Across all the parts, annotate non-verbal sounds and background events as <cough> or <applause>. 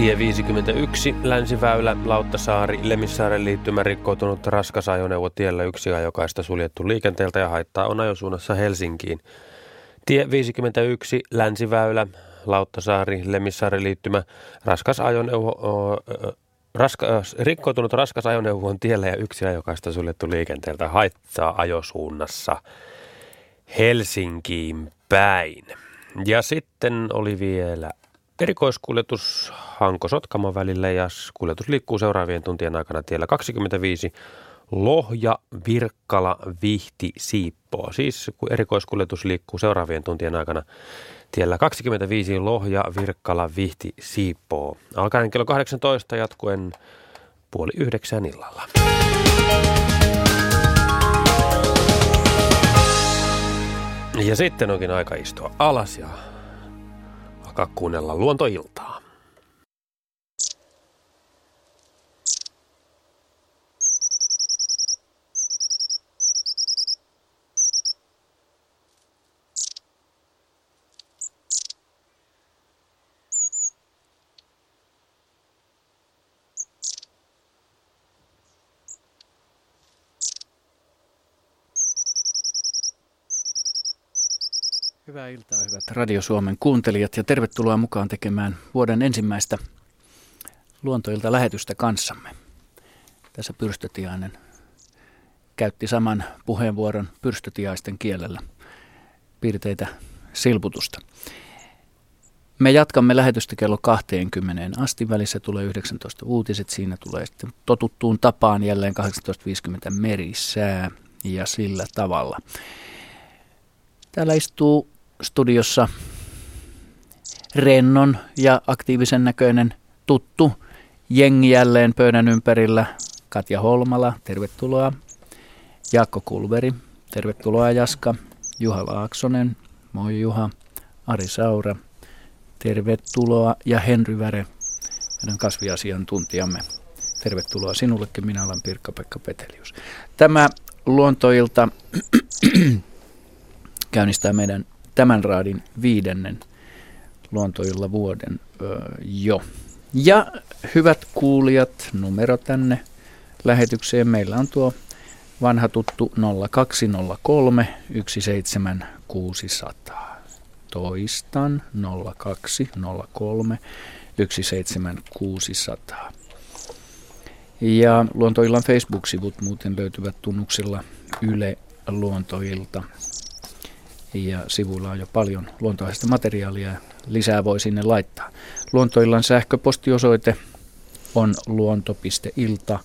Tie 51, Länsiväylä, Lauttasaari, Lemissaaren liittymä rikkoutunut raskas ajoneuvo tiellä yksi ajokaista suljettu liikenteeltä ja haittaa on ajosuunnassa Helsinkiin. Tie 51, Länsiväylä, Lauttasaari, Lemissaaren liittymä, raskas ajoneuvo, raska, rikkoutunut raskas ajoneuvo on tiellä ja yksi ajokaista suljettu liikenteeltä haittaa ajosuunnassa Helsinkiin päin. Ja sitten oli vielä erikoiskuljetus Hanko-Sotkamo välillä ja kuljetus liikkuu seuraavien tuntien aikana tiellä 25 Lohja, Virkkala, Vihti, Siippoo. Siis kun erikoiskuljetus liikkuu seuraavien tuntien aikana tiellä 25 Lohja, Virkkala, Vihti, Siippoo. Alkaen kello 18 jatkuen puoli yhdeksän illalla. Ja sitten onkin aika istua alas ja alkaa kuunnella luontoiltaa. Hyvää iltaa, hyvät Radio Suomen kuuntelijat ja tervetuloa mukaan tekemään vuoden ensimmäistä luontoilta lähetystä kanssamme. Tässä Pyrstötiainen käytti saman puheenvuoron pyrstötiaisten kielellä piirteitä silputusta. Me jatkamme lähetystä kello 20 asti. Välissä tulee 19 uutiset. Siinä tulee sitten totuttuun tapaan jälleen 18.50 merisää ja sillä tavalla. Täällä istuu studiossa rennon ja aktiivisen näköinen tuttu jengi jälleen pöydän ympärillä. Katja Holmala, tervetuloa. Jaakko Kulveri, tervetuloa Jaska. Juha Laaksonen, moi Juha. Ari Saura, tervetuloa. Ja Henry Väre, meidän kasviasiantuntijamme. Tervetuloa sinullekin, minä olen Pirkka-Pekka Petelius. Tämä luontoilta <clears throat> käynnistää meidän tämän raadin viidennen luontoilla vuoden jo. Ja hyvät kuulijat, numero tänne lähetykseen. Meillä on tuo vanha tuttu 0203 17600. Toistan 0203 17600. Ja Luontoillan Facebook-sivut muuten löytyvät tunnuksilla Yle Luontoilta ja sivuilla on jo paljon luontoaiheista materiaalia lisää voi sinne laittaa. Luontoillan sähköpostiosoite on luonto.ilta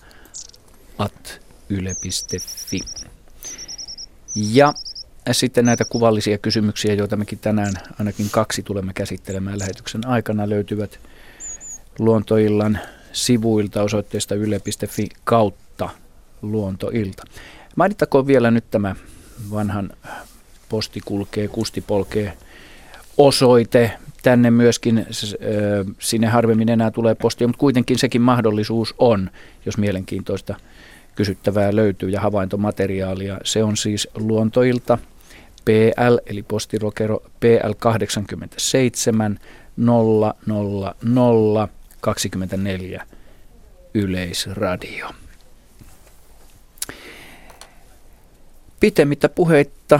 at yle.fi. Ja sitten näitä kuvallisia kysymyksiä, joita mekin tänään ainakin kaksi tulemme käsittelemään lähetyksen aikana, löytyvät luontoillan sivuilta osoitteesta yle.fi kautta luontoilta. Mainittakoon vielä nyt tämä vanhan posti kulkee, kusti polkee osoite. Tänne myöskin, sinne harvemmin enää tulee postia, mutta kuitenkin sekin mahdollisuus on, jos mielenkiintoista kysyttävää löytyy ja havaintomateriaalia. Se on siis luontoilta PL, eli postirokero PL 87 000 24 Yleisradio. Pitemmittä puheitta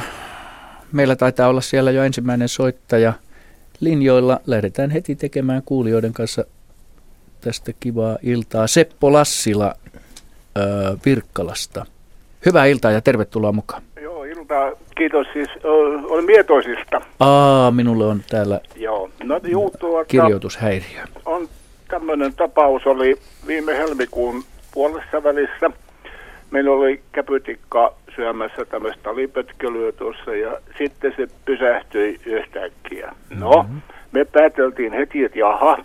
meillä taitaa olla siellä jo ensimmäinen soittaja linjoilla. Lähdetään heti tekemään kuulijoiden kanssa tästä kivaa iltaa. Seppo Lassila äh, Virkkalasta. Hyvää iltaa ja tervetuloa mukaan. Joo, iltaa. Kiitos siis. Olen mietoisista. Aa, minulle on täällä Joo. No, juu, tuota, kirjoitushäiriö. On tämmöinen tapaus oli viime helmikuun puolessa välissä. Meillä oli käpytikka syömässä tämmöistä lipötkelyä tuossa ja sitten se pysähtyi yhtäkkiä. No, mm-hmm. me pääteltiin heti, että jaha,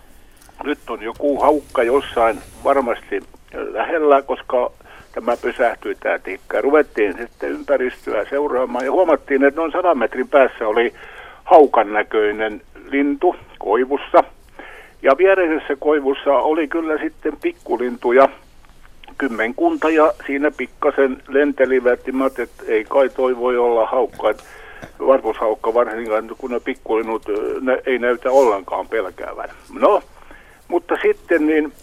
nyt on joku haukka jossain varmasti lähellä, koska tämä pysähtyi tämä tikka. Ruvettiin sitten ympäristöä seuraamaan ja huomattiin, että noin 100 metrin päässä oli haukan näköinen lintu koivussa. Ja viereisessä koivussa oli kyllä sitten pikkulintuja, kymmenkunta ja siinä pikkasen lentelivät ja että ei kai toi voi olla haukka. Että varpushaukka varsinkaan, kun ne pikkulinut ne ei näytä ollenkaan pelkäävän. No, Mutta sitten niin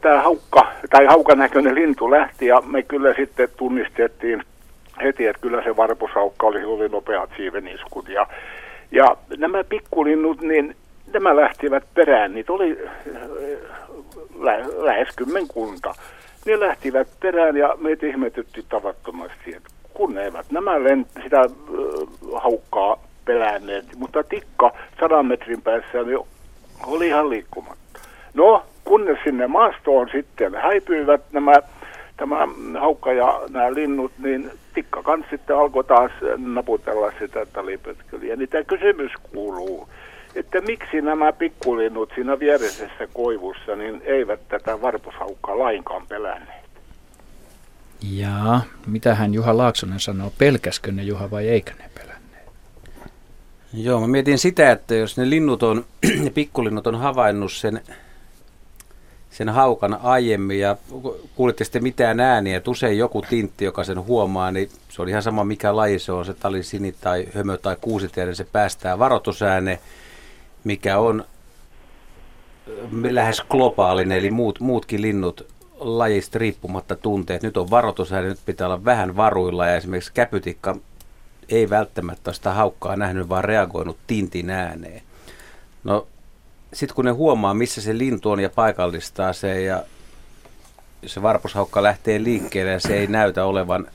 tämä haukka tai haukan näköinen lintu lähti ja me kyllä sitten tunnistettiin heti, että kyllä se varpushaukka oli, oli nopeat siiveniskut. Ja, ja nämä pikkulinnut, niin nämä lähtivät perään, niitä oli lä- lähes kymmenkunta. Ne lähtivät perään ja meitä ihmetytti tavattomasti, että kun eivät nämä lent- sitä äh, haukkaa pelänneet, mutta tikka sadan metrin päässä niin oli ihan liikkumatta. No, kunnes sinne maastoon sitten häipyivät nämä tämä haukka ja nämä linnut, niin tikka kanssa sitten alkoi taas naputella sitä talipötköliä. Niin tämä kysymys kuuluu, että miksi nämä pikkulinnut siinä vieresessä koivussa niin eivät tätä varpushaukkaa lainkaan pelänneet? Ja mitähän Juha Laaksonen sanoo, pelkäskö ne Juha vai eikö ne pelänneet? Joo, mä mietin sitä, että jos ne linnut on, <clears throat> ne pikkulinnut on havainnut sen, sen haukan aiemmin ja kuulitte sitten mitään ääniä, että usein joku tintti, joka sen huomaa, niin se on ihan sama mikä laji se on, se talisini tai hömö tai kuusitiede, se päästää varoitusääne, mikä on lähes globaalinen, eli muut, muutkin linnut lajista riippumatta tunteet. Nyt on varoitusääni, nyt pitää olla vähän varuilla ja esimerkiksi käpytikka ei välttämättä sitä haukkaa nähnyt, vaan reagoinut tintin ääneen. No sitten kun ne huomaa, missä se lintu on ja paikallistaa se ja se varpushaukka lähtee liikkeelle ja se ei näytä olevan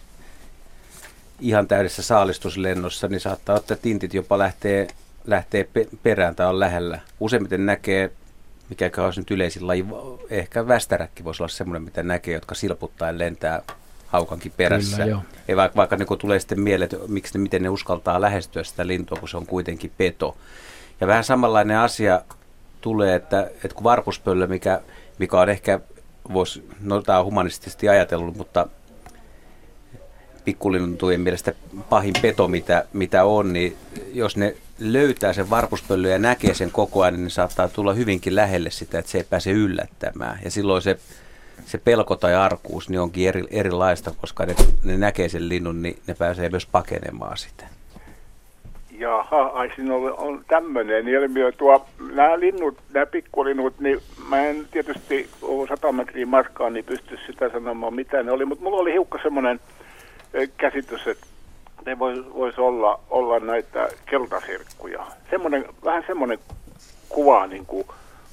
ihan täydessä saalistuslennossa, niin saattaa ottaa tintit jopa lähtee, lähtee perään tai on lähellä. Useimmiten näkee mikä olisi nyt yleisin laji, ehkä västäräkki voisi olla semmoinen, mitä näkee, jotka silputtaen lentää haukankin perässä. Kyllä, Ei vaikka, vaikka niin tulee sitten mieleen, että miksi, miten ne uskaltaa lähestyä sitä lintua, kun se on kuitenkin peto. Ja vähän samanlainen asia tulee, että, että kun varpuspöllö, mikä, mikä on ehkä, voisi, no tämä on humanistisesti ajatellut, mutta pikkulintujen mielestä pahin peto, mitä, mitä on, niin jos ne löytää sen varpuspöllön ja näkee sen koko ajan, niin saattaa tulla hyvinkin lähelle sitä, että se ei pääse yllättämään. Ja silloin se, se pelko tai arkuus niin onkin eri, erilaista, koska ne, ne näkee sen linnun, niin ne pääsee myös pakenemaan sitä. Jaha, ai siinä on, tämmöinen ilmiö. Tuo, nämä linnut, nämä pikkulinnut, niin mä en tietysti ole sata metriä matkaa, niin pysty sitä sanomaan mitä ne oli, mutta mulla oli hiukka semmoinen käsitys, että ne voisi vois olla, olla näitä keltasirkkuja. Semmoinen, vähän semmoinen kuva niin kuin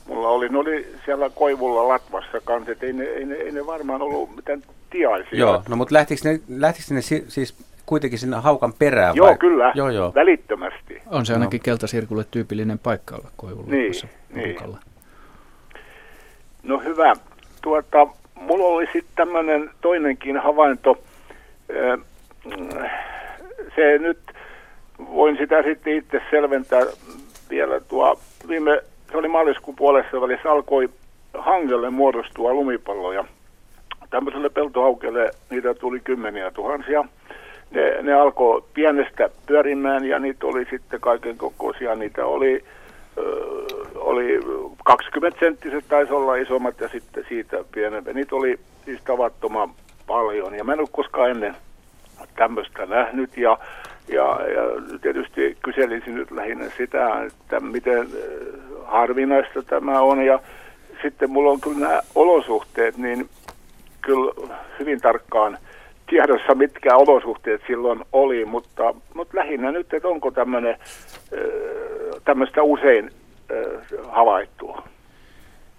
mulla oli. Ne oli siellä Koivulla Latvassa kanssa, että ei ne, ei ne, ei ne varmaan ollut mitään tiaisia. Joo, no mutta lähtikö ne, lähtikö ne siis kuitenkin sinne haukan perään? Joo, vai? kyllä, joo, joo. välittömästi. On se ainakin no. keltasirkulle tyypillinen paikka olla Koivulla niin, niin. No hyvä. Tuota, mulla oli sitten tämmöinen toinenkin havainto se nyt, voin sitä sitten itse selventää vielä tuo viime, se oli maaliskuun puolessa välissä alkoi hangelle muodostua lumipalloja. Tämmöiselle peltohaukelle niitä tuli kymmeniä tuhansia. Ne, ne alkoi pienestä pyörimään ja niitä oli sitten kaiken kokoisia. Niitä oli, ö, oli 20 senttiset taisi olla isommat ja sitten siitä pienempiä. Niitä oli siis tavattoman paljon. Ja mä en ole koskaan ennen tämmöistä nähnyt. Ja, ja, ja tietysti kyselisin nyt lähinnä sitä, että miten äh, harvinaista tämä on. Ja sitten mulla on kyllä nämä olosuhteet, niin kyllä hyvin tarkkaan tiedossa, mitkä olosuhteet silloin oli, mutta, mutta lähinnä nyt, että onko tämmöinen, äh, tämmöistä usein äh, havaittua.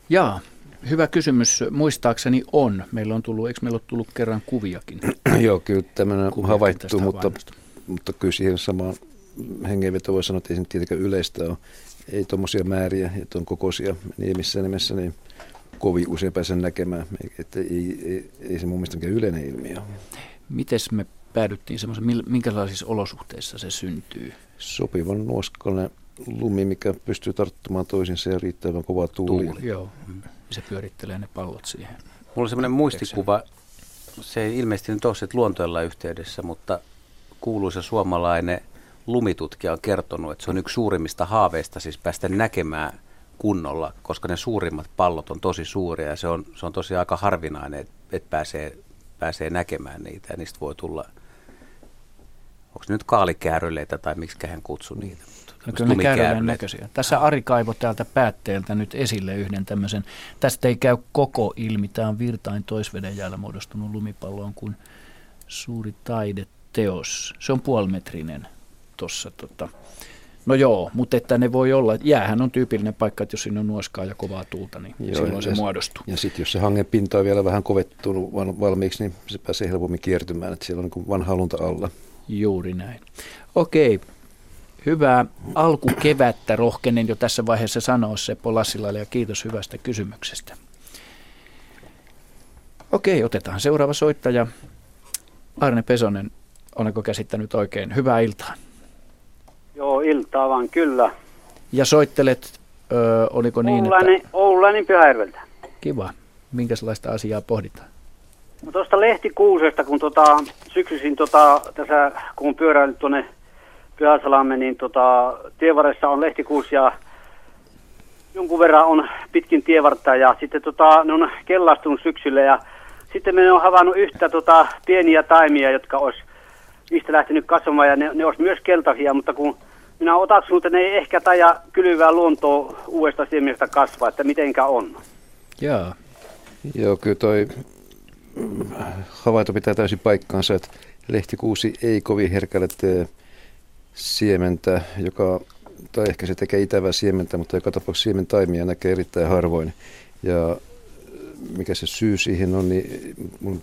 Jaa, Hyvä kysymys. Muistaakseni on. Meillä on tullut, eikö meillä ole tullut kerran kuviakin? <clears throat> Joo, kyllä tämmöinen havaittu, mutta, mutta kyllä siihen samaan hengenveto voi sanoa, että ei se tietenkään yleistä ole. Ei tuommoisia määriä ja tuon kokoisia niin missään nimessä niin kovin usein pääse näkemään. Että ei, ei, ei se mun mielestä yleinen ilmiö. Miten me päädyttiin semmoisen, minkälaisissa olosuhteissa se syntyy? Sopivan nuoskalle lumi, mikä pystyy tarttumaan toisinsa ja riittävän kova tuuli. tuuli joo se pyörittelee ne pallot siihen. Mulla on semmoinen muistikuva, se? Ei ilmeisesti nyt ole luontoilla yhteydessä, mutta kuuluisa suomalainen lumitutkija on kertonut, että se on yksi suurimmista haaveista siis päästä näkemään kunnolla, koska ne suurimmat pallot on tosi suuria ja se on, se on tosi aika harvinainen, että, että pääsee, pääsee näkemään niitä ja niistä voi tulla, onko nyt kaalikääryleitä tai miksi hän kutsuu niitä, No kyllä ne käärmeen näköisiä. Tässä Ari kaivo täältä päätteeltä nyt esille yhden tämmöisen. Tästä ei käy koko ilmi. Tämä on virtain toisveden jäällä muodostunut lumipallo kuin suuri taideteos. Se on puolimetrinen tuossa. Tota. No joo, mutta että ne voi olla, jäähän on tyypillinen paikka, että jos siinä on nuoskaa ja kovaa tuulta, niin joo, silloin se muodostuu. Ja sitten jos se hangen pinta on vielä vähän kovettunut valmiiksi, niin se pääsee helpommin kiertymään, että siellä on niin vanha lunta alla. Juuri näin. Okei, hyvää alkukevättä rohkenen jo tässä vaiheessa sanoa Seppo Lassilalle ja kiitos hyvästä kysymyksestä. Okei, otetaan seuraava soittaja. Arne Pesonen, olenko käsittänyt oikein? Hyvää iltaa. Joo, iltaa vaan kyllä. Ja soittelet, ö, oliko niin, Oululainen, että... Oululainen Pyhäjärveltä. Kiva. Minkälaista asiaa pohditaan? No tuosta lehtikuusesta, kun tota, syksyisin tota, tässä, kun pyöräilin tuonne Pyhäsalamme, niin tota, tievaressa on lehtikuusi ja jonkun verran on pitkin tievartta ja sitten tota, ne on kellastunut syksyllä ja sitten me on havainnut yhtä tota, pieniä taimia, jotka olisi niistä lähtenyt kasvamaan ja ne, ne olisi myös keltaisia, mutta kun minä otaksunut, että ne ei ehkä taja kylvää luontoa uudesta siemestä kasvaa, että mitenkä on. Joo. Joo, kyllä toi havainto pitää täysin paikkaansa, että lehtikuusi ei kovin herkälle tee siementä, joka, tai ehkä se tekee itävää siementä, mutta joka tapauksessa siementaimia näkee erittäin harvoin. Ja mikä se syy siihen on, niin mun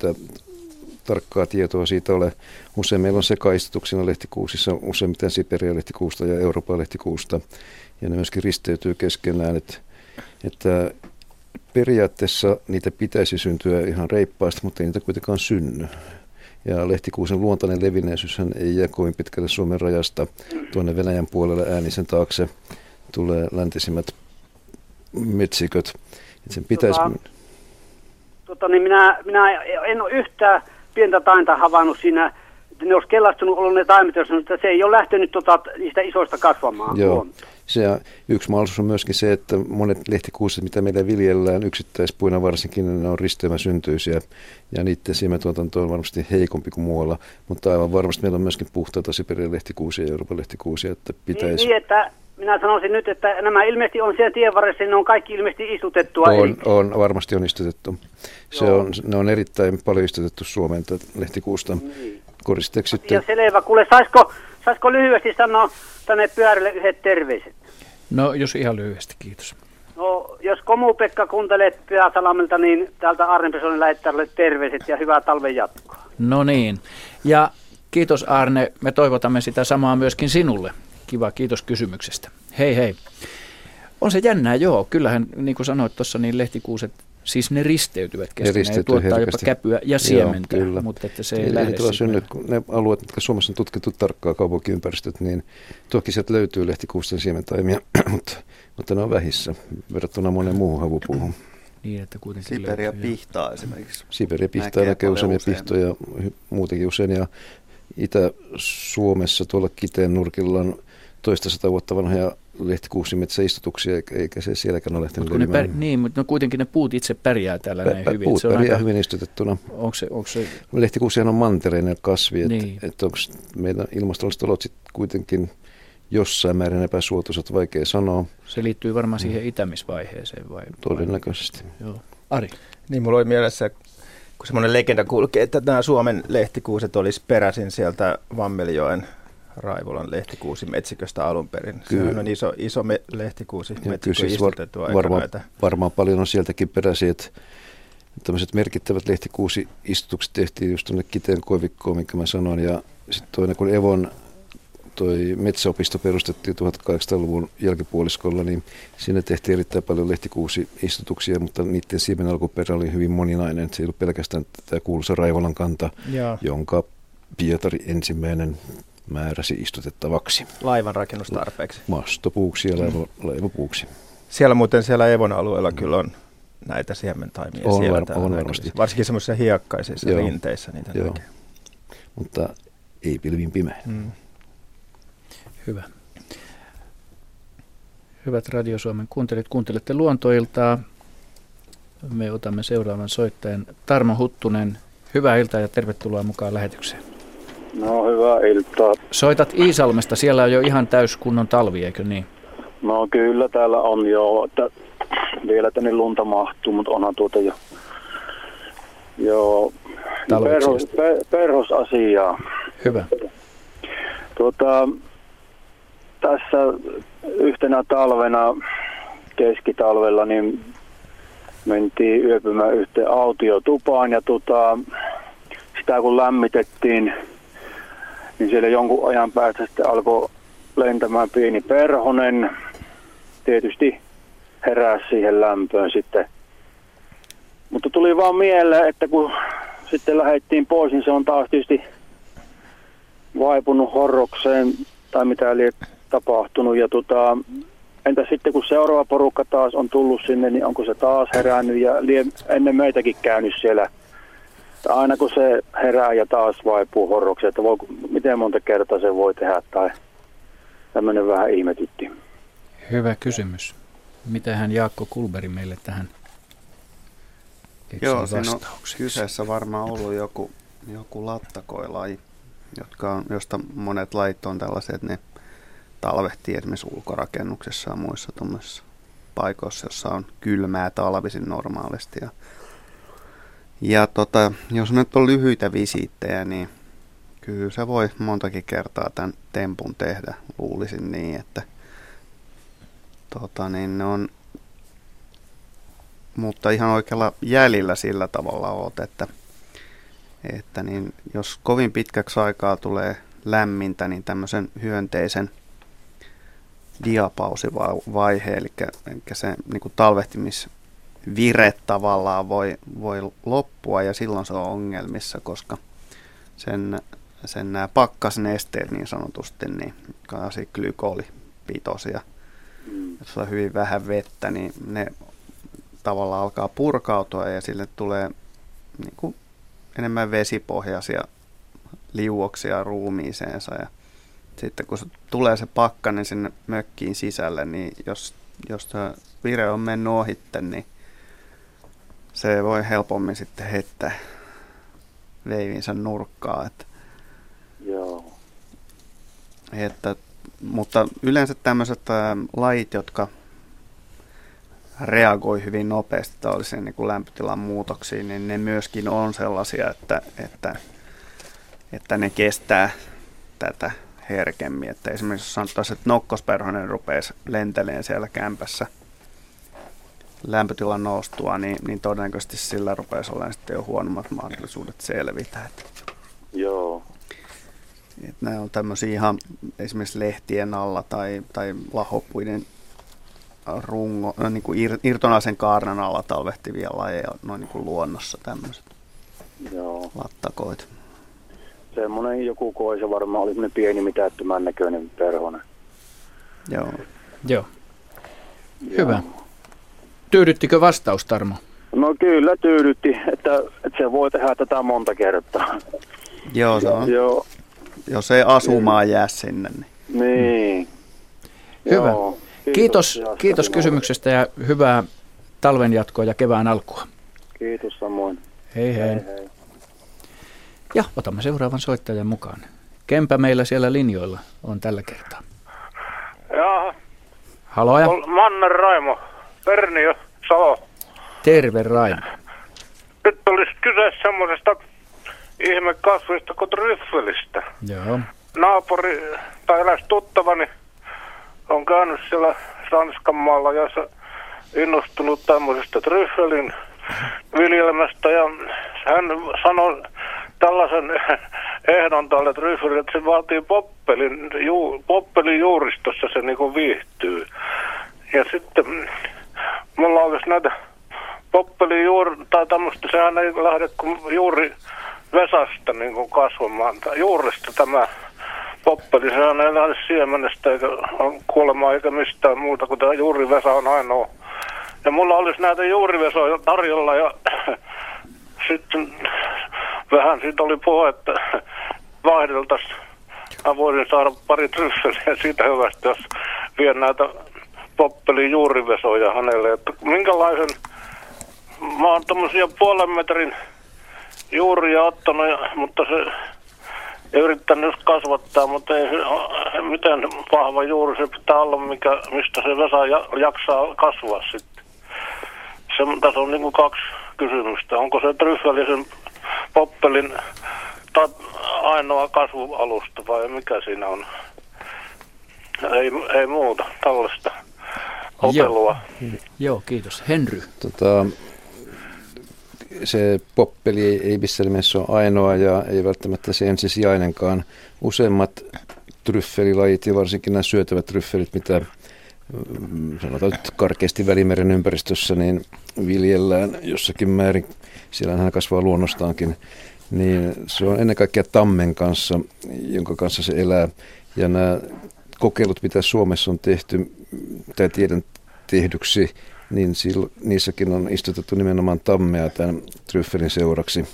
tarkkaa tietoa siitä ole. Usein meillä on sekaistutuksina lehtikuusissa, useimmiten Siberia lehtikuusta ja Euroopan lehtikuusta, ja ne myöskin risteytyy keskenään, että, että periaatteessa niitä pitäisi syntyä ihan reippaasti, mutta ei niitä kuitenkaan synny. Ja lehtikuusen luontainen levinneisyys ei jää kovin pitkälle Suomen rajasta tuonne Venäjän puolelle äänisen taakse. Tulee läntisimmät metsiköt. Et sen pitäisi... Tota, tota, niin minä, minä en ole yhtään pientä tainta havainnut siinä, ne olisi kellastunut ollut ne taimet, että se ei ole lähtenyt tota, niistä isoista kasvamaan. Joo. Se, yksi mahdollisuus on myöskin se, että monet lehtikuuset, mitä meillä viljellään, yksittäispuina varsinkin, ne on risteymäsyntyisiä ja niiden siementuotanto on varmasti heikompi kuin muualla, mutta aivan varmasti meillä on myöskin puhtaita Siberian lehtikuusia ja Euroopan lehtikuusia, että pitäisi... Niin, niin että minä sanoisin nyt, että nämä ilmeisesti on siellä tien varressa, ne on kaikki ilmeisesti istutettua. On, eli... on varmasti on istutettu. Se on, ne on erittäin paljon istutettu Suomeen lehtikuusta niin. koristeeksi. Ja selvä. Kuule, saisiko, saisiko lyhyesti sanoa tänne pyörille yhdet terveiset? No, jos ihan lyhyesti, kiitos. No, jos Komu-Pekka kuuntelet Pyhäsalamilta, niin täältä Arne Pesonen lähettää terveiset ja hyvää talven jatkoa. No niin. Ja kiitos Arne. Me toivotamme sitä samaa myöskin sinulle. Kiva, kiitos kysymyksestä. Hei hei. On se jännää, joo. Kyllähän, niin kuin sanoit tuossa, niin lehtikuuset, siis ne risteytyvät keskenään ja tuottaa herkästi. jopa käpyä ja siementä, joo, mutta että se ei, ei lähde synny, ne alueet, jotka Suomessa on tutkittu tarkkaa kaupunkiympäristöt, niin toki sieltä löytyy lehtikuusten siementaimia, <clears throat> mutta, mutta ne on vähissä verrattuna moneen muuhun havupuuhun. Niin, että kuitenkin Siberia löytyy, pihtaa esimerkiksi. Siberia pihtaa näkee, näkee usein pihtoja muutenkin usein ja Itä-Suomessa tuolla Kiteen nurkilla on toista sata vuotta vanhoja lehtikuusimetsäistutuksia, eikä se sielläkään ole lähtenyt ne pär, Niin, mutta no kuitenkin ne puut itse pärjää täällä Pä, näin pä, hyvin. Puut se on pärjää aika, hyvin istutettuna. Onko se, onko se... Lehtikuusihan on mantereinen kasvi, niin. että et onko meidän ilmastolliset olot sitten kuitenkin jossain määrin epäsuotuisat, vaikea sanoa. Se liittyy varmaan siihen mm. itämisvaiheeseen vai? Todennäköisesti. Vai? Joo. Ari? Niin, mulla oli mielessä, kun semmoinen legenda kulkee, että nämä Suomen lehtikuuset olisi peräisin sieltä Vammeljoen Raivolan lehtikuusi metsiköstä alun perin. Kyllä. Sehän on iso, iso me, lehtikuusi metsikö siis var, varmaan, varmaan paljon on sieltäkin peräisin, että tämmöiset merkittävät lehtikuusi-istutukset tehtiin just tuonne Kiteen koivikkoon, minkä mä sanoin, ja sitten toinen, kun Evon toi metsäopisto perustettiin 1800-luvun jälkipuoliskolla, niin siinä tehtiin erittäin paljon lehtikuusi-istutuksia, mutta niiden siemen alkuperä oli hyvin moninainen. Se ei ollut pelkästään tämä kuuluisa Raivolan kanta, ja. jonka Pietari ensimmäinen määräsi istutettavaksi. Laivan rakennustarpeeksi. Mastopuuksi ja laiva, laivapuuksi. Siellä muuten siellä Evon alueella kyllä on näitä siementaimia. On, siellä var, on varmasti. Varsinkin semmoisissa hiekkaisissa Joo. rinteissä niitä Joo. näkee. Mutta ei pilvin pimeä. Mm. Hyvä. Hyvät Radio Suomen kuuntelijat, kuuntelette luontoiltaa. Me otamme seuraavan soittajan Tarmo Huttunen. Hyvää iltaa ja tervetuloa mukaan lähetykseen. No hyvää iltaa. Soitat Iisalmesta, siellä on jo ihan täyskunnon talvi, eikö niin? No kyllä täällä on jo, että vielä tänne lunta mahtuu, mutta onhan tuota jo, jo perhos, per, perhosasiaa. Hyvä. Tuota, tässä yhtenä talvena, keskitalvella, niin mentiin yöpymään yhteen autiotupaan ja tota, sitä kun lämmitettiin, niin siellä jonkun ajan päästä sitten alkoi lentämään pieni perhonen. Tietysti heräsi siihen lämpöön sitten. Mutta tuli vaan mieleen, että kun sitten lähdettiin pois, niin se on taas tietysti vaipunut horrokseen tai mitä oli tapahtunut. Ja tota, entä sitten kun seuraava porukka taas on tullut sinne, niin onko se taas herännyt ja ennen meitäkin käynyt siellä. Aina kun se herää ja taas vaipuu horrokseen, että voi, miten monta kertaa se voi tehdä tai tämmöinen vähän ihmetytti. Hyvä kysymys. Mitähän Jaakko Kulberi meille tähän Joo, siinä on kyseessä varmaan ollut joku, joku lattakoilaji, jotka on, josta monet lait on tällaiset, ne talvehtii esimerkiksi ulkorakennuksessa ja muissa paikoissa, jossa on kylmää talvisin normaalisti. Ja, ja tota, jos nyt on lyhyitä visiittejä, niin kyllä se voi montakin kertaa tämän tempun tehdä, luulisin niin, että tota, niin ne on, mutta ihan oikealla jäljellä sillä tavalla oot, että, että niin jos kovin pitkäksi aikaa tulee lämmintä, niin tämmöisen hyönteisen diapausivaihe, eli, eli se niin kuin talvehtimisvire tavallaan voi, voi loppua ja silloin se on ongelmissa, koska sen, sen nämä pakkasnesteet niin sanotusti, niin, on glykolipitoisia, jos on hyvin vähän vettä, niin ne tavallaan alkaa purkautua ja sille tulee niin kuin enemmän vesipohjaisia liuoksia ruumiiseensa ja sitten kun tulee se pakkanen sinne mökkiin sisälle, niin jos, jos vire on mennyt ohitte, niin se voi helpommin sitten heittää veivinsä nurkkaa. Että, Joo. Että, mutta yleensä tämmöiset lajit, jotka reagoi hyvin nopeasti tällaisiin niin kuin lämpötilan muutoksiin, niin ne myöskin on sellaisia, että, että, että ne kestää tätä herkemmin. Että esimerkiksi jos sanotaan, että nokkosperhonen rupeaisi lenteleen siellä kämpässä lämpötilan noustua, niin, niin todennäköisesti sillä rupeaisi olemaan sitten jo huonommat mahdollisuudet selvitä. Että, Joo. Että nämä on tämmöisiä ihan esimerkiksi lehtien alla tai, tai lahopuiden rungo, no, niin kuin ir, irtonaisen kaarnan alla talvehtivia lajeja noin niin kuin luonnossa tämmöiset Joo. lattakoit semmoinen joku koisa varmaan oli semmoinen pieni mitättömän näköinen perhonen. Joo. Joo. Hyvä. Tyydyttikö vastaus, Tarmo? No kyllä tyydytti, että, että se voi tehdä tätä monta kertaa. Joo, se on. Joo. Jos ei asumaan jää sinne. Niin. niin. Hyvä. Joo. Kiitos, kiitos, kiitos kysymyksestä ja hyvää talven jatkoa ja kevään alkua. Kiitos samoin. Hei hei. hei, hei. Ja otamme seuraavan soittajan mukaan. Kempä meillä siellä linjoilla on tällä kertaa. Jaha. Haloja. Manner Raimo, Pernio, Salo. Terve Raimo. Nyt olisi kyse semmoisesta ihmekasvista kuin tryffelistä. Joo. Naapuri tai eläs tuttavani on käynyt siellä Ranskan maalla ja innostunut tämmöisestä tryffelin viljelmästä ja hän sanoi tällaisen ehdon tälle Tryffelille, että se vaatii poppelin, ju, poppelin juuristossa se niin viihtyy. Ja sitten mulla olisi näitä poppelin juuri, tai tämmöistä, sehän ei lähde kuin juuri vesasta niin kuin kasvamaan, tai juuresta tämä poppeli, sehän ei lähde siemenestä eikä kuolemaan eikä mistään muuta, kun tämä juurivesa on ainoa. Ja mulla olisi näitä juurivesoja tarjolla ja <clears throat> sitten vähän siitä oli puhe, että vaihdeltaisiin. Mä voisin saada pari tryffeliä siitä hyvästä, jos vien näitä poppelin juurivesoja hänelle. Että minkälaisen, mä oon tämmöisiä puolen metrin juuria ottanut, mutta se yrittänyt kasvattaa, mutta ei miten vahva juuri se pitää olla, mikä, mistä se vesa jaksaa kasvaa sitten. Se, tässä on niin kuin kaksi kysymystä. Onko se tryffälisen poppelin ta, ainoa kasvualusta vai mikä siinä on? Ei, ei muuta tällaista otelua. Joo, Joo kiitos. Henry. Tota, se poppeli ei, ei missään nimessä ole ainoa ja ei välttämättä se ensisijainenkaan. Useimmat tryffelilajit ja varsinkin nämä syötävät tryffelit, mitä mm, sanotaan nyt karkeasti välimeren ympäristössä, niin viljellään jossakin määrin, siellä hän kasvaa luonnostaankin, niin se on ennen kaikkea tammen kanssa, jonka kanssa se elää. Ja nämä kokeilut, mitä Suomessa on tehty, tai tiedän tehdyksi, niin niissäkin on istutettu nimenomaan tammea tämän tryffelin seuraksi.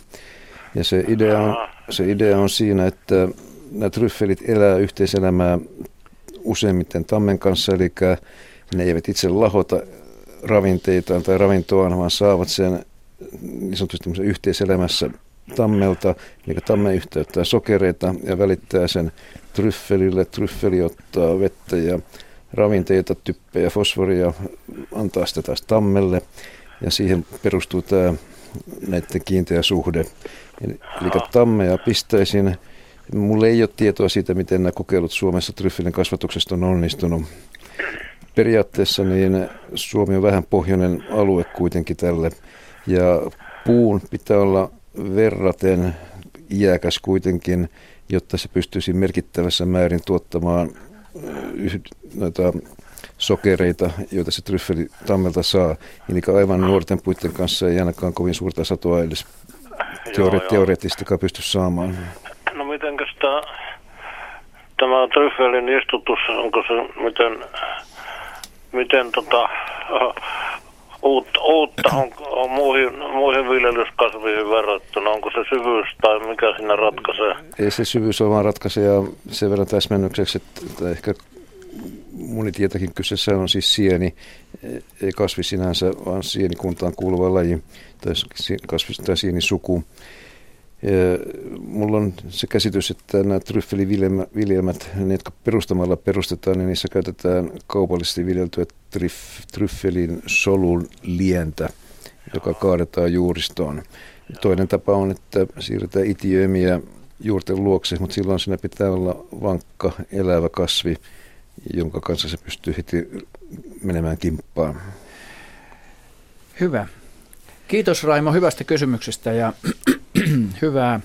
Ja se idea on, se idea on siinä, että nämä tryffelit elää yhteiselämää useimmiten tammen kanssa, eli ne eivät itse lahota ravinteitaan tai ravintoaan, vaan saavat sen niin sanotusti yhteiselämässä tammelta, eli tamme yhteyttää sokereita ja välittää sen tryffelille. Tryffeli ottaa vettä ja ravinteita, typpejä, fosforia, antaa sitä taas tammelle ja siihen perustuu tämä näiden kiinteä suhde. Eli, eli tammeja pistäisin. Mulle ei ole tietoa siitä, miten nämä kokeilut Suomessa tryffelin kasvatuksesta on onnistunut. Periaatteessa niin Suomi on vähän pohjoinen alue kuitenkin tälle ja puun pitää olla verraten iäkäs kuitenkin, jotta se pystyisi merkittävässä määrin tuottamaan noita sokereita, joita se tryffeli tammelta saa. Eli aivan nuorten puitten kanssa ei ainakaan kovin suurta satoa edes teore- teoreettistikaan pysty saamaan. No mitenkäs tämä, tämä tryffelin istutus, onko se miten, miten tota, uutta, uutta on, on muihin, muihin viljelyskasviin verrattuna? Onko se syvyys tai mikä siinä ratkaisee? Ei se syvyys ole vaan ratkaisee ja sen verran täsmennykseksi, että ehkä monitietäkin kyseessä on siis sieni, ei kasvi sinänsä, vaan sienikuntaan kuuluva laji tai kasvi tai sienisuku. Mulla on se käsitys, että nämä tryffeliviljelmät, ne jotka perustamalla perustetaan, niin niissä käytetään kaupallisesti viljeltyä tryff, tryffelin solun lientä, joka kaadetaan juuristoon. Toinen tapa on, että siirretään itiöimiä juurten luokse, mutta silloin siinä pitää olla vankka, elävä kasvi, jonka kanssa se pystyy heti menemään kimppaan. Hyvä. Kiitos Raimo hyvästä kysymyksestä ja <clears throat> hyvää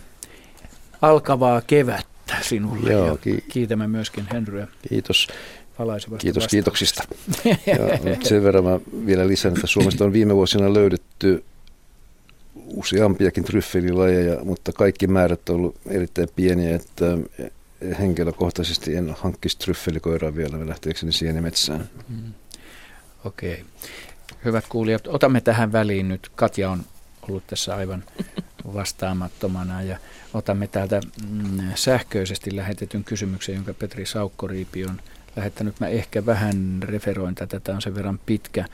alkavaa kevättä sinulle. Joo, ki- kiitämme myöskin Henryä. Kiitos. Kiitos kiitoksista. <laughs> ja sen verran mä vielä lisään, että Suomesta on viime vuosina löydetty useampiakin tryffelilajeja, mutta kaikki määrät on ollut erittäin pieniä, että henkilökohtaisesti en hankkisi tryffelikoiraa vielä lähteekseni sienimetsään. Mm. Okei. Okay. Hyvät kuulijat, otamme tähän väliin nyt. Katja on ollut tässä aivan vastaamattomana ja otamme täältä mm, sähköisesti lähetetyn kysymyksen, jonka Petri Saukkoriipi on lähettänyt. Mä ehkä vähän referoin tätä, tämä on sen verran pitkä,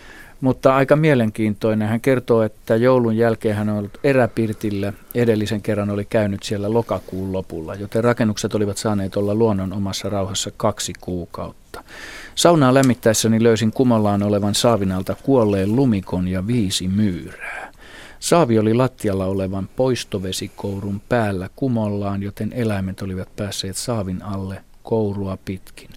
mutta aika mielenkiintoinen. Hän kertoo, että joulun jälkeen hän on ollut eräpirtillä. Edellisen kerran oli käynyt siellä lokakuun lopulla, joten rakennukset olivat saaneet olla luonnon omassa rauhassa kaksi kuukautta. Saunaa lämmittäessäni löysin kumollaan olevan saavinalta kuolleen lumikon ja viisi myyrää. Saavi oli lattialla olevan poistovesikourun päällä kumollaan, joten eläimet olivat päässeet saavin alle kourua pitkin.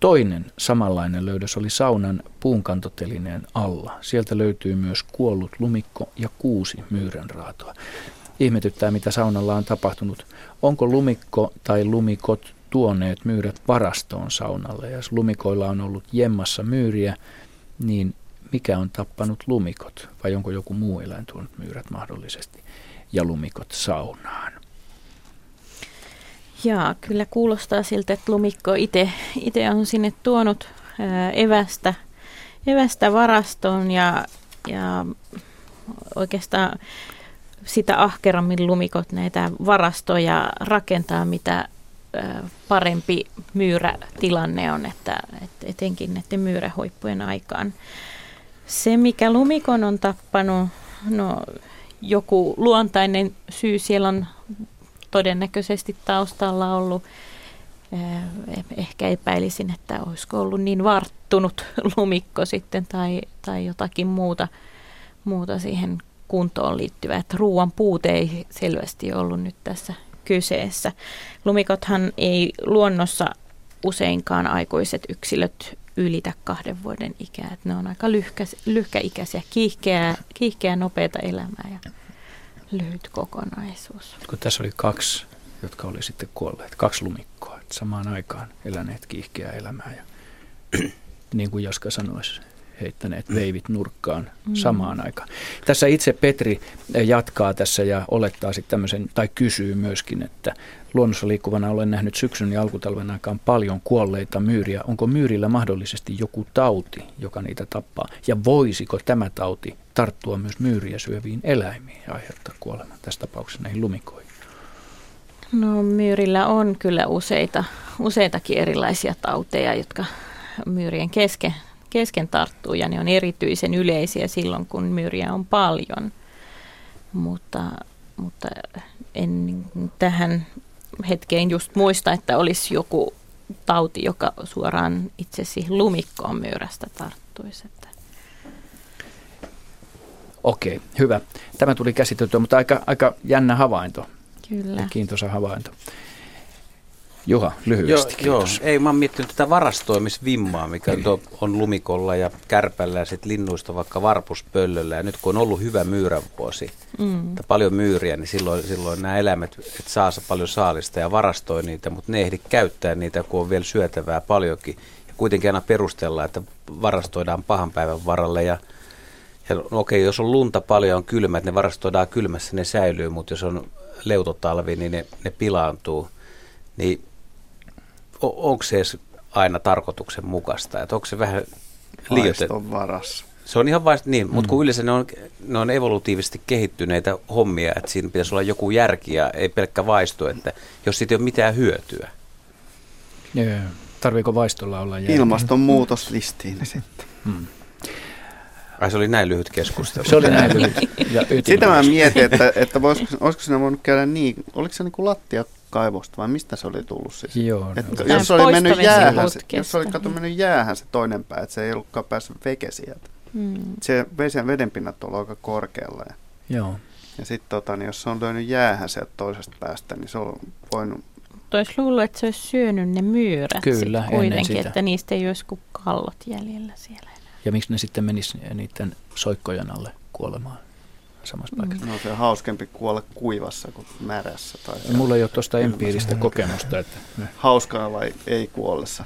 Toinen samanlainen löydös oli saunan puunkantotelineen alla. Sieltä löytyy myös kuollut lumikko ja kuusi myyränraatoa. Ihmetyttää, mitä saunalla on tapahtunut. Onko lumikko tai lumikot tuoneet myyrät varastoon saunalle? Ja jos lumikoilla on ollut jemmassa myyriä, niin mikä on tappanut lumikot? Vai onko joku muu eläin tuonut myyrät mahdollisesti ja lumikot saunaan? Jaa, kyllä kuulostaa siltä, että lumikko itse on sinne tuonut ää, evästä, evästä varastoon ja, ja oikeastaan sitä ahkerammin lumikot näitä varastoja rakentaa, mitä parempi myyrätilanne on, että, etenkin näiden myyrähuippujen aikaan. Se, mikä lumikon on tappanut, no joku luontainen syy siellä on todennäköisesti taustalla ollut. Eh, ehkä epäilisin, että olisiko ollut niin varttunut <laughs> lumikko sitten tai, tai jotakin muuta, muuta siihen kuntoon liittyvää. Että ruoan puute ei selvästi ollut nyt tässä kyseessä. Lumikothan ei luonnossa useinkaan aikuiset yksilöt ylitä kahden vuoden ikää. Että ne on aika lyhkä, lyhkäikäisiä, kiihkeää, kiihkeää nopeata elämää ja lyhyt kokonaisuus. Kun tässä oli kaksi, jotka oli sitten kuolleet, kaksi lumikkoa, samaan aikaan eläneet kiihkeää elämää. Ja, <clears throat> niin kuin Jaska sanoisi, heittäneet veivit nurkkaan mm. samaan aikaan. Tässä itse Petri jatkaa tässä ja olettaa sitten tämmöisen, tai kysyy myöskin, että luonnossa liikkuvana olen nähnyt syksyn ja alkutalven aikaan paljon kuolleita myyriä. Onko myyrillä mahdollisesti joku tauti, joka niitä tappaa? Ja voisiko tämä tauti tarttua myös myyriä syöviin eläimiin ja aiheuttaa kuoleman tässä tapauksessa näihin lumikoihin? No myyrillä on kyllä useita, useitakin erilaisia tauteja, jotka myyrien kesken kesken tarttuu ja ne on erityisen yleisiä silloin, kun myyriä on paljon. Mutta, mutta en tähän hetkeen just muista, että olisi joku tauti, joka suoraan itsesi lumikkoon myyrästä tarttuisi. Okei, hyvä. Tämä tuli käsiteltyä, mutta aika, aika jännä havainto. Kyllä. Ja kiintoisa havainto. Juha, lyhyesti joo, joo, ei mä oon miettinyt tätä varastoimisvimmaa, mikä niin. on lumikolla ja kärpällä ja sitten linnuista vaikka varpuspöllöllä. Ja nyt kun on ollut hyvä myyrävuosi, mm. paljon myyriä, niin silloin, silloin nämä eläimet et saa paljon saalista ja varastoi niitä, mutta ne ehdi käyttää niitä, kun on vielä syötävää paljonkin. Ja kuitenkin aina perustellaan, että varastoidaan pahan päivän varalle ja ja no okei, jos on lunta paljon on kylmä, että ne varastoidaan kylmässä, ne säilyy, mutta jos on leutotalvi, niin ne, ne pilaantuu. Niin onko se edes aina tarkoituksenmukaista? Että onko se vähän liioitettu? varassa. Se on ihan vain niin, mm. mutta kun yleensä ne on, ne on evolutiivisesti kehittyneitä hommia, että siinä pitäisi olla joku järki ja ei pelkkä vaisto, että jos siitä ei ole mitään hyötyä. Joo, tarviiko vaistolla olla järki? Ilmastonmuutos listiin sitten. Hmm. Ai se oli näin lyhyt keskustelu. Se oli näin lyhyt. Ja Sitä mä mietin, että, että voisiko, olisiko siinä voinut käydä niin, oliko se niin kuin lattia kaivosta vai mistä se oli tullut siis? Joo, no. jos, oli mennyt jäähän, se, jos oli kato mennyt jäähän se toinen pää, että se ei ollutkaan päässyt veke sieltä. Hmm. Se veden, vedenpinnat on aika korkealla. Ja, Joo. ja sitten tota, niin jos se on löynyt jäähän sieltä toisesta päästä, niin se on voinut... Olisi luullut, että se olisi syönyt ne myyrät Kyllä, kuitenkin, että niistä ei olisi kuin kallot jäljellä siellä. Ja miksi ne sitten menis niiden soikkojen alle kuolemaan? Samassa paikassa. No se on hauskempi kuolla kuivassa kuin märässä. Tai mulla ei ole tuosta empiiristä kokemusta. Että Hauskaa vai ei kuollessa?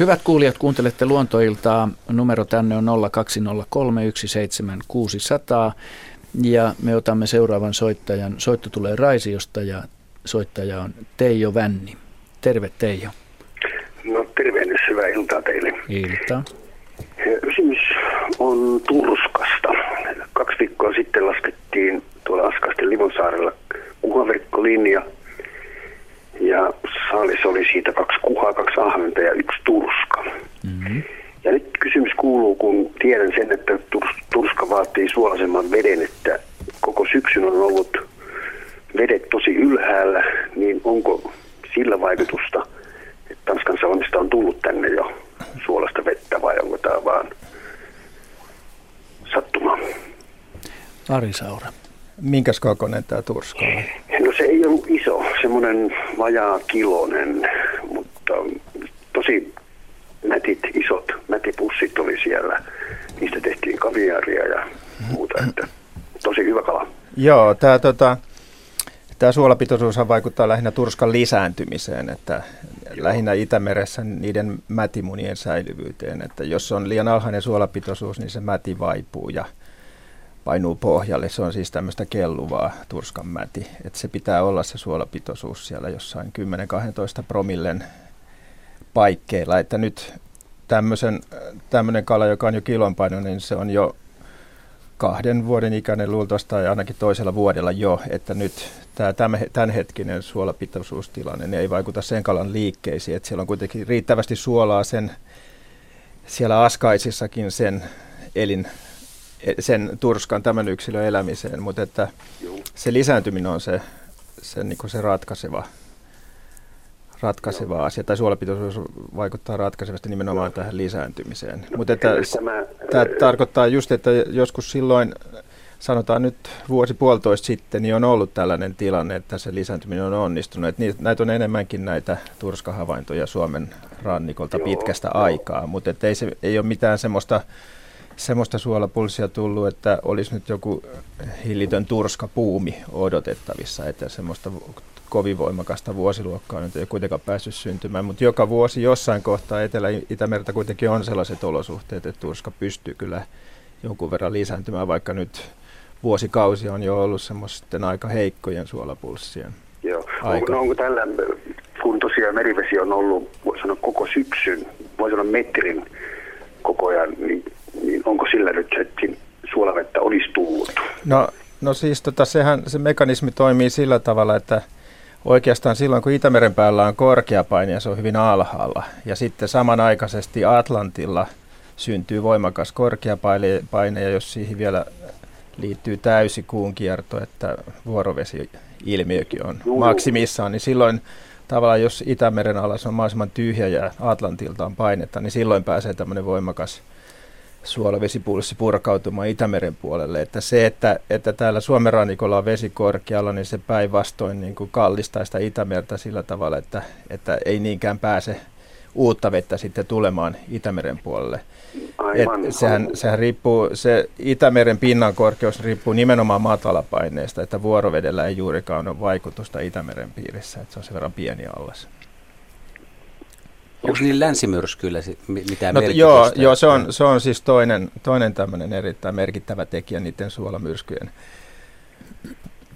Hyvät kuulijat, kuuntelette luontoiltaa. Numero tänne on 020317600 ja me otamme seuraavan soittajan. Soitto tulee Raisiosta ja soittaja on Teijo Vänni. Terve Teijo. No tervehdys, hyvää iltaa teille. Iltaa. Kysymys on Turskasta. Kaksi viikkoa sitten laskettiin tuolla Askasten Livonsaarella kuhaverkkolinja. Ja saalis oli siitä kaksi kuhaa, kaksi ahventa ja yksi turska. Mm-hmm. Ja nyt kysymys kuuluu, kun tiedän sen, että turska vaatii suolaisemman veden, että koko syksyn on ollut vedet tosi ylhäällä, niin onko sillä vaikutusta, että Tanskan saunista on tullut tänne jo suolasta vettä vai onko tämä vaan sattumaa? Ari Saura. Minkäs kokoinen tämä turska on? No se ei ollut iso, semmoinen vajaa kilonen, mutta tosi mätit, isot mätipussit oli siellä. Niistä tehtiin kaviaria ja muuta, että tosi hyvä kala. Joo, tämä tota, Tämä suolapitoisuus vaikuttaa lähinnä turskan lisääntymiseen, että Joo. lähinnä Itämeressä niiden mätimunien säilyvyyteen. Että jos on liian alhainen suolapitoisuus, niin se mäti vaipuu ja painuu pohjalle. Se on siis tämmöistä kelluvaa turskan mäti. Että se pitää olla se suolapitoisuus siellä jossain 10-12 promillen paikkeilla. Että nyt tämmöinen kala, joka on jo kilonpaino, niin se on jo kahden vuoden ikäinen luultavasti tai ainakin toisella vuodella jo, että nyt tämä tämänhetkinen suolapitoisuustilanne niin ei vaikuta sen kalan liikkeisiin, että siellä on kuitenkin riittävästi suolaa sen siellä askaisissakin sen elin, sen turskan tämän yksilön elämiseen, mutta että se lisääntyminen on se, se, niin kuin se ratkaiseva, ratkaiseva asia, tai suolapitoisuus vaikuttaa ratkaisevasti nimenomaan tähän lisääntymiseen. Mutta että tämä tarkoittaa just, että joskus silloin, sanotaan nyt vuosi puolitoista sitten, niin on ollut tällainen tilanne, että se lisääntyminen on onnistunut. Että näitä on enemmänkin näitä turskahavaintoja Suomen rannikolta Joo, pitkästä jo. aikaa, mutta ei, se, ei ole mitään semmoista semmoista suolapulssia tullut, että olisi nyt joku hillitön turskapuumi odotettavissa, että semmoista kovin voimakasta vuosiluokkaa nyt ei kuitenkaan päässyt syntymään, mutta joka vuosi jossain kohtaa Etelä-Itämerta kuitenkin on sellaiset olosuhteet, että turska pystyy kyllä jonkun verran lisääntymään, vaikka nyt vuosikausi on jo ollut semmoisten aika heikkojen suolapulssien Joo. Onko, no onko tällä, kun tosiaan merivesi on ollut, voi sanoa koko syksyn, voi sanoa metrin koko ajan, niin, niin onko sillä nyt se, suolavettä olisi tullut? No, no siis tota, sehän, se mekanismi toimii sillä tavalla, että oikeastaan silloin kun Itämeren päällä on korkea paine ja se on hyvin alhaalla ja sitten samanaikaisesti Atlantilla syntyy voimakas korkea paine ja jos siihen vielä liittyy täysi kuun kierto, että vuorovesi-ilmiökin on maksimissaan, niin silloin tavallaan jos Itämeren alas on mahdollisimman tyhjä ja Atlantilta on painetta, niin silloin pääsee tämmöinen voimakas suolavesipulssi purkautumaan Itämeren puolelle. Että se, että, että täällä Suomen rannikolla on vesi korkealla, niin se päinvastoin niin kuin kallistaa sitä Itämerta sillä tavalla, että, että ei niinkään pääse uutta vettä sitten tulemaan Itämeren puolelle. Aivan. Et sehän, sehän riippuu, se Itämeren pinnan korkeus riippuu nimenomaan matalapaineesta, että vuorovedellä ei juurikaan ole vaikutusta Itämeren piirissä, että se on sen verran pieni allas. Onko niin länsimyrskyillä mitään no, Joo, joo se, on, se on siis toinen, toinen tämmöinen erittäin merkittävä tekijä niiden suolamyrskyjen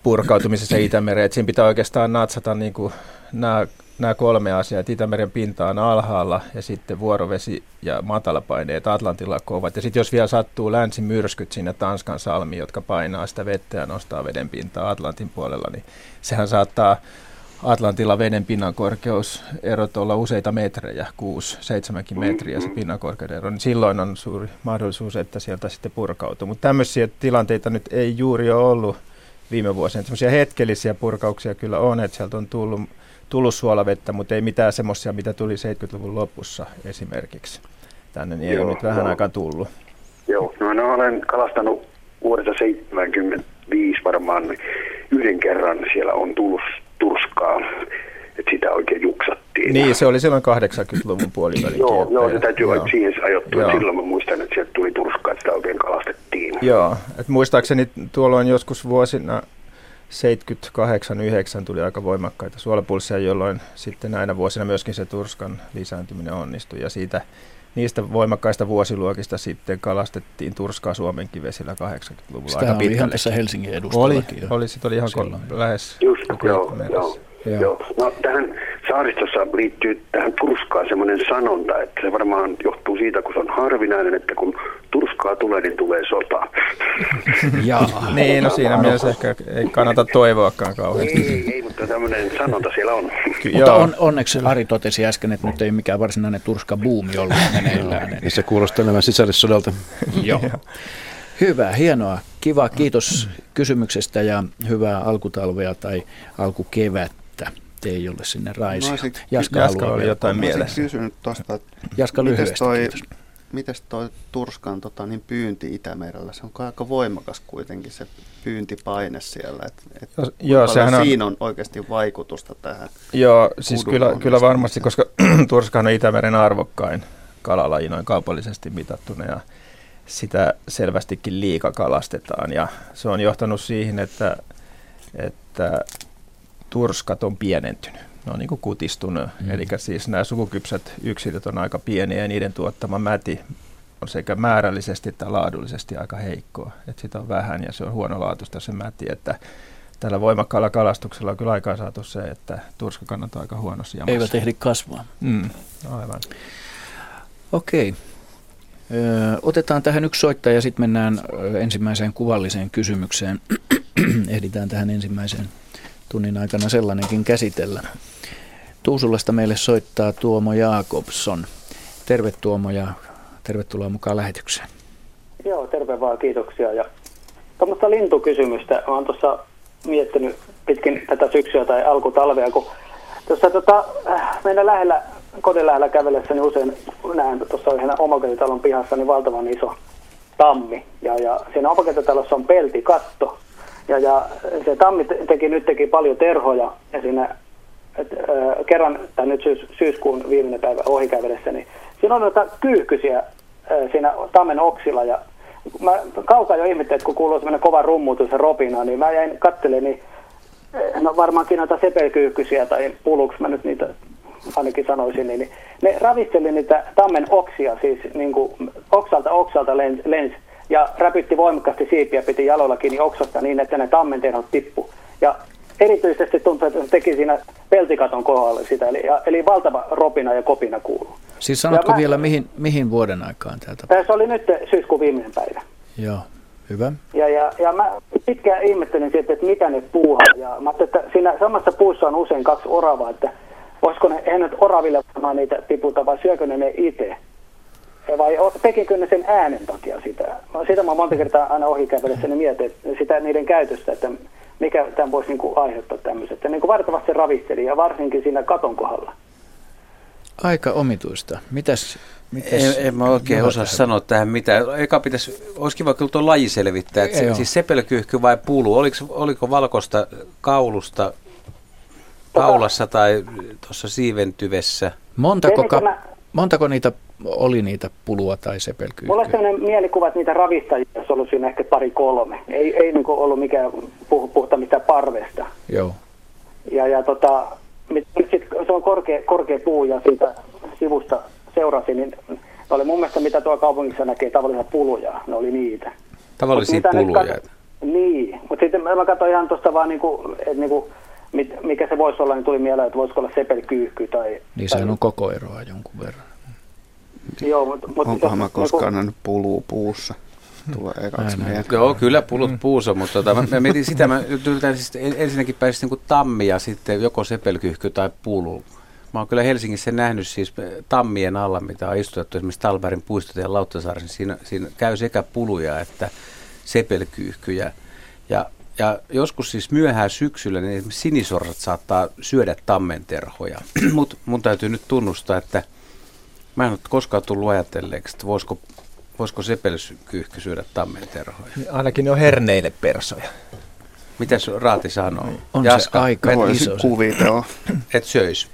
purkautumisessa Itämereen. Siinä pitää oikeastaan natsata niin kuin nämä, nämä kolme asiaa, että Itämeren pinta on alhaalla ja sitten vuorovesi ja matalapaineet Atlantilla kovat. Ja sitten jos vielä sattuu länsimyrskyt sinne Tanskan salmiin, jotka painaa sitä vettä ja nostaa veden pintaa Atlantin puolella, niin sehän saattaa Atlantilla veden pinnan korkeus erot olla useita metrejä, 6-7 metriä se pinnan korkeuden ero, niin silloin on suuri mahdollisuus, että sieltä sitten purkautuu. Mutta tämmöisiä tilanteita nyt ei juuri ole ollut viime vuosina. Semmoisia hetkellisiä purkauksia kyllä on, että sieltä on tullut, tullut suolavettä, mutta ei mitään semmoisia, mitä tuli 70-luvun lopussa esimerkiksi. Tänne niin ei Joo, ole nyt vähän no. aikaa tullut. Joo, no, no olen kalastanut vuodesta 75 varmaan yhden kerran siellä on tullut turskaa, että sitä oikein juksattiin. Niin, se oli silloin 80-luvun puolivälin Joo, joo, se täytyy olla siihen ajoittua. Silloin mä muistan, että sieltä tuli turskaa, että sitä oikein kalastettiin. Joo, että muistaakseni tuolloin joskus vuosina 78-9 tuli aika voimakkaita suolapulsseja, jolloin sitten näinä vuosina myöskin se turskan lisääntyminen onnistui. Ja siitä, niistä voimakkaista vuosiluokista sitten kalastettiin turskaa Suomenkin vesillä 80-luvulla Sitä aika pitkälle. ihan tässä Helsingin edustallakin. Oli, oli, sit oli ihan kol- lähes Just, joo, joo. Joo. Joo. No, tähän saaristossa liittyy tähän turskaan semmoinen sanonta, että se varmaan johtuu siitä, kun se on harvinainen, että kun turskaa tulee, niin tulee sota. <laughs> Jaa. niin, no siinä mielessä ehkä ei kannata toivoakaan kauheasti. Ei, ei, ei mutta tämmöinen sanonta siellä on. <laughs> mutta on, onneksi Ari totesi äsken, että nyt ei mikään varsinainen turska buumi ollut meneillään. niin se kuulostaa enemmän sisällissodalta. <laughs> Joo. Hyvä, hienoa. Kiva, kiitos kysymyksestä ja hyvää alkutalvea tai alkukevättä jolle sinne Raisi. No, Jaska, Jaska oli jotain mielessä. kysynyt tuosta, että Jaska lyhyesti, toi, mites toi Turskan tota, niin pyynti Itämerellä, se on aika voimakas kuitenkin se pyyntipaine siellä, että et joo, joo, sehän on, siinä on oikeasti vaikutusta tähän. Joo, siis kyllä, kyllä varmasti, koska <clears throat> Turskahan on Itämeren arvokkain kalalaji noin kaupallisesti mitattuna ja sitä selvästikin liikakalastetaan ja se on johtanut siihen, että, että turskat on pienentynyt. Ne on niin kuin kutistunut. Mm. Eli siis nämä sukukypsät yksilöt on aika pieniä ja niiden tuottama mäti on sekä määrällisesti että laadullisesti aika heikkoa. Että sitä on vähän ja se on huonolaatuista se mäti. Että tällä voimakkaalla kalastuksella on kyllä aikaa saatu se, että turskakannat on aika huonossa jamassa. Eivät ehdi kasvaa. Mm, aivan. Okei. Ö, otetaan tähän yksi soittaja ja sitten mennään ensimmäiseen kuvalliseen kysymykseen. <clears throat> Ehditään tähän ensimmäiseen tunnin aikana sellainenkin käsitellä. Tuusulasta meille soittaa Tuomo Jaakobson. Terve Tuomo ja tervetuloa mukaan lähetykseen. Joo, terve vaan, kiitoksia. Ja tuommoista lintukysymystä olen tuossa miettinyt pitkin tätä syksyä tai alkutalvea, kun tuossa tota, meidän lähellä, kodin lähellä kävellessä, niin usein näen tuossa yhden omakotitalon pihassa niin valtavan iso tammi. Ja, ja siinä omakotitalossa on peltikatto. Ja, ja se tammi teki, nyt teki paljon terhoja ja siinä et, äh, kerran, tai nyt syys, syyskuun viimeinen päivä ohikävellessä, niin siinä on noita kyyhkysiä äh, siinä tammen oksilla. Ja mä kaukaa jo ihmettelin, että kun kuuluu semmoinen kova rummutus ja ropina, niin mä jäin kattelemaan, niin no varmaankin noita sepelkyyhkysiä tai puluksi mä nyt niitä ainakin sanoisin, niin ne ravisteli niitä tammen oksia, siis niin kuin oksalta oksalta lens, lens ja räpytti voimakkaasti siipiä, piti jaloilla kiinni oksasta niin, että ne tammen terhot tippu. Ja erityisesti tuntui, että teki siinä peltikaton kohdalla sitä, eli, eli valtava ropina ja kopina kuuluu. Siis sanotko mä, vielä, mihin, mihin vuoden aikaan tämä Se oli nyt syyskuun viimeinen päivä. Joo, hyvä. Ja, ja, ja mä pitkään ihmettelin siitä, että mitä ne puuhaa. Ja mä että siinä samassa puussa on usein kaksi oravaa, että voisiko ne, eihän nyt oraville niitä tiputa, vai syökö ne ne itse? Vai tekikö ne sen äänen takia sitä? No, sitä mä monta kertaa aina ohikävelessä niin mietin sitä niiden käytöstä, että mikä tämän voisi niin kuin aiheuttaa tämmöiset. Ja niin kuin vartavasti ravisteli ja varsinkin siinä katon kohdalla. Aika omituista. Mitäs, mitäs en, en mä oikein osaa tähän? sanoa tähän mitään. Eka pitäisi, olisi kiva kyllä tuo laji selvittää. Että se, siis sepelkyyhky vai pulu? Oliko, oliko valkoista kaulusta kaulassa tai tuossa siiventyvessä? Montako, ka- montako niitä oli niitä pulua tai sepelkyyhkyä? Mulla on sellainen mielikuva, että niitä ravistajia olisi ollut siinä ehkä pari kolme. Ei, ei niin ollut mikään puh, puhuta mitään parvesta. Joo. Ja, ja tota, nyt sit, se on korkea, korkea puu ja siitä sivusta seurasi, niin ne oli mun mielestä mitä tuolla kaupungissa näkee tavallisia puluja, ne oli niitä. Tavallisia puluja? Kat... Niin, mutta sitten mä katsoin ihan tuosta vaan niinku, että niinku, mikä se voisi olla, niin tuli mieleen, että voisiko olla sepelkyyhky tai... Niin sehän on koko eroa jonkun verran. Joo, mutta... Mut, Onkohan mä koskaan niinku... nähnyt puluu puussa? Tulee ekaksi Joo, kyllä pulut puussa, mutta tota, mä, mä mietin sitä, mä siis ensinnäkin pääsin niin tammi ja sitten joko sepelkyhky tai pulu. Mä oon kyllä Helsingissä nähnyt siis tammien alla, mitä on istutettu esimerkiksi Talbergin puistot ja Lauttasaaren. Siinä, siinä käy sekä puluja että sepelkyyhkyjä. Ja, ja joskus siis myöhään syksyllä niin esimerkiksi sinisorrat saattaa syödä tammenterhoja. <clears throat> Mutta mun täytyy nyt tunnustaa, että mä en ole koskaan tullut ajatelleeksi, että voisiko Voisiko sepelkyyhky syödä tammenterhoja? Ainakin ne on herneille persoja. Mitäs Raati sanoo? On Jaska, se aika iso. Kuvitella. Et söis.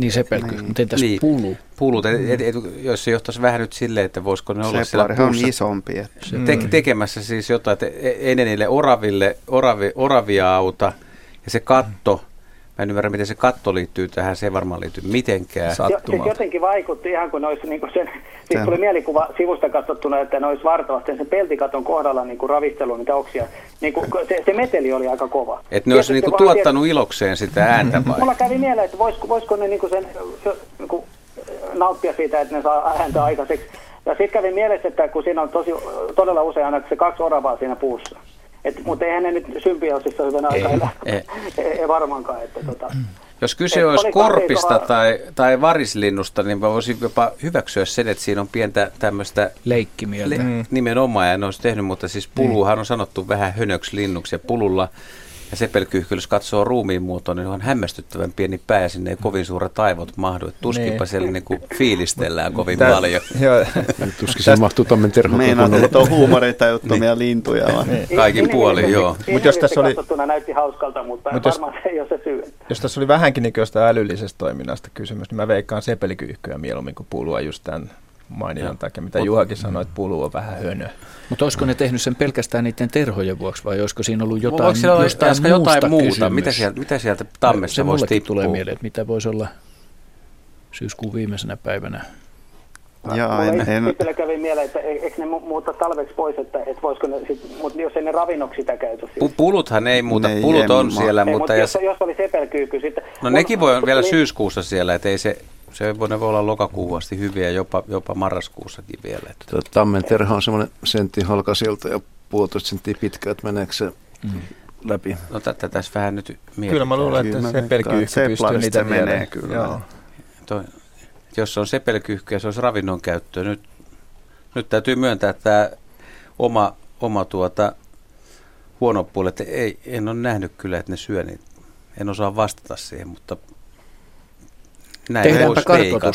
Niin sepelkyyhky, niin. mutta entäs niin. pulu? Pulut, et, et, et, jos se johtaisi vähän nyt silleen, että voisiko ne olla siellä puussa. on isompi. Että. Te, tekemässä siis jotain, että ennen niille oraville, oravi, oravia auta ja se katto, mm Mä en ymmärrä, miten se katto liittyy tähän, se ei varmaan liity mitenkään. Jo, siis jotenkin vaikutti ihan kuin olisi niin kuin sen, siis tuli mielikuva sivusta katsottuna, että ne olisi vartavasti sen peltikaton kohdalla niin kuin ravistelu niitä oksia. Niin kuin, se, se, meteli oli aika kova. Että ne olisi niin kuin tuottanut tiedä, ilokseen sitä ääntä vai? Mulla kävi mieleen, että voisiko, voisiko ne niin kuin sen niin kuin, nauttia siitä, että ne saa ääntä aikaiseksi. Ja sitten kävi mielessä, että kun siinä on tosi, todella usein aina se kaksi oravaa siinä puussa. Et, mutta eihän ne nyt symbioosissa hyvän aikaa ei, ei. ei, ei varmaankaan. Että, tota, Jos kyse et, olisi korpista tai, tai varislinnusta, niin mä voisin jopa hyväksyä sen, että siinä on pientä tämmöistä leikkimieltä. Le- mm. nimenomaan, ja ne olisi tehnyt, mutta siis puluhan on sanottu vähän hönöksi linnuksi, ja pululla ja sepelkyyhky, jos katsoo ruumiin muotoon, niin on hämmästyttävän pieni pää ja sinne ei kovin suuret aivot mahdu. Tuskinpa niin. siellä niinku fiilistellään kovin Tää, paljon. <laughs> Joo. Tuskin se mahtuu tammen terhoon. Meinaat, että on huumorintajuttomia niin. lintuja. Vaan. Niin. Kaikin puolin, joo. Mutta jos tässä oli... näytti hauskalta, mutta Mut varmaan jos, se ei ole se syy. Jos tässä oli vähänkin niin älyllisestä toiminnasta kysymys, niin mä veikkaan sepelkyyhkyä mieluummin kuin puulua just tämän maininnan takia, mitä Juhakin sanoi, että pulu on vähän hönö. Mutta olisiko ne tehnyt sen pelkästään niiden terhojen vuoksi vai olisiko siinä ollut jotain, siellä jostain muusta jotain muuta? Mitä sieltä, mitä sieltä tammessa se voisi tippua? tulee mieleen, että mitä voisi olla syyskuun viimeisenä päivänä. Joo, en, en... Itsellä kävi mieleen, että eikö ne muutta talveksi pois, että, että voisiko ne, sit, mutta jos ei ne ravinnoksi sitä käytä. Siis. Puluthan ei muuta, ne pulut on siellä, ei, mutta... Jos, jos oli sepelkyykky sitten... No nekin voi vielä syyskuussa siellä, että ei se, se voi, ne voi olla lokakuun asti hyviä, jopa, jopa marraskuussakin vielä. Tuo tammen terha on semmoinen sentti halkasilta ja puolitoista senttiä pitkä, että meneekö se mm. läpi. No tätä tässä vähän nyt mietitään. Kyllä mä luulen, että sepelkyyhky pystyy niitä menee kyllä. Joo. Toi, jos se on sepelkyyhky ja se olisi ravinnon käyttö, nyt, nyt täytyy myöntää, että tämä oma, oma tuota, huono puoli, että ei, en ole nähnyt kyllä, että ne syö, niin en osaa vastata siihen, mutta näin Tehdäänpä.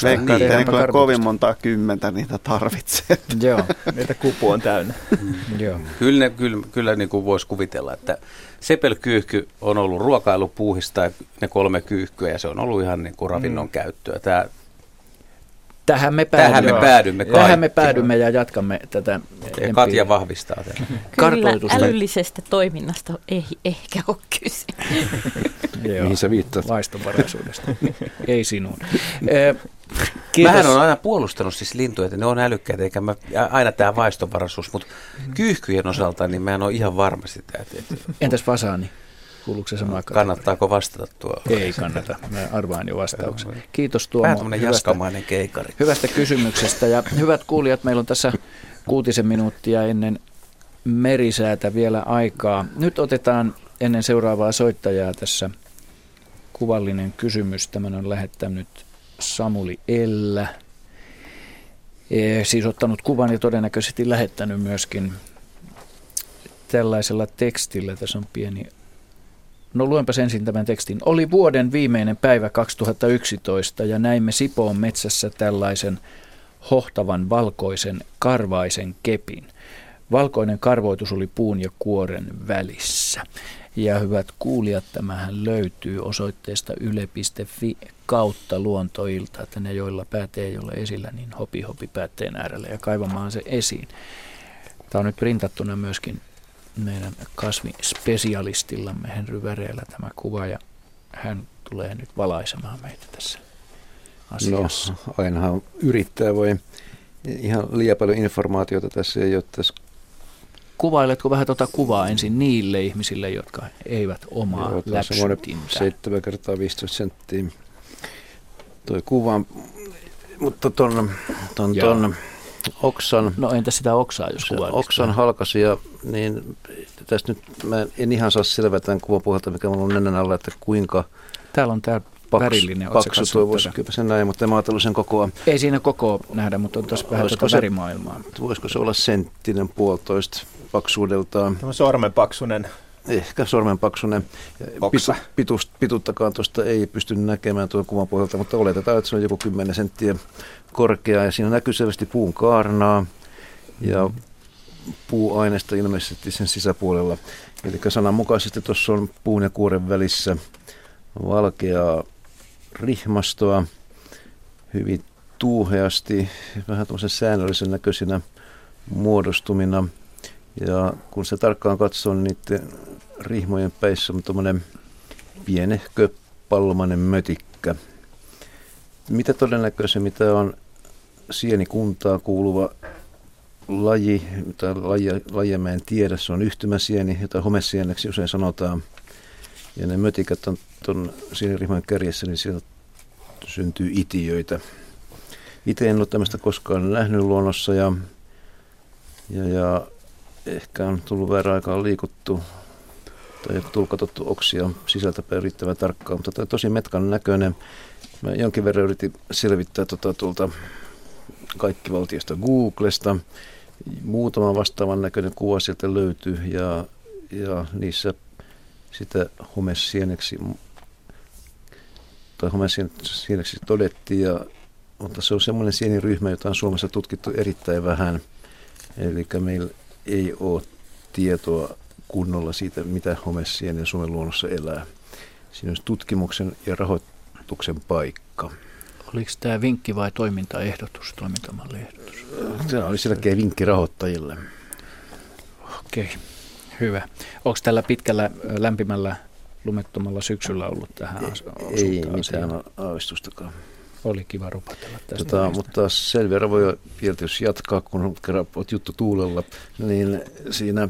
Veikkaan, että ei kyllä kovin monta kymmentä niitä tarvitsee. <laughs> Joo, niitä kupu on täynnä. Mm. Joo. Kyllä, kyllä, kyllä niin kuin voisi kuvitella, että sepelkyyhky on ollut ruokailupuuhista ne kolme kyyhkyä ja se on ollut ihan niin kuin ravinnon mm. käyttöä. Tämä Tähän me päädymme. Tähän me päädymme, Tähän me päädymme ja jatkamme tätä. Ja Katja vahvistaa tätä. Kyllä älyllisestä toiminnasta ei ehkä ole kyse. <laughs> Joo. Mihin sä viittaat? Vaistonvaraisuudesta. <laughs> ei sinun. Kiitos. Mähän on aina puolustanut siis lintuja, että ne on älykkäitä, eikä mä, aina tämä vaistonvaraisuus, mutta kyyhkyjen osalta niin mä en ole ihan varma sitä. Että, että... Entäs fasaani? Kuuluuko se sama Kannattaako vastata tuo? Ei kannata. Mä arvaan jo vastauksen. Kiitos Tuomo. Vähän hyvästä, keikari. Hyvästä kysymyksestä. Ja hyvät kuulijat, meillä on tässä kuutisen minuuttia ennen merisäätä vielä aikaa. Nyt otetaan ennen seuraavaa soittajaa tässä kuvallinen kysymys. Tämän on lähettänyt Samuli Ellä. E, siis ottanut kuvan ja todennäköisesti lähettänyt myöskin tällaisella tekstillä. Tässä on pieni No luenpa ensin tämän tekstin. Oli vuoden viimeinen päivä 2011 ja näimme Sipoon metsässä tällaisen hohtavan valkoisen karvaisen kepin. Valkoinen karvoitus oli puun ja kuoren välissä. Ja hyvät kuulijat, tämähän löytyy osoitteesta yle.fi kautta luontoilta, että ne joilla päät ei ole esillä, niin hopi hopi päätteen äärelle ja kaivamaan se esiin. Tämä on nyt printattuna myöskin meidän kasvispesialistillamme Henry Väreellä tämä kuva ja hän tulee nyt valaisemaan meitä tässä asiassa. No, ainahan yrittää voi. Ihan liian paljon informaatiota tässä ei ole tässä. Kuvailetko vähän tuota kuvaa ensin niille ihmisille, jotka eivät omaa Joo, läpsytintä? 7 kertaa 15 senttiä toi kuva, mutta ton, ton, ton oksan... No entä sitä oksaa, jos kuvailisi? Oksan halkasia, niin tästä nyt mä en ihan saa selvää tämän kuvan pohjalta, mikä on nenän alla, että kuinka... Täällä on tämä paksu, värillinen. Paksu tuo voisi kyllä sen näin, mutta en ajatellut sen kokoa. Ei siinä koko nähdä, mutta on tuossa vähän tuota värimaailmaa. Voisiko se olla senttinen puolitoista paksuudeltaan? Tämä sormenpaksunen Ehkä sormenpaksunen. Pitu, pitust, pituuttakaan tuosta ei pysty näkemään tuon kuvan pohjalta, mutta oletetaan, että se on joku 10 senttiä korkea. Ja siinä näkyy selvästi puun kaarnaa ja puuaineesta ilmeisesti sen sisäpuolella. Eli sananmukaisesti tuossa on puun ja kuoren välissä valkeaa rihmastoa hyvin tuuheasti, vähän tuollaisen säännöllisen näköisinä muodostumina. Ja kun se tarkkaan katsoo, niin niiden rihmojen päissä on tuommoinen pienehkö palmanen mötikkä. Mitä todennäköisemmin mitä on sienikuntaa kuuluva laji, mitä lajia, lajia mä en tiedä, se on yhtymäsieni, jota homesieneksi usein sanotaan. Ja ne mötikät on tuon sienirihman kärjessä, niin sieltä syntyy itiöitä. Itse en ole tämmöistä koskaan nähnyt luonnossa ja, ja, ja ehkä on tullut väärä aikaa liikuttu tai tullut katsottu oksia sisältäpäin riittävän tarkkaan, mutta tämä tosi metkan näköinen. Mä jonkin verran yritin selvittää tuota, tuolta valtiosta Googlesta. Muutama vastaavan näköinen kuva sieltä löytyy ja, ja niissä sitä homesieneksi tai homesieneksi todettiin, ja, mutta se on semmoinen sieniryhmä, jota on Suomessa tutkittu erittäin vähän. Eli meillä ei ole tietoa kunnolla siitä, mitä homessieni Suomen luonnossa elää. Siinä olisi tutkimuksen ja rahoituksen paikka. Oliko tämä vinkki vai toimintaehdotus, toimintamalliehdotus? Tämä oli selkeä vinkki rahoittajille. Okei, hyvä. Onko tällä pitkällä lämpimällä lumettomalla syksyllä ollut tähän Ei, ei mitään aavistustakaan. Oli kiva rupatella tästä. Tota, mutta sen verran voi jos jatkaa, kun kerran olet juttu tuulella, niin siinä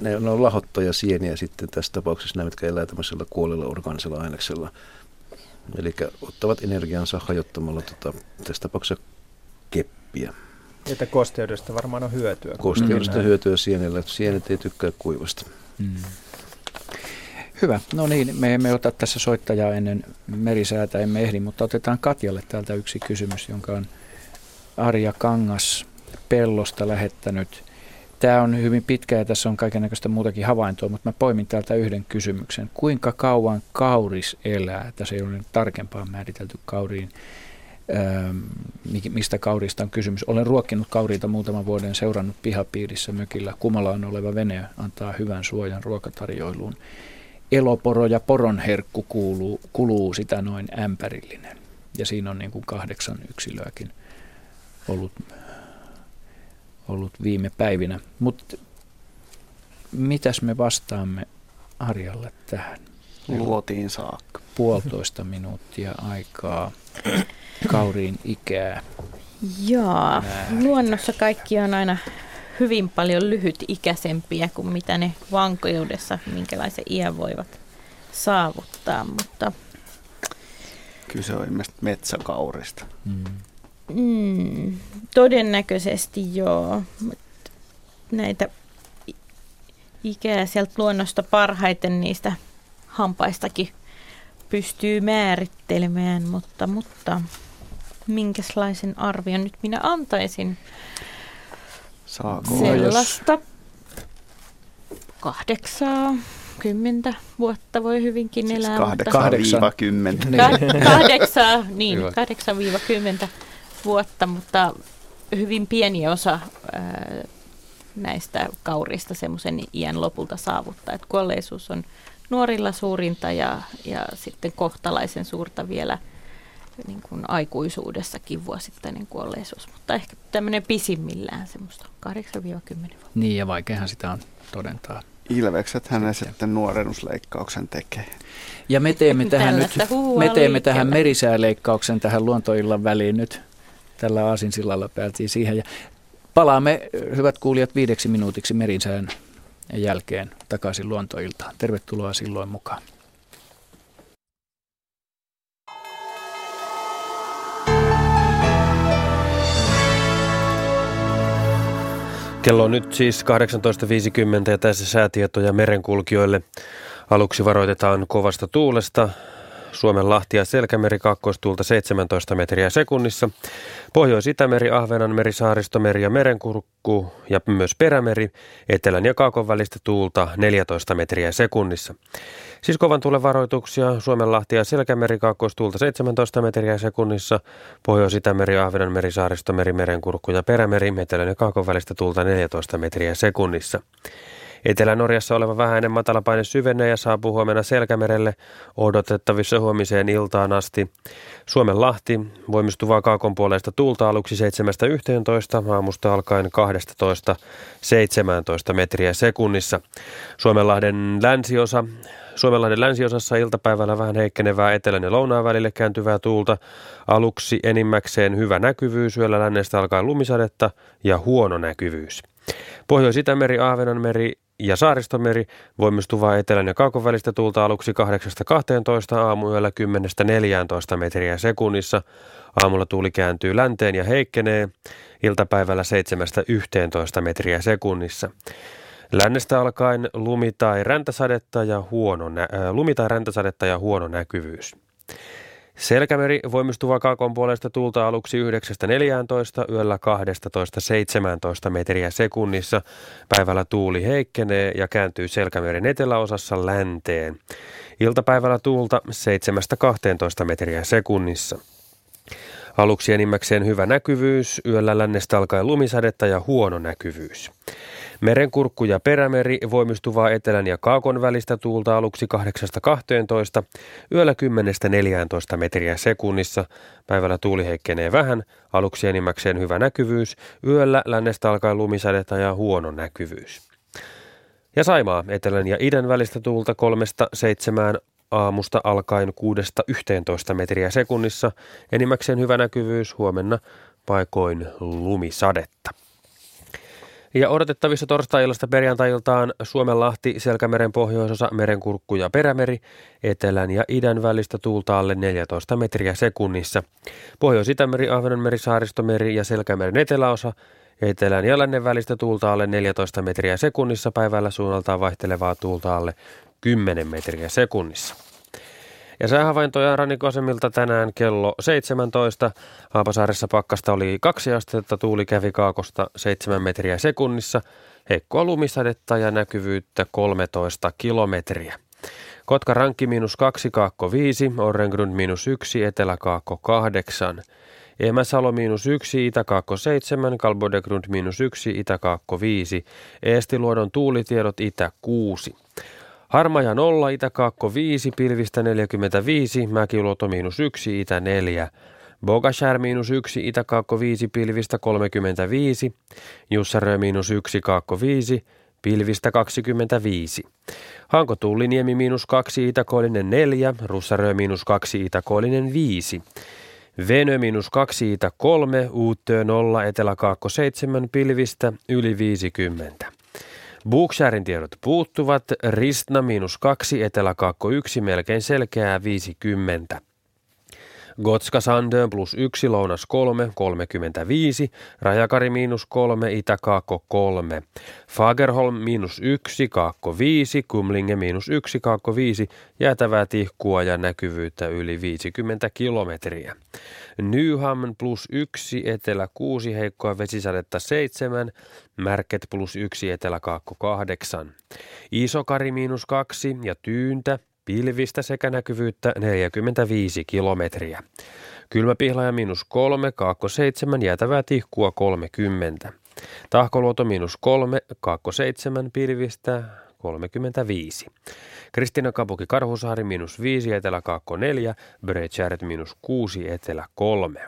ne, ne on lahottaja sieniä sitten tässä tapauksessa, nämä, mitkä elää tämmöisellä kuolella organisella aineksella. Eli ottavat energiansa hajottamalla tota, tässä tapauksessa keppiä. Että kosteudesta varmaan on hyötyä. Kosteudesta mm. hyötyä sienellä. Sienet ei tykkää kuivasta. Mm. Hyvä. No niin, me emme ota tässä soittajaa ennen merisäätä, emme ehdi, mutta otetaan Katjalle täältä yksi kysymys, jonka on Arja Kangas Pellosta lähettänyt. Tämä on hyvin pitkä ja tässä on kaikenlaista muutakin havaintoa, mutta mä poimin täältä yhden kysymyksen. Kuinka kauan kauris elää? Tässä ei ole tarkempaan määritelty kauriin mistä kaurista on kysymys. Olen ruokkinut kauriita muutaman vuoden seurannut pihapiirissä mökillä. Kumalaan oleva vene antaa hyvän suojan ruokatarjoiluun. Eloporo ja poronherkku kuuluu, kuluu sitä noin ämpärillinen. Ja siinä on niin kuin kahdeksan yksilöäkin ollut, ollut viime päivinä. Mutta mitäs me vastaamme Arjalle tähän? Luotiin saakka. Puolitoista minuuttia aikaa kauriin ikää. Joo, luonnossa kaikki on aina hyvin paljon lyhytikäisempiä kuin mitä ne vankeudessa, minkälaisen iän voivat saavuttaa, mutta... Kyse on ilmeisesti metsäkaurista. Mm. Mm, todennäköisesti joo. Näitä ikää sieltä luonnosta parhaiten niistä hampaistakin pystyy määrittelemään, mutta, mutta minkälaisen arvion nyt minä antaisin? Saako Sellaista kahdeksaa, kymmentä vuotta voi hyvinkin siis elää. Kahdeksan, kymmentä. <laughs> Niin. Kahdeksaa, niin, kahdeksan viiva kymmentä vuotta, mutta hyvin pieni osa ää, näistä kaurista semmoisen iän lopulta saavuttaa. Et kuolleisuus on nuorilla suurinta ja, ja sitten kohtalaisen suurta vielä niin kuin aikuisuudessakin vuosittainen kuolleisuus, mutta ehkä tämmöinen pisimmillään semmoista 8-10 vuotta. Niin ja vaikeahan sitä on todentaa. Ilvekset hänen sitten nuorennusleikkauksen tekee. Ja me teemme <laughs> tähän nyt, me teemme tähän merisääleikkauksen tähän luontoillan väliin nyt. Tällä aasinsillalla päätiin siihen. Ja palaamme, hyvät kuulijat, viideksi minuutiksi merisään jälkeen takaisin luontoiltaan. Tervetuloa silloin mukaan. Kello on nyt siis 18.50 ja tässä säätietoja merenkulkijoille. Aluksi varoitetaan kovasta tuulesta. Suomen Lahti ja Selkämeri kakkoistuulta 17 metriä sekunnissa. Pohjois-Itämeri, Ahvenanmeri, Saaristomeri ja Merenkurkku ja myös Perämeri, etelän ja kaakon välistä tuulta 14 metriä sekunnissa. Siis kovan tuulen varoituksia Lahti ja Selkämeri kakkoistuulta 17 metriä sekunnissa, Pohjois-Itämeri, Ahvenanmeri, Saaristomeri, Merenkurkku ja Perämeri, etelän ja kaakon välistä tuulta 14 metriä sekunnissa. Etelä-Norjassa oleva vähäinen matalapaine syvenee ja saapuu huomenna Selkämerelle odotettavissa huomiseen iltaan asti. Suomen Lahti voimistuvaa kaakon puolesta tuulta aluksi 7.11, aamusta alkaen 12.17 metriä sekunnissa. Suomenlahden länsiosa Suomenlahden länsiosassa iltapäivällä vähän heikkenevää etelän ja lounaan välille kääntyvää tuulta. Aluksi enimmäkseen hyvä näkyvyys, yöllä lännestä alkaen lumisadetta ja huono näkyvyys. Pohjois-Itämeri, Ahvenanmeri ja Saaristomeri voimistuvaa etelän ja kaakon välistä tuulta aluksi 8-12 aamuyöllä 10-14 metriä sekunnissa. Aamulla tuuli kääntyy länteen ja heikkenee iltapäivällä 7-11 metriä sekunnissa. Lännestä alkaen lumi tai räntäsadetta ja huono, nä- äh, lumi tai räntäsadetta ja huono näkyvyys. Selkämeri voimistuva kaakon puolesta tuulta aluksi 9.14, yöllä 12.17 metriä sekunnissa. Päivällä tuuli heikkenee ja kääntyy Selkämeren eteläosassa länteen. Iltapäivällä tuulta 7.12 metriä sekunnissa. Aluksi enimmäkseen hyvä näkyvyys, yöllä lännestä alkaen lumisadetta ja huono näkyvyys. Merenkurkku ja perämeri voimistuvaa etelän ja kaakon välistä tuulta aluksi 8-12, yöllä 10-14 metriä sekunnissa. Päivällä tuuli heikkenee vähän, aluksi enimmäkseen hyvä näkyvyys, yöllä lännestä alkaen lumisadetta ja huono näkyvyys. Ja Saimaa etelän ja idän välistä tuulta 3-7 aamusta alkaen 6-11 metriä sekunnissa, enimmäkseen hyvä näkyvyys, huomenna paikoin lumisadetta. Ja odotettavissa torstai-illasta perjantai-iltaan Suomenlahti, Selkämeren pohjoisosa, Merenkurkku ja Perämeri, etelän ja idän välistä tuulta alle 14 metriä sekunnissa. Pohjois-Itämeri, Ahvenanmeri, Saaristomeri ja Selkämeren eteläosa, etelän ja lännen välistä tuulta alle 14 metriä sekunnissa, päivällä suunnaltaan vaihtelevaa tuulta alle 10 metriä sekunnissa. Ja säähavaintoja rannikosemilta tänään kello 17. Haapasaaressa pakkasta oli kaksi astetta, tuuli kävi kaakosta 7 metriä sekunnissa. heikkoa lumisadetta ja näkyvyyttä 13 kilometriä. Kotka Rankki miinus 2, Kaakko 5, Orrengrund miinus 1, Etelä-Kaakko 8. Emäsalo miinus 1, Itä-Kaakko 7, Kalbodegrund miinus 1, Itä-Kaakko 5, Eestiluodon tuulitiedot Itä 6. Harmaja 0, Itä-Kaakko 5, Pilvistä 45, Mäkiluoto miinus 1, Itä 4. Bogashär miinus 1, Itä-Kaakko 5, Pilvistä 35, Jussarö miinus 1, Kaakko 5, Pilvistä 25. Hanko Tulliniemi miinus 2, Itäkoillinen 4, Russarö miinus 2, Itäkoillinen 5. Venö miinus 2, Itä 3, Uuttöö 0, Etelä-Kaakko 7, Pilvistä yli 50. Booksharin tiedot puuttuvat, Ristna miinus 2, Etelä-Kaakko 1, melkein selkeää 50. Gotska Sandön plus 1, lounas 3, 35, Rajakari miinus 3, Itä-Kaakko 3, Fagerholm miinus 1, Kaakko 5, Kumlinge miinus 1, Kaakko 5, jäätävää tihkua ja näkyvyyttä yli 50 kilometriä. Nyham plus 1, Etelä 6, heikkoa vesisadetta 7, Märket plus 1, Etelä-Kaakko 8. Isokari miinus 2 ja Tyyntä Pilvistä sekä näkyvyyttä 45 kilometriä. Kylmäpihlaja miinus 3, kaakko 7, jäätävää tihkua 30. Tahkoluoto miinus 3, kaakko 7, pilvistä 35. Kristina Kapuki Karhusaari miinus 5, etelä kaakko 4, Brecääret miinus 6, etelä 3.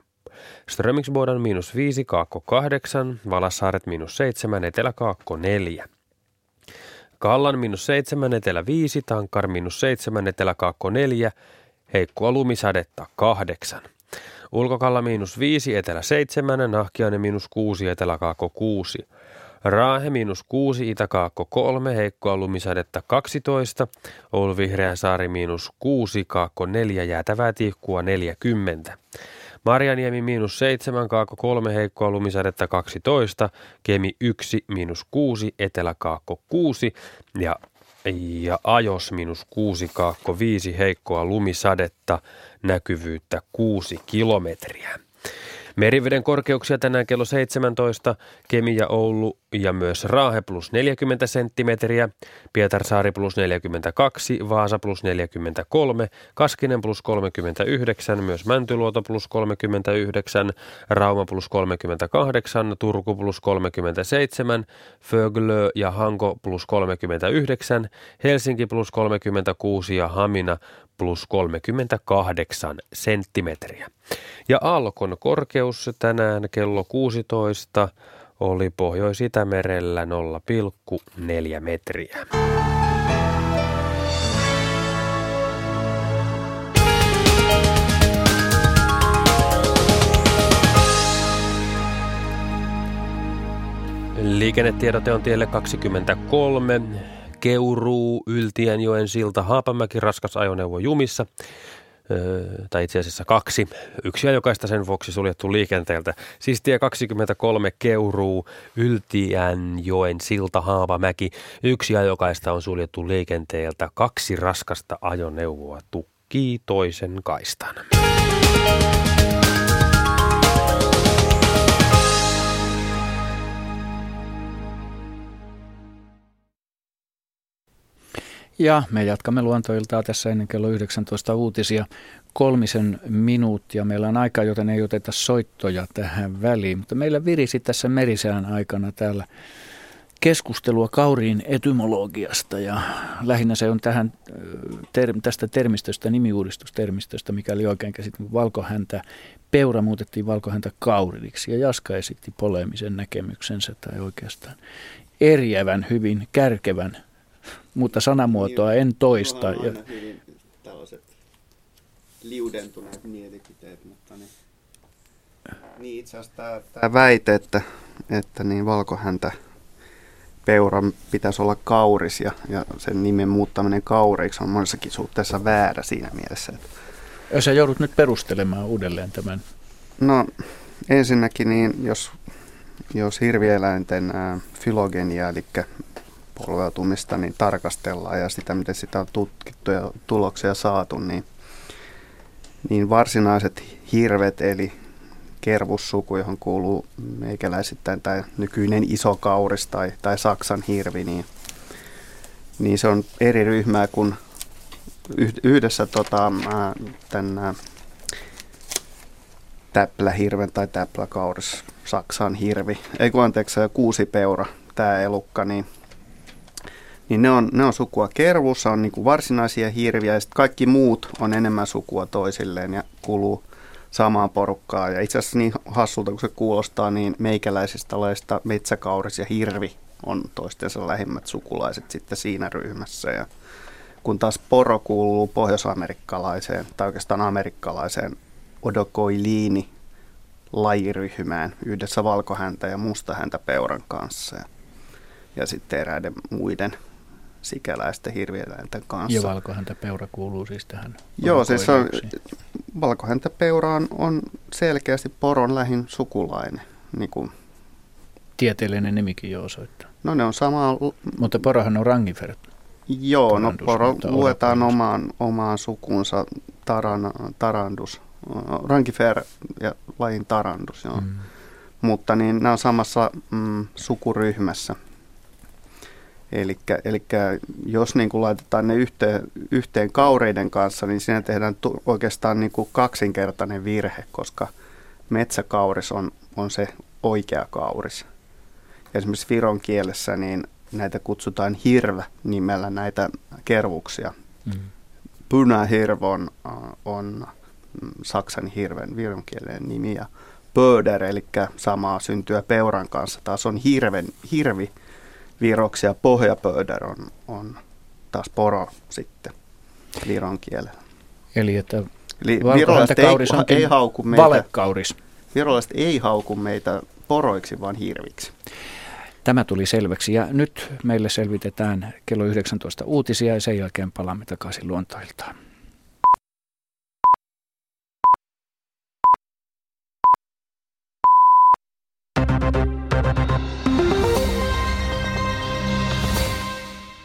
Strömingsbodan miinus 5, kaakko 8, Valassaaret miinus 7, etelä kaakko 4. Kallan miinus 7, etelä 5, Tankar miinus 7, etelä kaakko 4, heikkoa lumisadetta 8. Ulkokalla miinus 5, etelä 7, Nahkiainen miinus 6, etelä kaakko 6. Raahe miinus 6, Itäkaakko 3, heikkoa lumisadetta 12, Oulu Vihreä saari miinus 6, Kaakko 4, jäätävää tihkua 40. Marjaniemi miinus 7, Kaakko 3, heikkoa lumisadetta 12, Kemi 1, miinus 6, Etelä-Kaakko 6 ja, ja Ajos miinus 6, Kaakko 5, heikkoa lumisadetta, näkyvyyttä 6 kilometriä. Meriveden korkeuksia tänään kello 17, Kemi ja Oulu ja myös Raahe plus 40 senttimetriä, Pietarsaari plus 42, Vaasa plus 43, Kaskinen plus 39, myös Mäntyluoto plus 39, Rauma plus 38, Turku plus 37, Föglö ja Hanko plus 39, Helsinki plus 36 ja Hamina plus 38 senttimetriä. Ja Alkon korkeus tänään kello 16 oli Pohjois-Itämerellä 0,4 metriä. Liikennetiedote on tielle 23. Keuruu, Yltiänjoen silta, Haapamäki, raskas ajoneuvo jumissa tai itse asiassa kaksi. Yksi jokaista sen vuoksi suljettu liikenteeltä. Siis tie 23 Keuruu, Yltiänjoen silta, Haapamäki. Yksi jokaista on suljettu liikenteeltä. Kaksi raskasta ajoneuvoa tukkii toisen kaistan. Ja me jatkamme luontoiltaa tässä ennen kello 19 uutisia. Kolmisen minuuttia. Meillä on aika, joten ei oteta soittoja tähän väliin, mutta meillä virisi tässä merisään aikana täällä keskustelua kauriin etymologiasta. Ja lähinnä se on tähän, ter, tästä termistöstä, nimiuudistustermistöstä, mikäli oikein käsitin, valkohäntä, peura muutettiin valkohäntä kauriliksi ja Jaska esitti poleemisen näkemyksensä tai oikeastaan eriävän, hyvin kärkevän mutta sanamuotoa en toista. On ja... hyvin tällaiset liudentuneet mielipiteet, mutta niin, niin itse asiassa tämä, tämä väite, että, että niin valkohäntä peuran pitäisi olla kauris ja, ja sen nimen muuttaminen kauriksi on monessakin suhteessa väärä siinä mielessä. Että... Ja sä joudut nyt perustelemaan uudelleen tämän. No ensinnäkin, niin jos, jos hirvieläinten ää, filogenia, eli polveutumista niin tarkastellaan ja sitä, miten sitä on tutkittu ja tuloksia saatu, niin, niin varsinaiset hirvet eli kervussuku, johon kuuluu meikäläisittäin tämä nykyinen iso kauris tai, tai Saksan hirvi, niin, niin se on eri ryhmää kuin yhdessä tota, tämän täplähirven tai täpläkauris, Saksan hirvi, ei kun anteeksi, kuusipeura, tämä elukka, niin, niin ne, on, ne on sukua kervussa, on niin kuin varsinaisia hirviä ja sitten kaikki muut on enemmän sukua toisilleen ja kuluu samaan porukkaan. Ja itse asiassa niin hassulta kuin se kuulostaa, niin meikäläisistä laista metsäkauris ja hirvi on toistensa lähimmät sukulaiset sitten siinä ryhmässä. Ja kun taas poro kuuluu pohjoisamerikkalaiseen tai oikeastaan amerikkalaiseen odokoiliini lajiryhmään yhdessä valkohäntä ja mustahäntä peuran kanssa ja, ja sitten eräiden muiden sikäläisten hirvieläinten kanssa. Ja valkohäntä peura kuuluu siis tähän Joo, siis on, valkohäntä peura on, on selkeästi poron lähin sukulainen. Niin kuin. Tieteellinen nimikin jo osoittaa. No ne on sama. Mutta porohan on rangifer. Joo, no poro luetaan omaan, omaan sukunsa taran, tarandus Rankifer ja lajin Tarandus, joo. Mm. Mutta niin nämä on samassa mm, sukuryhmässä. Eli jos niin kuin laitetaan ne yhteen, yhteen kaureiden kanssa, niin siinä tehdään tu- oikeastaan niin kuin kaksinkertainen virhe, koska metsäkauris on, on se oikea kauris. Esimerkiksi viron kielessä niin näitä kutsutaan hirvä nimellä näitä kervuksia. Mm. Punahirvo on, on saksan hirven vironkielinen nimi ja Böder, eli samaa syntyä peuran kanssa, taas on hirven, hirvi viroksi ja pohjapöder on, on taas poro sitten viron kielellä. Eli että Eli virolaiset ei, ei hauku meitä, valekauris. Virolaiset ei hauku meitä poroiksi, vaan hirviksi. Tämä tuli selväksi ja nyt meille selvitetään kello 19 uutisia ja sen jälkeen palaamme takaisin luontoiltaan.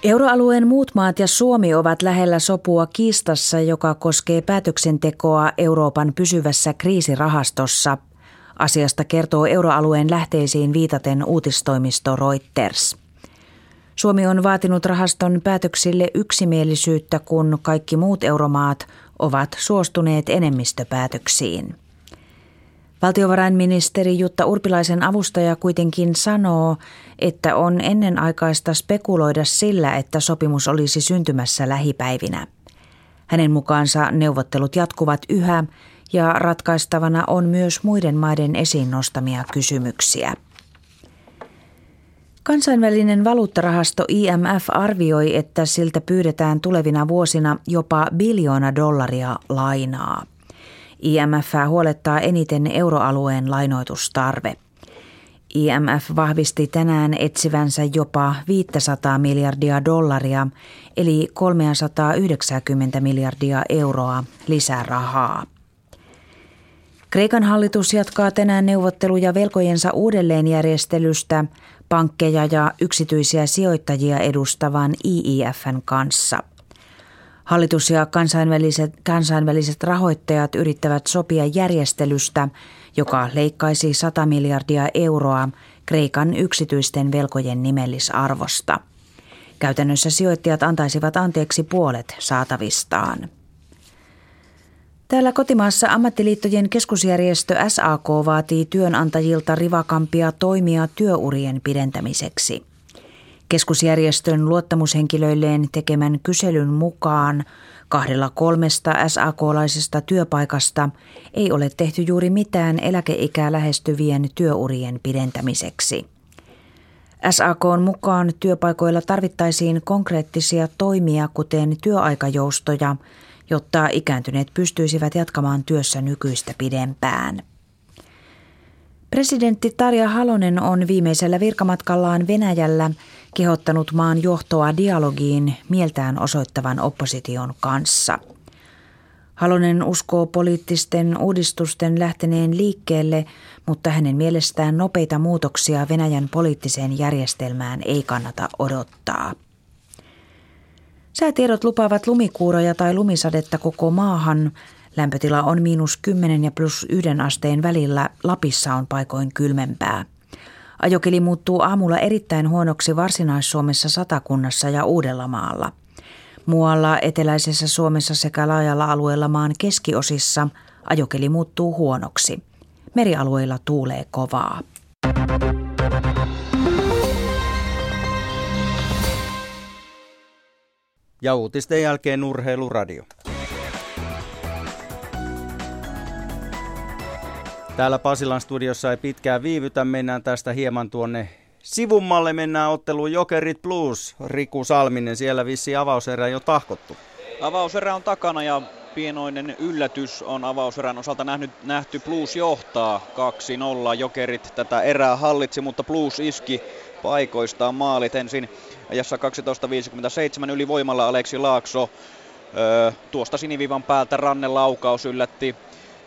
Euroalueen muut maat ja Suomi ovat lähellä sopua kiistassa, joka koskee päätöksentekoa Euroopan pysyvässä kriisirahastossa. Asiasta kertoo euroalueen lähteisiin viitaten uutistoimisto Reuters. Suomi on vaatinut rahaston päätöksille yksimielisyyttä, kun kaikki muut euromaat ovat suostuneet enemmistöpäätöksiin. Valtiovarainministeri Jutta Urpilaisen avustaja kuitenkin sanoo, että on ennenaikaista spekuloida sillä, että sopimus olisi syntymässä lähipäivinä. Hänen mukaansa neuvottelut jatkuvat yhä ja ratkaistavana on myös muiden maiden esiin nostamia kysymyksiä. Kansainvälinen valuuttarahasto IMF arvioi, että siltä pyydetään tulevina vuosina jopa biljoona dollaria lainaa. IMF huolettaa eniten euroalueen lainoitustarve. IMF vahvisti tänään etsivänsä jopa 500 miljardia dollaria, eli 390 miljardia euroa lisää rahaa. Kreikan hallitus jatkaa tänään neuvotteluja velkojensa uudelleenjärjestelystä pankkeja ja yksityisiä sijoittajia edustavan IIFn kanssa – Hallitus ja kansainväliset, kansainväliset rahoittajat yrittävät sopia järjestelystä, joka leikkaisi 100 miljardia euroa Kreikan yksityisten velkojen nimellisarvosta. Käytännössä sijoittajat antaisivat anteeksi puolet saatavistaan. Täällä kotimaassa ammattiliittojen keskusjärjestö SAK vaatii työnantajilta rivakampia toimia työurien pidentämiseksi – Keskusjärjestön luottamushenkilöilleen tekemän kyselyn mukaan kahdella kolmesta SAK-laisesta työpaikasta ei ole tehty juuri mitään eläkeikää lähestyvien työurien pidentämiseksi. SAK mukaan työpaikoilla tarvittaisiin konkreettisia toimia, kuten työaikajoustoja, jotta ikääntyneet pystyisivät jatkamaan työssä nykyistä pidempään. Presidentti Tarja Halonen on viimeisellä virkamatkallaan Venäjällä kehottanut maan johtoa dialogiin mieltään osoittavan opposition kanssa. Halonen uskoo poliittisten uudistusten lähteneen liikkeelle, mutta hänen mielestään nopeita muutoksia Venäjän poliittiseen järjestelmään ei kannata odottaa. Säätiedot lupaavat lumikuuroja tai lumisadetta koko maahan. Lämpötila on miinus 10 ja plus 1 asteen välillä, Lapissa on paikoin kylmempää. Ajokeli muuttuu aamulla erittäin huonoksi Varsinais-Suomessa Satakunnassa ja Uudellamaalla. Muualla eteläisessä Suomessa sekä laajalla alueella maan keskiosissa ajokeli muuttuu huonoksi. Merialueilla tuulee kovaa. Ja uutisten jälkeen urheiluradio. Täällä Pasilan studiossa ei pitkään viivytä, mennään tästä hieman tuonne sivummalle, mennään otteluun Jokerit Blues. Riku Salminen, siellä vissi avauserä jo tahkottu. Avauserä on takana ja pienoinen yllätys on avauserän osalta nähnyt, nähty. Blues johtaa 2-0. Jokerit tätä erää hallitsi, mutta Blues iski paikoistaan maalit ensin ajassa 12.57 ylivoimalla Aleksi Laakso. Öö, tuosta sinivivan päältä rannelaukaus yllätti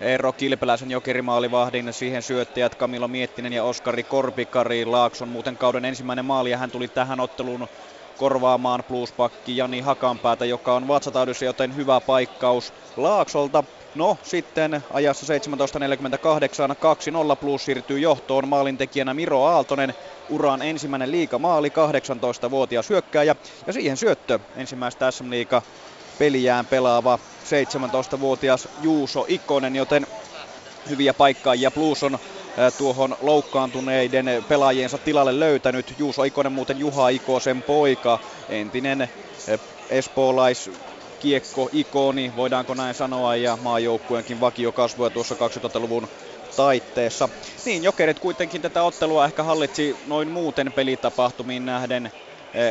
Eero Kilpeläisen jokerimaalivahdin, siihen syöttäjät Kamilo Miettinen ja Oskari Korpikari. Laakson muuten kauden ensimmäinen maali ja hän tuli tähän otteluun korvaamaan pluspakki Jani Hakanpäätä, joka on vatsataudissa, joten hyvä paikkaus Laaksolta. No sitten ajassa 17.48 2-0 plus siirtyy johtoon maalintekijänä Miro Aaltonen. Uran ensimmäinen liikamaali, 18-vuotias hyökkääjä ja siihen syöttö ensimmäistä SM Liiga peliään pelaava 17-vuotias Juuso Ikonen, joten hyviä paikkaajia Blues on tuohon loukkaantuneiden pelaajiensa tilalle löytänyt. Juuso Ikonen muuten Juha Ikosen poika, entinen espoolais kiekko-ikoni, voidaanko näin sanoa, ja maajoukkueenkin vakiokasvoja tuossa 2000-luvun taitteessa. Niin, Jokerit kuitenkin tätä ottelua ehkä hallitsi noin muuten pelitapahtumiin nähden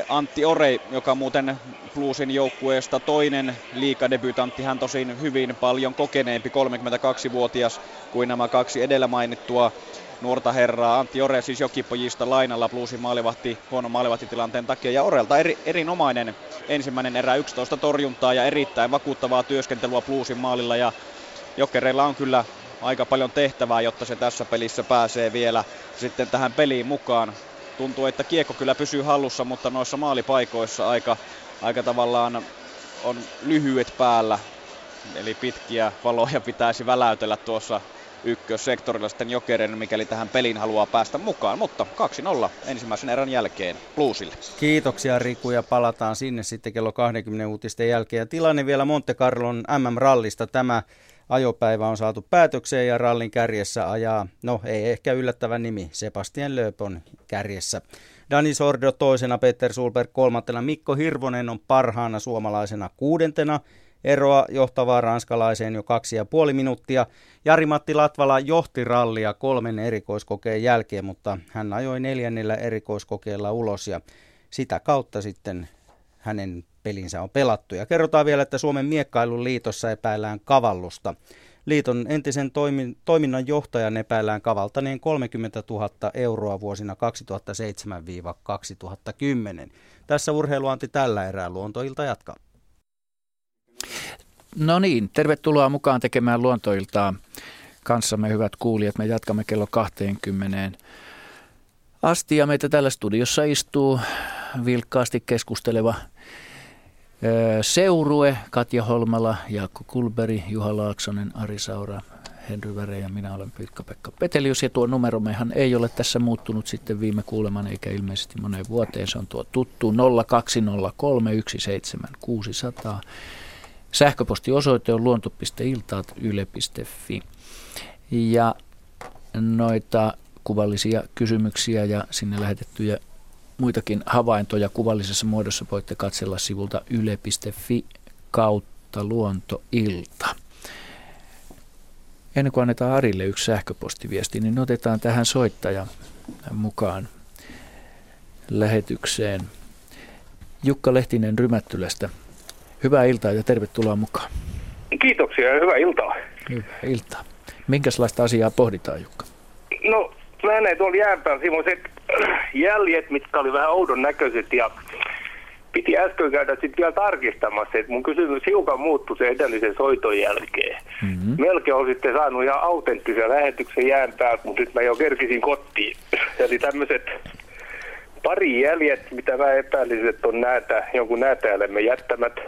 Antti Orei, joka muuten Bluesin joukkueesta toinen liikadebytantti, hän tosin hyvin paljon kokeneempi, 32-vuotias kuin nämä kaksi edellä mainittua nuorta herraa. Antti Ore siis jokipojista lainalla Bluesin maalivahti, huono maalivahtitilanteen takia. Ja Orelta eri, erinomainen ensimmäinen erä 11 torjuntaa ja erittäin vakuuttavaa työskentelyä Bluesin maalilla. Ja Jokereilla on kyllä aika paljon tehtävää, jotta se tässä pelissä pääsee vielä sitten tähän peliin mukaan tuntuu, että kiekko kyllä pysyy hallussa, mutta noissa maalipaikoissa aika, aika tavallaan on lyhyet päällä. Eli pitkiä valoja pitäisi väläytellä tuossa ykkössektorilla sitten Jokeren, mikäli tähän peliin haluaa päästä mukaan. Mutta 2-0 ensimmäisen erän jälkeen Bluesille. Kiitoksia Riku ja palataan sinne sitten kello 20 uutisten jälkeen. Ja tilanne vielä Monte Carlon MM-rallista. Tämä ajopäivä on saatu päätökseen ja rallin kärjessä ajaa, no ei ehkä yllättävä nimi, Sebastian Loeb on kärjessä. Dani Sordo toisena, Peter Sulberg kolmantena, Mikko Hirvonen on parhaana suomalaisena kuudentena, eroa johtavaa ranskalaiseen jo kaksi ja puoli minuuttia. Jari-Matti Latvala johti rallia kolmen erikoiskokeen jälkeen, mutta hän ajoi neljännellä erikoiskokeella ulos ja sitä kautta sitten hänen pelinsä on pelattu. Ja kerrotaan vielä, että Suomen miekkailun liitossa epäillään kavallusta. Liiton entisen toimin, toiminnan johtajan epäillään kavaltaneen 30 000 euroa vuosina 2007-2010. Tässä urheiluanti tällä erää luontoilta jatkaa. No niin, tervetuloa mukaan tekemään luontoiltaa kanssamme hyvät kuulijat. Me jatkamme kello 20 asti ja meitä täällä studiossa istuu vilkkaasti keskusteleva Seurue, Katja Holmala, Jaakko Kulberi, Juha Laaksonen, Ari Saura, Henry Väre ja minä olen Pykka-Pekka Petelius. Ja tuo numerommehan ei ole tässä muuttunut sitten viime kuuleman eikä ilmeisesti moneen vuoteen. Se on tuo tuttu 0203 17600. Sähköpostiosoite on luonto.iltaat.yle.fi. Ja noita kuvallisia kysymyksiä ja sinne lähetettyjä muitakin havaintoja kuvallisessa muodossa voitte katsella sivulta yle.fi kautta luontoilta. Ennen kuin annetaan Arille yksi sähköpostiviesti, niin otetaan tähän soittaja mukaan lähetykseen. Jukka Lehtinen Rymättylästä. Hyvää iltaa ja tervetuloa mukaan. Kiitoksia ja hyvää iltaa. Hyvää iltaa. Minkälaista asiaa pohditaan, Jukka? No, näin tuolla jään päällä semmoiset jäljet, mitkä oli vähän oudon näköiset ja piti äsken käydä sitten vielä tarkistamassa, että mun kysymys hiukan muuttui sen edellisen soiton jälkeen. Mm-hmm. Melkein on sitten saanut ihan autenttisen lähetyksen jään päältä, mutta nyt mä jo kerkisin kotiin. <laughs> Eli tämmöiset pari jäljet, mitä mä epäilisin, että on näitä, jonkun näätäjälemme jättämät.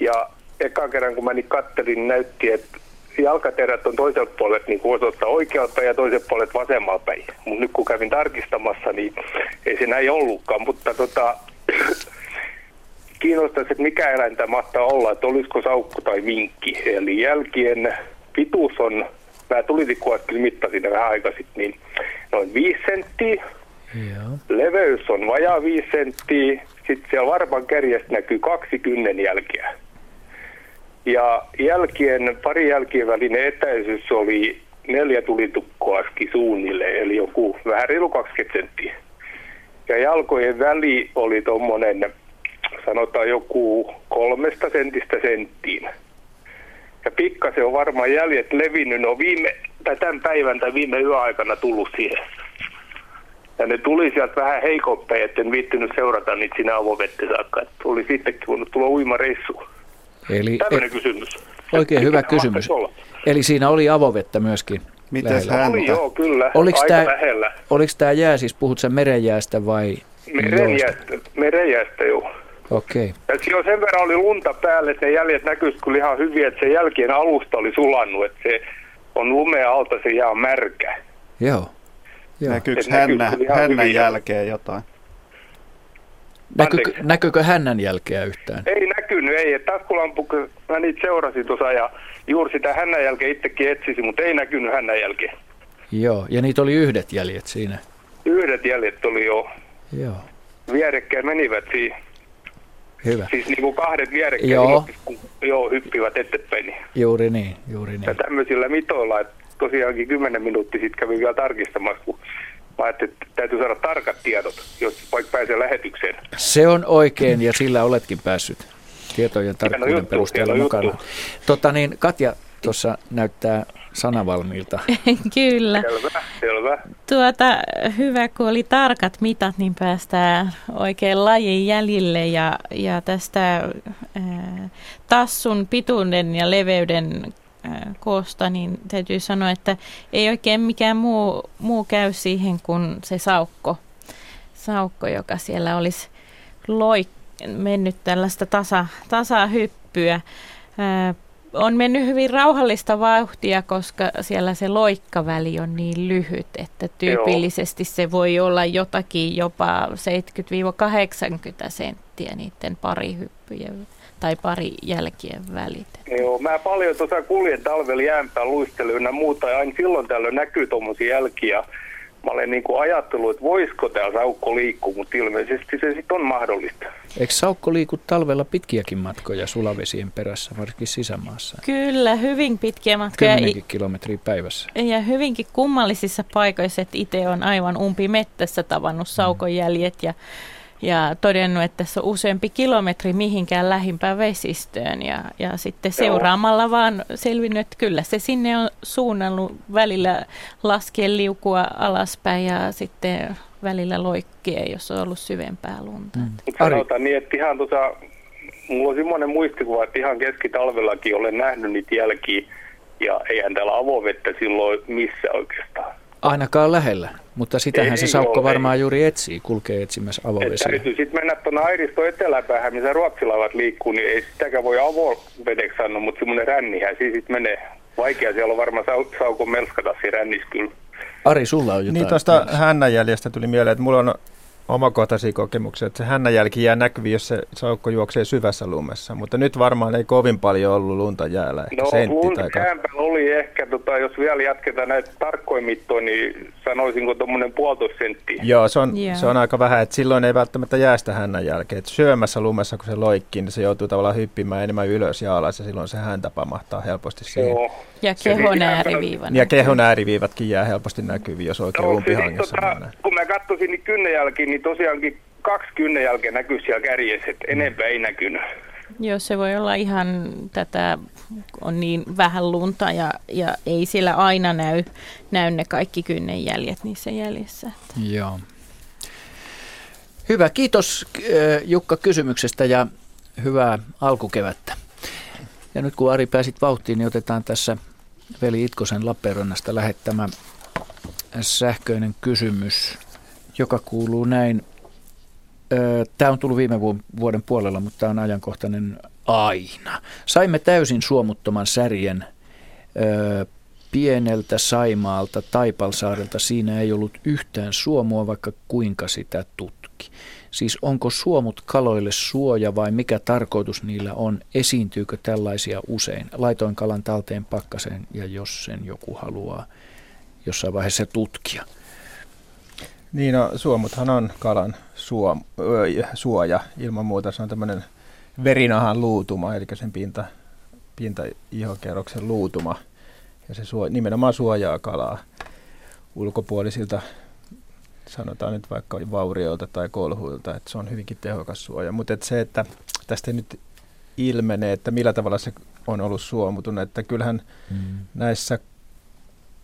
Ja ekan kerran kun mä niin kattelin, näytti, että jalkaterät on toiselta puolelta niin osoittaa oikealta ja toiselta puolelta vasemmalta päin. Mutta nyt kun kävin tarkistamassa, niin ei se näin ollutkaan. Mutta tota, <clears throat> kiinnostaisi, että mikä eläin tämä mahtaa olla, että olisiko saukku tai vinkki. Eli jälkien pituus on, mä tulitikkuaskin mittasin vähän aika sitten, niin noin 5 senttiä. Joo. Leveys on vajaa 5 senttiä. Sitten siellä varpan kärjestä näkyy kaksi kynnen jälkeä. Ja jälkien, pari jälkien välinen etäisyys oli neljä tulitukkoaski suunnilleen, eli joku vähän reilu 20 senttiä. Ja jalkojen väli oli tuommoinen, sanotaan joku kolmesta sentistä senttiin. Ja pikkasen on varmaan jäljet levinnyt, ne on viime, tai tämän päivän tai viime yöaikana tullut siihen. Ja ne tuli sieltä vähän heikompia, etten viittynyt seurata niitä siinä avovettä saakka. Että oli sittenkin voinut tulla uimareissuun. Eli Tämmöinen kysymys. Oikein hyvä kysymys. Eli siinä oli avovettä myöskin lähellä. häntä? Oli joo, kyllä. Oliko aika tämä, lähellä. oliko tämä jää, siis puhut sä merenjäästä vai? Merenjäästä, merenjäästä joo. Okei. Ja siinä sen verran oli lunta päälle, että ne jäljet näkyisi kyllä ihan hyvin, että se jälkien alusta oli sulannut, että se on lumea alta, se jää märkä. Joo. Joo. Näkyykö Et näkyy hännä, hännän hyvin. jälkeen jotain? Näkyykö, näkyykö hännän jälkeä yhtään? Ei näkynyt, ei. Et taskulampu, mä niitä seurasin tuossa ja juuri sitä hännän jälkeen itsekin etsisin, mutta ei näkynyt hännän jälkeen. Joo, ja niitä oli yhdet jäljet siinä. Yhdet jäljet oli jo Joo, vierekkäin menivät siinä. hyvä. Siis niin kuin kahdet vierekkäin Joo. kun joo, hyppivät eteenpäin. niin. Juuri niin, juuri Ja niin. tämmöisillä mitoilla, että tosiaankin 10 minuuttia sitten kävin vielä tarkistamassa, kun mä ajattelin, että täytyy saada tarkat tiedot, jos vaikka pääsee lähetykseen. Se on oikein ja sillä oletkin päässyt tietojen tarkkuuden juttu, perusteella mukana. juttu. Tota niin, Katja tuossa näyttää sanavalmiilta. <laughs> Kyllä. Selvä, selvä. Tuota, hyvä, kun oli tarkat mitat, niin päästään oikein lajin jäljille ja, ja tästä ää, tassun pituuden ja leveyden ää, koosta, niin täytyy sanoa, että ei oikein mikään muu, muu käy siihen kuin se saukko, saukko joka siellä olisi loik, mennyt tällaista tasa, tasahyppyä. Ää, on mennyt hyvin rauhallista vauhtia, koska siellä se loikkaväli on niin lyhyt, että tyypillisesti se voi olla jotakin jopa 70-80 senttiä niiden pari hyppyjen tai pari jälkien välit. Joo, mä paljon tuossa kuljen talvella jäänpään luistelu ja muuta, ja aina silloin tällöin näkyy tuommoisia jälkiä. Mä olen niin kuin ajatellut, että voisiko tämä saukko liikkua, mutta ilmeisesti se sitten on mahdollista. Eikö saukko liiku talvella pitkiäkin matkoja sulavesien perässä, varsinkin sisämaassa? Kyllä, hyvin pitkiä matkoja Kymmenenkin kilometriä päivässä. ja hyvinkin kummallisissa paikoissa, että itse on aivan umpi mettässä tavannut saukon jäljet ja, ja todennut, että tässä on useampi kilometri mihinkään lähimpään vesistöön ja, ja sitten seuraamalla vaan selvinnyt, että kyllä se sinne on suunnannut välillä laskien liukua alaspäin ja sitten välillä loikkien, jos on ollut syvempää lunta. Mm. Sanotaan niin, että ihan tuossa, mulla on semmoinen muistikuva, että ihan keskitalvellakin olen nähnyt niitä jälkiä, ja eihän täällä avovettä silloin missä oikeastaan. Ainakaan lähellä, mutta sitähän Ei se saukko ole, varmaan juuri etsii, kulkee etsimässä Et avovesiä. täytyy sitten mennä tuonne Airiston eteläpäähän, missä ruotsilaivat liikkuu, niin ei sitäkään voi avovedeksi sanoa, mutta semmoinen rännihän siinä sitten menee. Vaikea siellä on varmaan sau- saukon melskata siinä rännissä kyllä. Ari, sulla on jotain. Niin tuosta hännänjäljestä tuli mieleen, että mulla on omakohtaisia kokemuksia, että se hännänjälki jää näkyviin, jos se saukko juoksee syvässä lumessa, mutta nyt varmaan ei kovin paljon ollut lunta jäällä, ehkä No sentti lunta tai oli ehkä, tota, jos vielä jatketaan näitä tarkkoja mittoja, niin sanoisinko tuommoinen puolitoista senttiä. Joo, se on, Joo. se on aika vähän, että silloin ei välttämättä jää sitä hännän jälkeen. Että syömässä lumessa, kun se loikkii, niin se joutuu tavallaan hyppimään enemmän ylös ja alas, ja silloin se häntä pamahtaa helposti siihen. Joo. Ja kehon ääriviivan. Ja kehon ääriviivatkin jää helposti näkyviin, jos oikein No, umpihangessa tota, kun mä katsoisin niin kynnenjälkiin, niin tosiaankin kaksi kynnenjälkeä näkyy siellä kärjessä, että enempää ei näkynyt. Joo, se voi olla ihan tätä, on niin vähän lunta ja, ja ei siellä aina näy, näy ne kaikki kynnenjäljet niissä jäljessä. Joo. Hyvä, kiitos äh, Jukka kysymyksestä ja hyvää alkukevättä. Ja nyt kun Ari pääsit vauhtiin, niin otetaan tässä veli Itkosen Lappeenrannasta lähettämä sähköinen kysymys, joka kuuluu näin. Tämä on tullut viime vuoden puolella, mutta tämä on ajankohtainen aina. Saimme täysin suomuttoman särjen pieneltä Saimaalta, Taipalsaarelta. Siinä ei ollut yhtään suomua, vaikka kuinka sitä tutki. Siis onko suomut kaloille suoja vai mikä tarkoitus niillä on? Esiintyykö tällaisia usein? Laitoin kalan talteen pakkaseen ja jos sen joku haluaa jossain vaiheessa tutkia. Niin, no, suomuthan on kalan suom, suoja. Ilman muuta se on tämmöinen verinahan luutuma, eli sen pinta, pinta ihokerroksen luutuma. Ja se suo, nimenomaan suojaa kalaa ulkopuolisilta, sanotaan nyt vaikka vaurioilta tai kolhuilta, että se on hyvinkin tehokas suoja. Mutta et se, että tästä nyt ilmenee, että millä tavalla se on ollut suomutunut, että kyllähän mm. näissä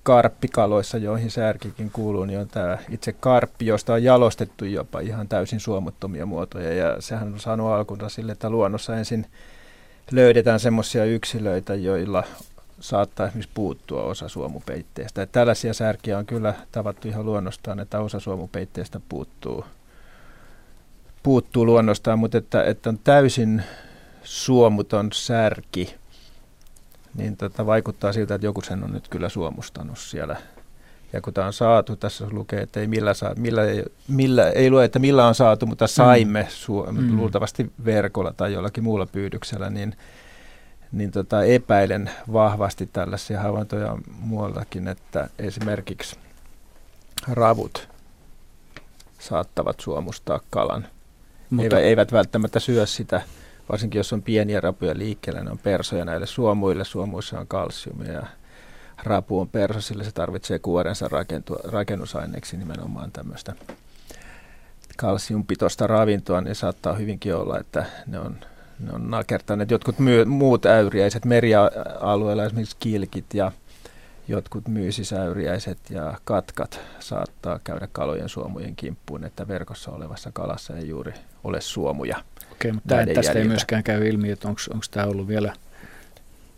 karppikaloissa, joihin särkikin kuuluu, niin on tämä itse karppi, josta on jalostettu jopa ihan täysin suomuttomia muotoja. Ja sehän on saanut alkunsa sille, että luonnossa ensin löydetään semmoisia yksilöitä, joilla saattaa esimerkiksi puuttua osa suomupeitteestä. Että tällaisia särkiä on kyllä tavattu ihan luonnostaan, että osa suomupeitteestä puuttuu, puuttuu luonnostaan, mutta että, että on täysin suomuton särki, niin tota, vaikuttaa siltä, että joku sen on nyt kyllä suomustanut siellä. Ja kun tämä on saatu, tässä lukee, että ei millä, saa, millä, millä ei lue, että millä on saatu, mutta saimme mm. Suom- mm. luultavasti verkolla tai jollakin muulla pyydyksellä, niin, niin tota, epäilen vahvasti tällaisia havaintoja muuallakin, että esimerkiksi ravut saattavat suomustaa kalan. Mutta, eivät, eivät välttämättä syö sitä varsinkin jos on pieniä rapuja liikkeellä, ne on persoja näille suomuille. Suomuissa on kalsiumia ja rapu on perso, sillä se tarvitsee kuorensa rakentua, rakennusaineeksi nimenomaan tämmöistä kalsiumpitoista ravintoa, niin saattaa hyvinkin olla, että ne on, ne on nakertaneet jotkut myy, muut äyriäiset merialueilla, esimerkiksi kilkit ja jotkut myysisäyriäiset ja katkat saattaa käydä kalojen suomujen kimppuun, että verkossa olevassa kalassa ei juuri ole suomuja. Okei, mutta tästä jäljiltä. ei myöskään käy ilmi, että onko tämä ollut vielä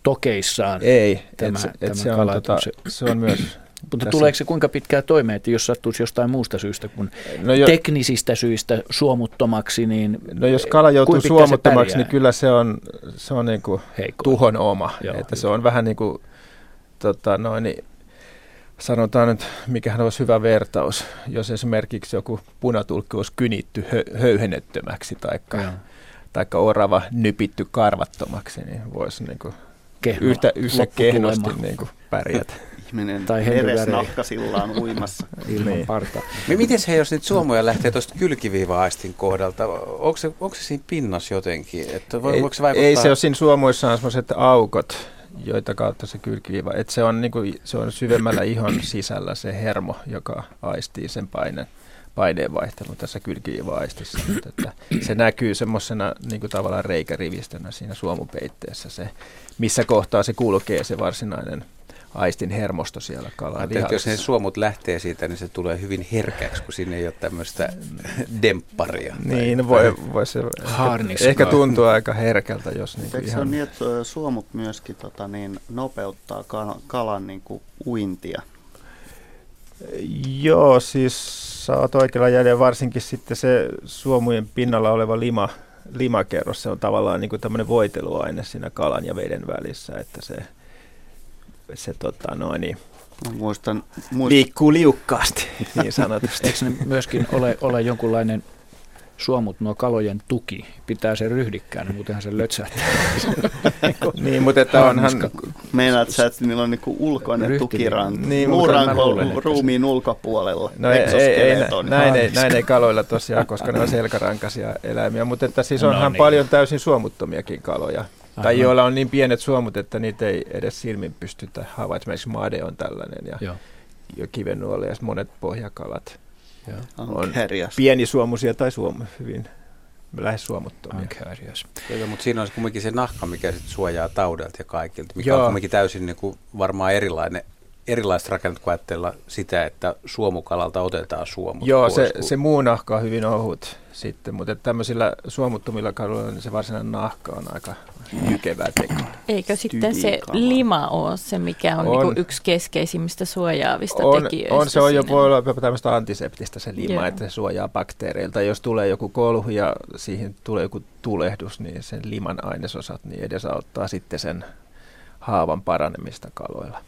tokeissaan. Ei, tämä, se, tämä se, on, tota, se on myös... <clears throat> Mutta tässä... tuleeko se kuinka pitkään toimeen, että jos sattuisi jostain muusta syystä kuin no jo, teknisistä syistä suomuttomaksi, niin No jos kala joutuu suomuttomaksi, niin kyllä se on, se on niin kuin tuhon oma. Joo, että se on vähän niin kuin, tota, noin, niin, sanotaan nyt, mikähän olisi hyvä vertaus, jos esimerkiksi joku punatulkki olisi kynitty hö- höyhenettömäksi tai taikka orava nypitty karvattomaksi, niin voisi niin kuin yhtä, yhtä kehnosti niin kuin pärjätä. Ihminen tai veresnahkasillaan uimassa. <laughs> Ilman niin. parta. Miten se, jos nyt suomoja lähtee tuosta kylkiviiva-aistin kohdalta, onko se, onko se siinä pinnassa jotenkin? Että ei, se vaikuttaa... ei se ole siinä suomuissa on sellaiset aukot, joita kautta se kylkiviiva, että se on, niin kuin, se on syvemmällä ihon sisällä se hermo, joka aistii sen paineen paineenvaihtelun tässä kylkiviiva-aistissa. että se näkyy semmoisena niin tavallaan reikärivistönä siinä suomupeitteessä se, missä kohtaa se kulkee se varsinainen aistin hermosto siellä kalaa. Jos ne suomut lähtee siitä, niin se tulee hyvin herkäksi, kun siinä ei ole tämmöistä <laughs> dempparia. Niin, voi, voi se ehkä, ehkä tuntua aika herkältä, jos niin Eikö ihan... se on niin, että suomut myöskin tota, niin, nopeuttaa kalan, kalan niin kuin uintia? Joo, siis sä oot oikealla jäljellä, varsinkin sitten se suomujen pinnalla oleva lima, limakerros, se on tavallaan niin kuin tämmöinen voiteluaine siinä kalan ja veden välissä, että se, se tota noin, niin, muistan, muistan, liikkuu liukkaasti, <laughs> niin sanotusti. Eikö ne myöskin ole, ole jonkunlainen suomut nuo kalojen tuki, pitää se ryhdikkään, muutenhan se lötsähtää. <laughs> niin, mutta että onhan... Meinaat sä, että niillä on niinku ulkoinen tukiranta, niin, muuranko ruumiin ulkopuolella, no ei, ei, ei, näin, ei, näin ei kaloilla tosiaan, koska ne on selkärankaisia eläimiä, mutta että siis onhan no niin. paljon täysin suomuttomiakin kaloja. Aivan. Tai joilla on niin pienet suomut, että niitä ei edes silmin pystytä havaitsemaan. Esimerkiksi made on tällainen ja, Joo. ja kivenuoli ja monet pohjakalat on pienisuomuisia tai suom, hyvin lähes suomuttomia. Joo, mutta siinä on kuitenkin se nahka, mikä sit suojaa taudelta ja kaikilta, mikä Joo. on kuitenkin täysin niin kuin varmaan erilainen erilaiset rakennut kuin ajatella sitä, että suomukalalta otetaan suomut Joo, pois, se, kun... se muu nahka on hyvin ohut sitten, mutta tämmöisillä suomuttomilla kaloilla niin se varsinainen nahka on aika jykevää tekoa. Eikö sitten se lima ole se, mikä on, on. Niin yksi keskeisimmistä suojaavista on, tekijöistä? On, se on jo, voi olla jopa tämmöistä antiseptistä se lima, Joo. että se suojaa bakteereilta. Jos tulee joku kolhu ja siihen tulee joku tulehdus, niin sen liman ainesosat niin edesauttaa sitten sen haavan paranemista kaloilla.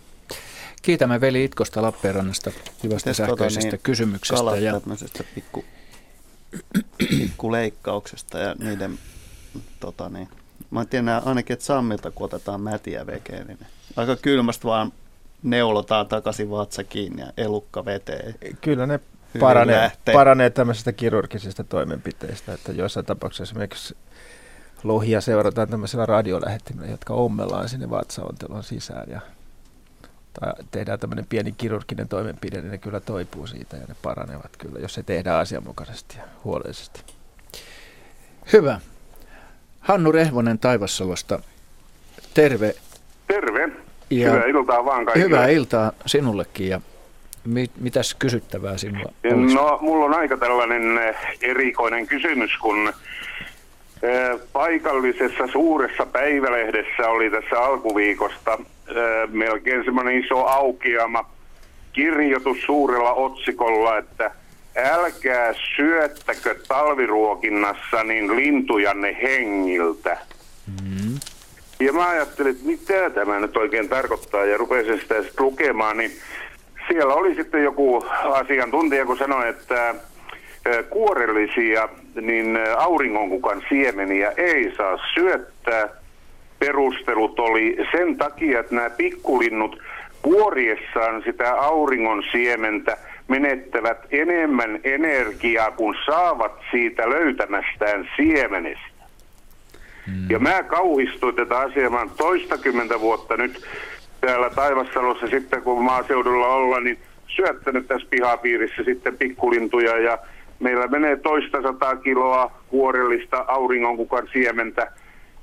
Kiitämme veli Itkosta Lappeenrannasta hyvästä Mites sähköisestä tota niin, kysymyksestä. Kalat Ja tämmöisestä pikku, <clears throat> pikku leikkauksesta ja niiden, tota niin, mä tiedän ainakin, että Sammilta kun otetaan mätiä vekeä, niin aika kylmästä vaan neulotaan takaisin vatsa kiinni ja elukka veteen. Kyllä ne paranee, lähtee. paranee tämmöisistä kirurgisista toimenpiteistä, että joissain tapauksissa esimerkiksi lohia seurataan tämmöisellä radiolähettimellä, jotka ommellaan sinne vatsaontelon sisään ja tai tehdään tämmöinen pieni kirurginen toimenpide, niin ne kyllä toipuu siitä ja ne paranevat kyllä, jos se tehdään asianmukaisesti ja huolellisesti. Hyvä. Hannu Rehvonen Taivassalosta, terve. Terve. Ja Hyvää iltaa vaan kaikille. Hyvää iltaa sinullekin ja mi- mitäs kysyttävää sinulla olisi? No, mulla on aika tällainen eh, erikoinen kysymys, kun eh, paikallisessa suuressa päivälehdessä oli tässä alkuviikosta eh, melkein semmoinen iso aukeama kirjoitus suurella otsikolla, että älkää syöttäkö talviruokinnassa niin lintujanne hengiltä. Mm. Ja mä ajattelin, että mitä tämä nyt oikein tarkoittaa ja rupesin sitä sitten lukemaan, niin siellä oli sitten joku asiantuntija, kun sanoi, että kuorellisia niin auringonkukan siemeniä ei saa syöttää. Perustelut oli sen takia, että nämä pikkulinnut kuoriessaan sitä auringon siementä menettävät enemmän energiaa kuin saavat siitä löytämästään siemenestä. Ja mä kauhistuin tätä asiaa, mä toistakymmentä vuotta nyt täällä Taivassalossa sitten, kun maaseudulla ollaan, niin syöttänyt tässä pihapiirissä sitten pikkulintuja ja meillä menee toista sataa kiloa kuorellista auringonkukan siementä.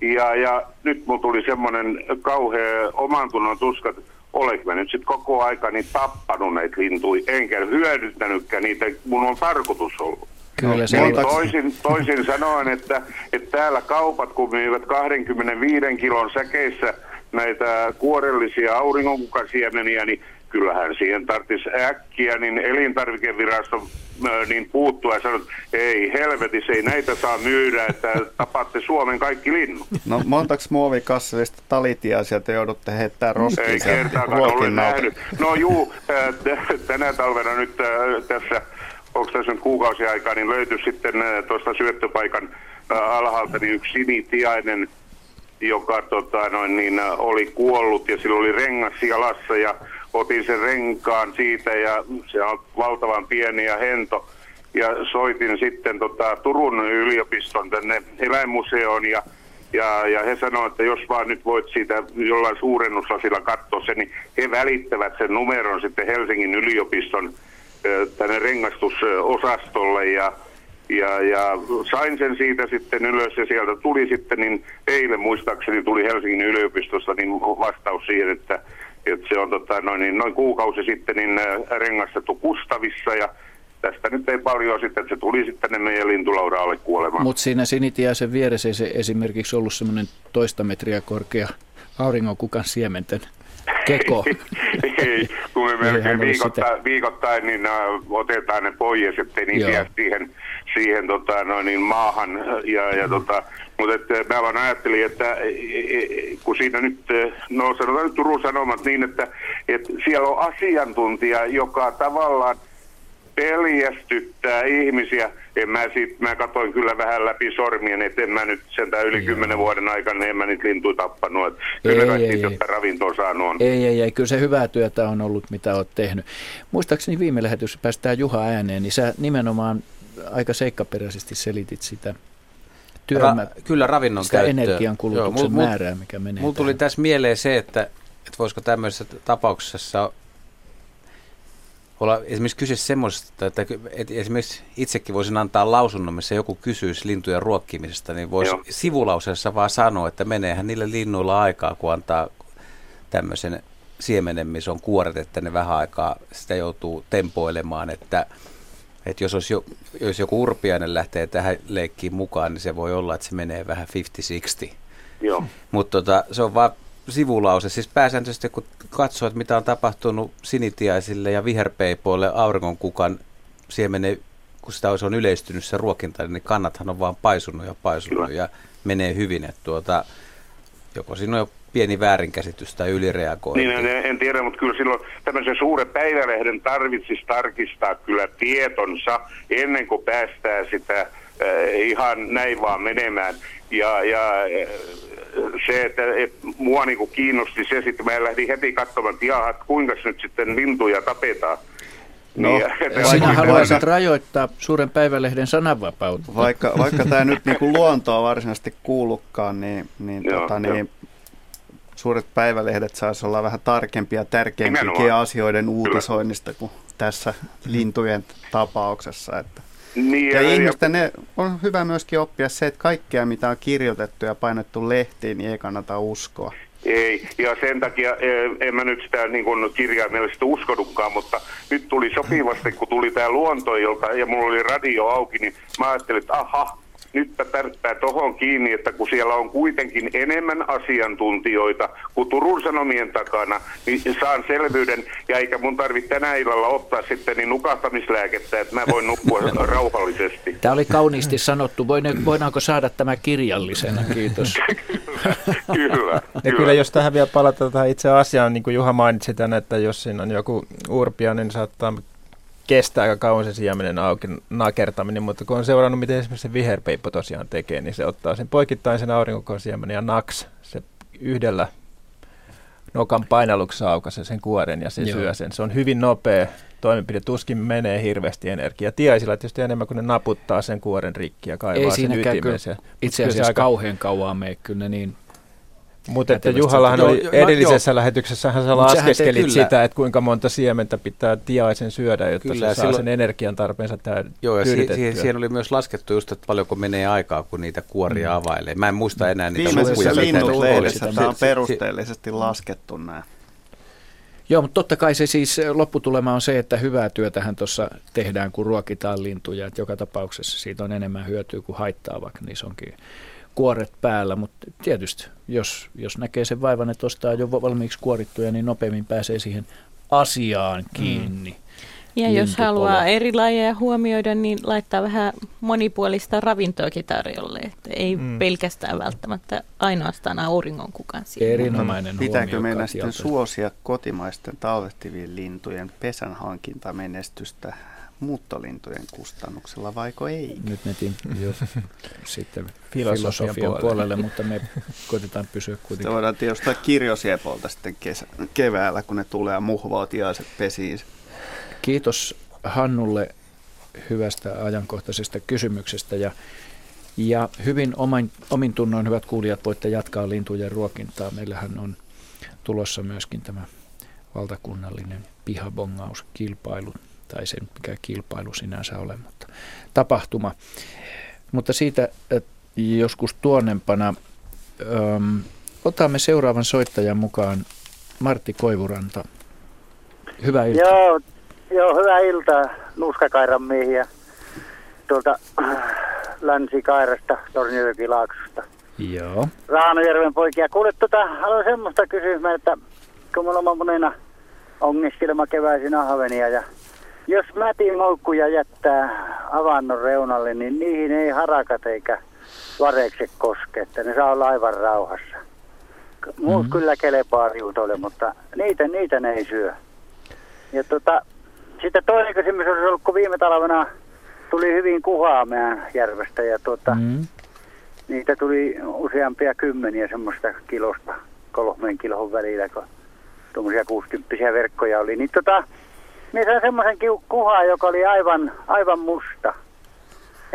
Ja, ja nyt mulla tuli semmoinen kauhea oman tunnon tuska, että olenko mä nyt sitten koko aika niin tappanut näitä lintuja, enkä hyödyntänytkään niitä, mun on tarkoitus ollut. Kyllä se Niin toisin, toisin sanoen, että, että täällä kaupat, kun myyvät 25 kilon säkeissä näitä kuorellisia auringonkukasiemeniä, niin kyllähän siihen tarvitsisi äkkiä niin elintarvikevirasto ö, niin puuttua ja sanoa, että ei helvetis, ei näitä saa myydä, että tapatte Suomen kaikki linnut. No montaks muovikassillista talitia sieltä joudutte heittää roskiin Ei kertaakaan ole nähnyt. No juu, tänä talvena nyt tässä, onko tässä nyt kuukausi aikaa, niin löytyi sitten tuosta syöttöpaikan alhaalta niin yksi sinitiainen, joka tota, noin, niin, oli kuollut ja sillä oli rengas jalassa ja otin sen renkaan siitä ja se on valtavan pieni ja hento. Ja soitin sitten tota, Turun yliopiston tänne eläinmuseoon ja ja, ja he sanoivat, että jos vaan nyt voit siitä jollain suurennuslasilla katsoa sen, niin he välittävät sen numeron sitten Helsingin yliopiston tänne rengastusosastolle ja, ja, ja sain sen siitä sitten ylös ja sieltä tuli sitten, niin eilen muistaakseni tuli Helsingin yliopistosta niin vastaus siihen, että, että se on tota, noin, niin, noin kuukausi sitten niin rengastettu Kustavissa ja tästä nyt ei paljon sitten, että se tuli sitten tänne meidän lintulaudaalle kuolemaan. Mutta siinä sinitiaisen vieressä ei se esimerkiksi ollut semmoinen toista metriä korkea auringonkukan siementen keko. <laughs> Ei, kun me melkein viikoittain, viikoittain niin uh, otetaan ne pois, ettei niitä jää siihen, siihen tota, no, niin maahan. Ja, ja, tota, mutta että mä vaan ajattelin, että e, e, kun siinä nyt, eh, no sanotaan nyt Turun Sanomat niin, että, että siellä on asiantuntija, joka tavallaan peljästyttää ihmisiä. En mä, sit, mä katoin kyllä vähän läpi sormien, että en mä nyt sentään yli kymmenen vuoden aikana, niin en mä niitä lintuja tappanut. Että kyllä Ei, kai ei, jotta ravintoa saanut on. Ei, ei, ei. Kyllä se hyvää työtä on ollut, mitä olet tehnyt. Muistaakseni viime lähetyksessä päästään Juha ääneen, niin sä nimenomaan aika seikkaperäisesti selitit sitä työmä, Ra- kyllä ravinnon sitä käyttöä. energiankulutuksen Joo, mul- määrää, mikä menee. Mulla tuli tässä mieleen se, että, että voisiko tämmöisessä tapauksessa olla esimerkiksi kyse semmoisesta, että, että esimerkiksi itsekin voisin antaa lausunnon, missä joku kysyisi lintujen ruokkimisesta, niin voisi sivulauseessa vaan sanoa, että meneehän niillä linnuilla aikaa, kun antaa tämmöisen siemenen, missä on kuoret, että ne vähän aikaa sitä joutuu tempoilemaan, että, että jos, olisi jo, jos joku urpiainen lähtee tähän leikkiin mukaan, niin se voi olla, että se menee vähän 50-60. Joo. Mutta tota, se on vaan sivulause. Siis pääsääntöisesti kun katsoo, että mitä on tapahtunut sinitiaisille ja viherpeipoille auringonkukan siemenen, kun sitä on yleistynyt se ruokinta, niin kannathan on vaan paisunut ja paisunut Kyllä. ja menee hyvin. Että tuota, joko siinä on jo pieni väärinkäsitys tai ylireagointi. Niin, en, en tiedä, mutta kyllä silloin tämmöisen suuren päivälehden tarvitsisi tarkistaa kyllä tietonsa ennen kuin päästään sitä äh, ihan näin vaan menemään. Ja, ja äh, se, että et, mua niinku kiinnosti se, sitten mä lähdin heti katsomaan, että jaha, kuinka nyt sitten lintuja tapetaan. No, niin, <laughs> sinä haluaisit rajoittaa suuren päivälehden sananvapautta. Vaikka, vaikka tämä nyt niin kuin luontoa varsinaisesti kuulukaan, niin, niin, Joo, tota, niin suuret päivälehdet saisi olla vähän tarkempia, tärkeimpiä asioiden uutisoinnista kuin tässä lintujen tapauksessa. Että. Niin, ja, ja ihmisten ne, on hyvä myöskin oppia se, että kaikkea mitä on kirjoitettu ja painettu lehtiin, niin ei kannata uskoa. Ei, ja sen takia e, en mä nyt sitä niin kuin kirjaimellisesti uskonutkaan, mutta nyt tuli sopivasti, kun tuli tämä luontoilta ja mulla oli radio auki, niin mä ajattelin, että aha, nyt tärppää tuohon kiinni, että kun siellä on kuitenkin enemmän asiantuntijoita kuin Turun Sanomien takana, niin saan selvyyden, ja eikä mun tarvitse tänä illalla ottaa sitten niin nukahtamislääkettä, että mä voin nukkua <laughs> rauhallisesti. Tämä oli kauniisti sanottu. Voidaanko saada tämä kirjallisena? Kiitos. <laughs> kyllä, ja kyllä. kyllä, jos tähän vielä palata tähän itse asiaan, niin kuin Juha mainitsi tämän, että jos siinä on joku urpia, niin saattaa kestää aika kauan se siemenen auki nakertaminen, mutta kun on seurannut, miten esimerkiksi se viherpeippo tosiaan tekee, niin se ottaa sen poikittaisen siemenen ja naks, se yhdellä nokan painalluksessa aukaisee sen kuoren ja se Joo. syö sen. Se on hyvin nopea toimenpide, tuskin menee hirveästi energiaa. Tiaisilla tietysti enemmän kuin ne naputtaa sen kuoren rikki ja kaivaa Ei sen ytimeen. Itse asiassa aika... kauhean kauan mene, kyllä ne niin mutta että Juhallahan oli joo, edellisessä joo. lähetyksessä, hän sä laskeskelit sitä, että kuinka monta siementä pitää tiaisen syödä, jotta kyllä, se saa silloin, sen energian tarpeensa täyden Joo, ja siihen, siihen, siihen oli myös laskettu just, että paljonko menee aikaa, kun niitä kuoria mm. availee. Mä en muista enää niitä lukuja. Viimeisessä tämä on perusteellisesti laskettu nämä. Joo, mutta totta kai se siis lopputulema on se, että hyvää työtähän tuossa tehdään, kun ruokitaan lintuja. Että joka tapauksessa siitä on enemmän hyötyä kuin haittaa, vaikka niissä onkin kuoret päällä, mutta tietysti jos, jos näkee sen vaivan, että ostaa jo valmiiksi kuorittuja, niin nopeammin pääsee siihen asiaan mm. kiinni. Mm. Ja jos haluaa eri lajeja huomioida, niin laittaa vähän monipuolista ravintoakin tarjolle. Että ei mm. pelkästään välttämättä ainoastaan auringon kukan siinä. Erinomainen Pitääkö meidän sitten suosia kotimaisten talvehtivien lintujen pesän hankintamenestystä muuttolintujen kustannuksella, vaiko ei? Nyt metin jo <laughs> sitten filosofian, filosofian puolelle. puolelle, mutta me koitetaan pysyä kuitenkin. Se voidaan tietysti kirjosiepolta sitten kesä, keväällä, kun ne tulee ja muhvaa tiaiset pesiin. Kiitos Hannulle hyvästä ajankohtaisesta kysymyksestä ja, ja hyvin omin, omin tunnoin, hyvät kuulijat, voitte jatkaa lintujen ruokintaa. Meillähän on tulossa myöskin tämä valtakunnallinen pihabongauskilpailu tai sen mikä kilpailu sinänsä ole, mutta tapahtuma. Mutta siitä joskus tuonnempana äm, otamme seuraavan soittajan mukaan Martti Koivuranta. Hyvää iltaa. Joo, joo hyvää iltaa Nuskakairan miehiä tuolta <clears throat> Länsi-Kairasta, Torniojokilaaksosta. Joo. Raanojärven poikia. Kuule, tota, haluan semmoista kysyä, että kun mulla on monena onniskelma keväisin ahvenia ja jos mätin moukkuja jättää avannon reunalle, niin niihin ei harakat eikä varekset koske, että ne saa olla aivan rauhassa. Muut mm-hmm. kyllä kelepaa riutoille, mutta niitä, niitä ne ei syö. Ja tota, sitten toinen kysymys olisi ollut, kun viime talvena tuli hyvin kuhaa meidän järvestä ja tota, mm-hmm. niitä tuli useampia kymmeniä semmoista kilosta kolmen kilon välillä, kun tuommoisia 60 verkkoja oli. Niin tota, minä sain semmoisen kuhan, joka oli aivan, aivan musta.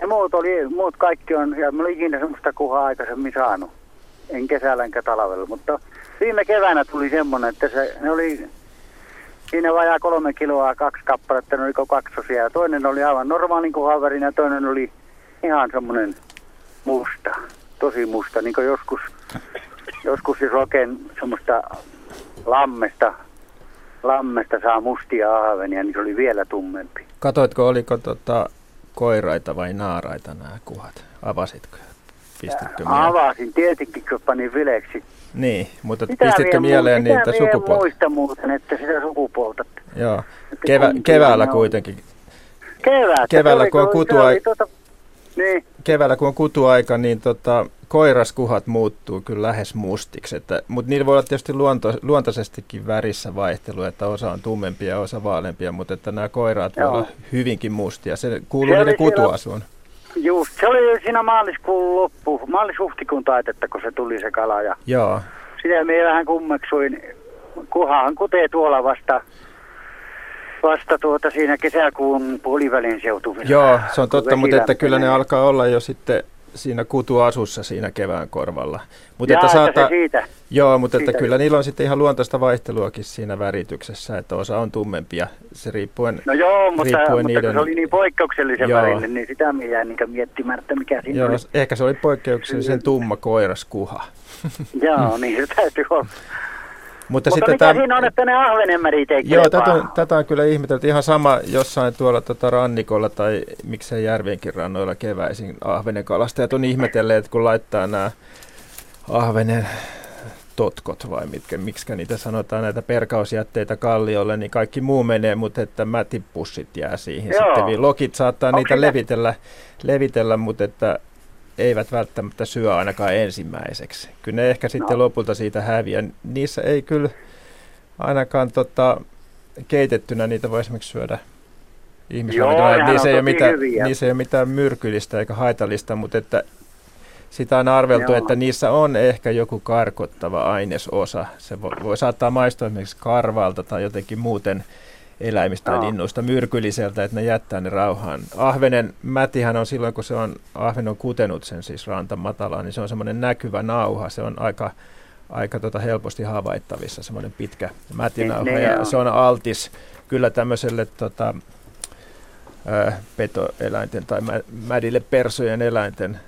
Ja muut, oli, muut kaikki on, ja mä olin ikinä semmoista kuhaa aikaisemmin saanut. En kesällä enkä talvella, mutta viime keväänä tuli semmoinen, että se, ne oli siinä vajaa kolme kiloa, kaksi kappaletta, ne oliko kaksosia. Ja toinen oli aivan normaalin kuhaverin ja toinen oli ihan semmoinen musta, tosi musta, niin kuin joskus, joskus jos oikein semmoista lammesta lammesta saa mustia ahvenia, niin se oli vielä tummempi. Katoitko, oliko tota, koiraita vai naaraita nämä kuhat? Avasitko? Pistitkö mieleen? Avasin, tietenkin kun panin vileksi. Niin, mutta sitä pistitkö mieleen niitä sukupuolta? muista muuten, että sitä sukupuolta. Joo, Kevä, keväällä kuitenkin. Keväällä, keväällä kun on kutuaika, tuota, niin. Keväällä kun on kutuaika, niin tota, koiraskuhat muuttuu kyllä lähes mustiksi, että, mutta niillä voi olla tietysti luonto, luontaisestikin värissä vaihtelu, että osa on tummempia ja osa vaaleampia, mutta että nämä koiraat voi olla hyvinkin mustia. Se kuuluu niiden kutuasuun. Just, se oli siinä maaliskuun loppu, maalis-huhtikuun taitetta, kun se tuli se kala. Ja Joo. Sitä minä vähän kummeksuin, kuhaan kutee tuolla vasta vasta tuota siinä kesäkuun puolivälin seutuvilla. Joo, se on totta, mutta että kyllä ne alkaa olla jo sitten siinä kutuasussa siinä kevään korvalla. Mutta että, saata, että siitä. Joo, mutta siitä että kyllä niillä on sitten ihan luontaista vaihteluakin siinä värityksessä, että osa on tummempia. Se riippuen No joo, mutta, mutta niiden... se oli niin poikkeuksellisen joo. värinen, niin sitä minä jäin niin miettimään, että mikä siinä joo, oli. Ehkä se oli poikkeuksellisen tumma koiraskuha. joo, niin se täytyy olla. Mutta, Mutta sitten mikä tämä... siinä on, että ne ahvenemmärit ei Joo, tätä on, tätä on kyllä ihmetelty. Ihan sama jossain tuolla tota rannikolla tai miksei järvienkin rannoilla keväisin ahvenekalastajat on ihmetelleet, kun laittaa nämä ahvenen totkot vai mitkä, miksi niitä sanotaan, näitä perkausjätteitä kalliolle, niin kaikki muu menee, mutta että mätipussit jää siihen Joo. sitten. Lokit saattaa Onko niitä levitellä, levitellä, mutta että eivät välttämättä syö ainakaan ensimmäiseksi. Kyllä ne ehkä sitten no. lopulta siitä häviää. Niissä ei kyllä ainakaan tota, keitettynä niitä voi esimerkiksi syödä ihmisravintola. Niissä, ei ole mitään, niissä ei ole mitään myrkyllistä eikä haitallista, mutta että sitä on arveltu, Joo. että niissä on ehkä joku karkottava ainesosa. Se voi, voi saattaa maistua esimerkiksi karvalta tai jotenkin muuten eläimistä ja linnuista myrkylliseltä, että ne jättää ne rauhaan. Ahvenen mätihän on silloin, kun se on, ahven on kutenut sen siis ranta matalaan, niin se on semmoinen näkyvä nauha. Se on aika, aika tota helposti havaittavissa, semmoinen pitkä mätinauha. Ne, ja se on altis kyllä tämmöiselle tota, ää, petoeläinten tai mä, mädille persojen eläinten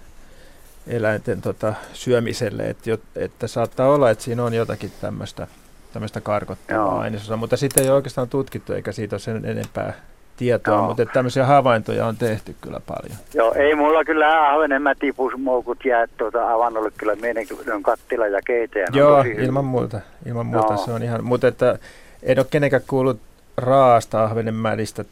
eläinten tota, syömiselle, että, että saattaa olla, että siinä on jotakin tämmöistä tämmöistä karkottavaa ainesosaa, mutta sitten ei oikeastaan tutkittu eikä siitä ole sen enempää tietoa, Joo. mutta että tämmöisiä havaintoja on tehty kyllä paljon. Joo, ei mulla kyllä ahvenen mätipusmoukut jää tuota avannolle kyllä on kattila ja keiteä. Joo, ilman muuta, ilman muuta no. se on ihan, mutta että en ole kenenkään kuullut raasta ahvenen mädistä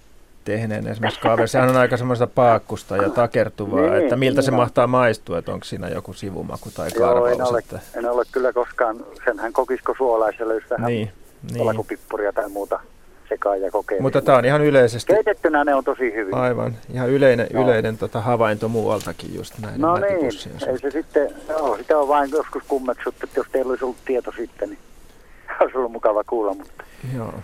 tehneen esimerkiksi kaveri. Sehän on aika semmoista paakkusta ja takertuvaa, niin, että miltä niin se on. mahtaa maistua, että onko siinä joku sivumaku tai karvaus. Joo, en ole, että... en ole kyllä koskaan, senhän kokisko suolaisella, jos vähän niin, niin. tai muuta sekaan ja kokee. Mutta tämä on ihan yleisesti... Keitettynä ne on tosi hyvin. Aivan, ihan yleinen, no. yleinen tota, havainto muualtakin just näin. No niin, ei se sitten, joo, sitä on vain joskus kummeksuttu, että jos teillä olisi ollut tieto sitten, niin <laughs> olisi ollut mukava kuulla, mutta... Joo.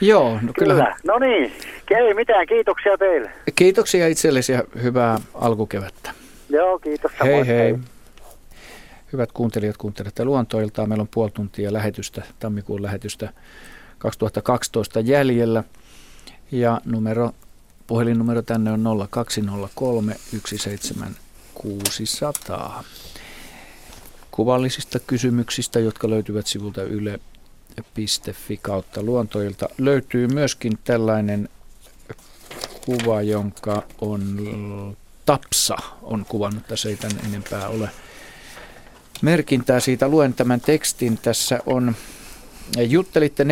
Joo, no kyllä. kyllä. No niin, ei mitään, kiitoksia teille. Kiitoksia itsellesi ja hyvää alkukevättä. Joo, kiitos. Hei hei. hei. Hyvät kuuntelijat, kuuntelette luontoiltaa. Meillä on puoli tuntia lähetystä, tammikuun lähetystä 2012 jäljellä. Ja numero, puhelinnumero tänne on 0203 17600. Kuvallisista kysymyksistä, jotka löytyvät sivulta Yle yle.fi kautta luontoilta löytyy myöskin tällainen kuva, jonka on Tapsa on kuvannut. Tässä ei tämän enempää ole merkintää siitä. Luen tämän tekstin. Tässä on Juttelitte 14.12.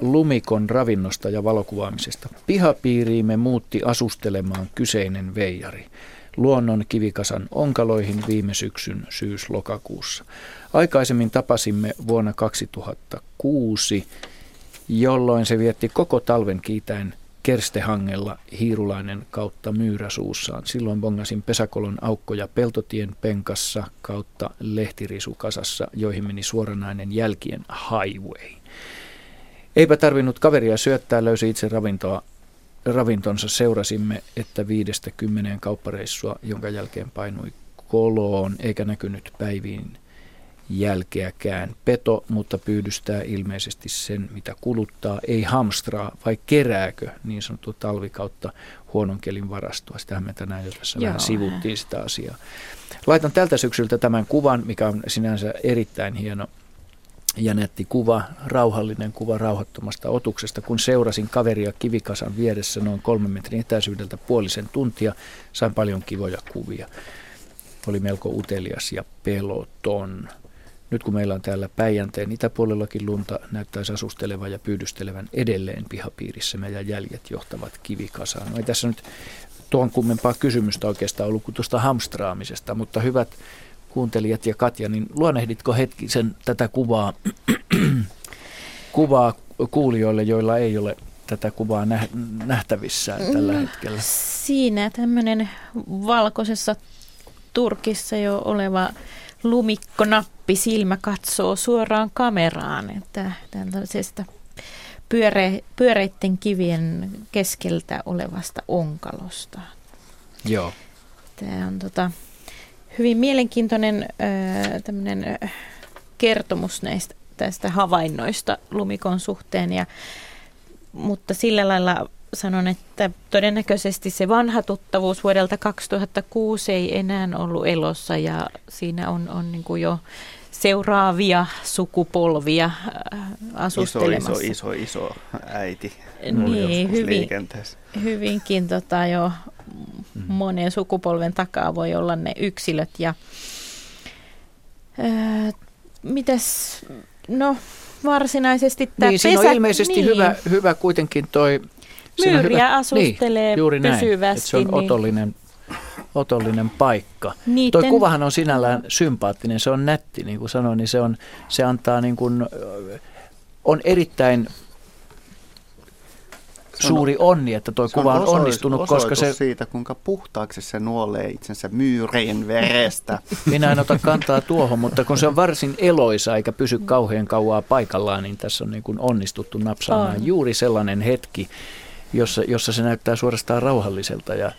Lumikon ravinnosta ja valokuvaamisesta. Pihapiiriimme muutti asustelemaan kyseinen veijari luonnon kivikasan onkaloihin viime syksyn syys-lokakuussa. Aikaisemmin tapasimme vuonna 2006, jolloin se vietti koko talven kiitäen kerstehangella hiirulainen kautta myyräsuussaan. Silloin bongasin pesäkolon aukkoja peltotien penkassa kautta lehtirisukasassa, joihin meni suoranainen jälkien highway. Eipä tarvinnut kaveria syöttää, löysi itse ravintoa ravintonsa seurasimme, että viidestä kymmeneen kauppareissua, jonka jälkeen painui koloon, eikä näkynyt päiviin jälkeäkään. Peto, mutta pyydystää ilmeisesti sen, mitä kuluttaa, ei hamstraa, vai kerääkö niin sanottu talvikautta huonon kelin varastoa. Sitähän me tänään jo tässä Joo. vähän sivuttiin sitä asiaa. Laitan tältä syksyltä tämän kuvan, mikä on sinänsä erittäin hieno ja nätti kuva, rauhallinen kuva rauhattomasta otuksesta. Kun seurasin kaveria kivikasan vieressä noin kolmen metrin etäisyydeltä puolisen tuntia, sain paljon kivoja kuvia. Oli melko utelias ja peloton. Nyt kun meillä on täällä Päijänteen itäpuolellakin lunta, näyttäisi asustelevan ja pyydystelevän edelleen pihapiirissämme ja jäljet johtavat kivikasaan. No ei tässä nyt tuon kummempaa kysymystä oikeastaan ollut kuin tuosta hamstraamisesta, mutta hyvät kuuntelijat ja Katja, niin luonnehditko hetkisen tätä kuvaa, <clears throat> kuvaa kuulijoille, joilla ei ole tätä kuvaa nähtävissään tällä mm, hetkellä? Siinä tämmöinen valkoisessa Turkissa jo oleva lumikkonappi silmä katsoo suoraan kameraan, että tällaisesta pyöre, pyöreitten kivien keskeltä olevasta onkalosta. Joo. Tämä on tota, hyvin mielenkiintoinen äh, kertomus näistä tästä havainnoista lumikon suhteen, ja, mutta sillä lailla sanon, että todennäköisesti se vanha tuttavuus vuodelta 2006 ei enää ollut elossa ja siinä on, on niin kuin jo seuraavia sukupolvia asustelemassa. Iso, iso, iso, iso äiti niin, hyvin, hyvinkin tota jo mm. monen sukupolven takaa voi olla ne yksilöt. Ja, ää, mitäs, no varsinaisesti tämä niin, pesä, on ilmeisesti niin. hyvä, hyvä kuitenkin toi Myyriä hyvä, asustelee niin, juuri näin, pysyvästi. se on niin. otollinen, otollinen paikka. Niiden... Tuo kuvahan on sinällään sympaattinen, se on nätti, niin kuin sanoin, niin se, on, se antaa niin kuin, on erittäin suuri onni, että tuo kuva on, on onnistunut, koska se... siitä, kuinka puhtaaksi se nuolee itsensä myyreen verestä. <laughs> Minä en ota kantaa tuohon, mutta kun se on varsin eloisa eikä pysy kauhean kauaa paikallaan, niin tässä on niin kuin onnistuttu napsaamaan on. juuri sellainen hetki, jossa, jossa se näyttää suorastaan rauhalliselta ja,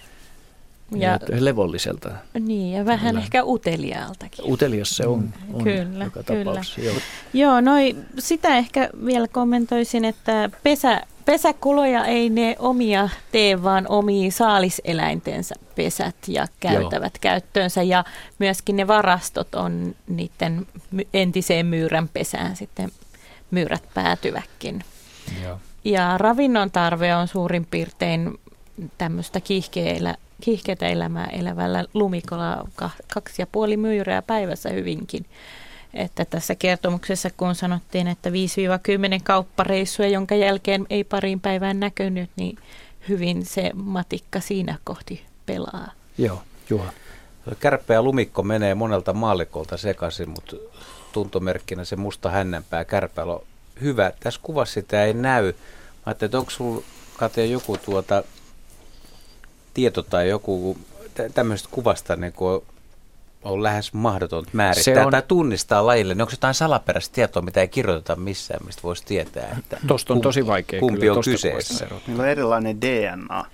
ja, ja levolliselta. Niin, ja vähän kyllä. ehkä uteliaaltakin. Utelias se on, on kyllä, joka kyllä. Joo, Joo noi, sitä ehkä vielä kommentoisin, että pesä, pesäkuloja ei ne omia tee, vaan omia saaliseläintensä pesät ja käytävät Joo. käyttöönsä. Ja myöskin ne varastot on niiden entiseen myyrän pesään sitten myyrät päätyväkin. Joo. Ja ravinnon tarve on suurin piirtein tämmöistä kiihkeellä, kiihkeätä elämää elävällä lumikolla kaksi ja puoli myyrää päivässä hyvinkin. Että tässä kertomuksessa, kun sanottiin, että 5-10 kauppareissua, jonka jälkeen ei pariin päivään näkynyt, niin hyvin se matikka siinä kohti pelaa. Joo, Juha. Kärppä ja lumikko menee monelta maallikolta sekaisin, mutta tuntomerkkinä se musta hännänpää kärpällä on hyvä. Tässä kuvassa sitä ei näy. Mä ajattelin, että onko sulla Kate joku tuota tieto tai joku tämmöisestä kuvasta niin kuin on lähes mahdoton määrittää on... tai tunnistaa lajille. Niin onko jotain salaperäistä tietoa, mitä ei kirjoiteta missään, mistä voisi tietää, että Tuosta on tosi vaikea kumpi kyllä, on kyseessä? Niillä on erilainen DNA.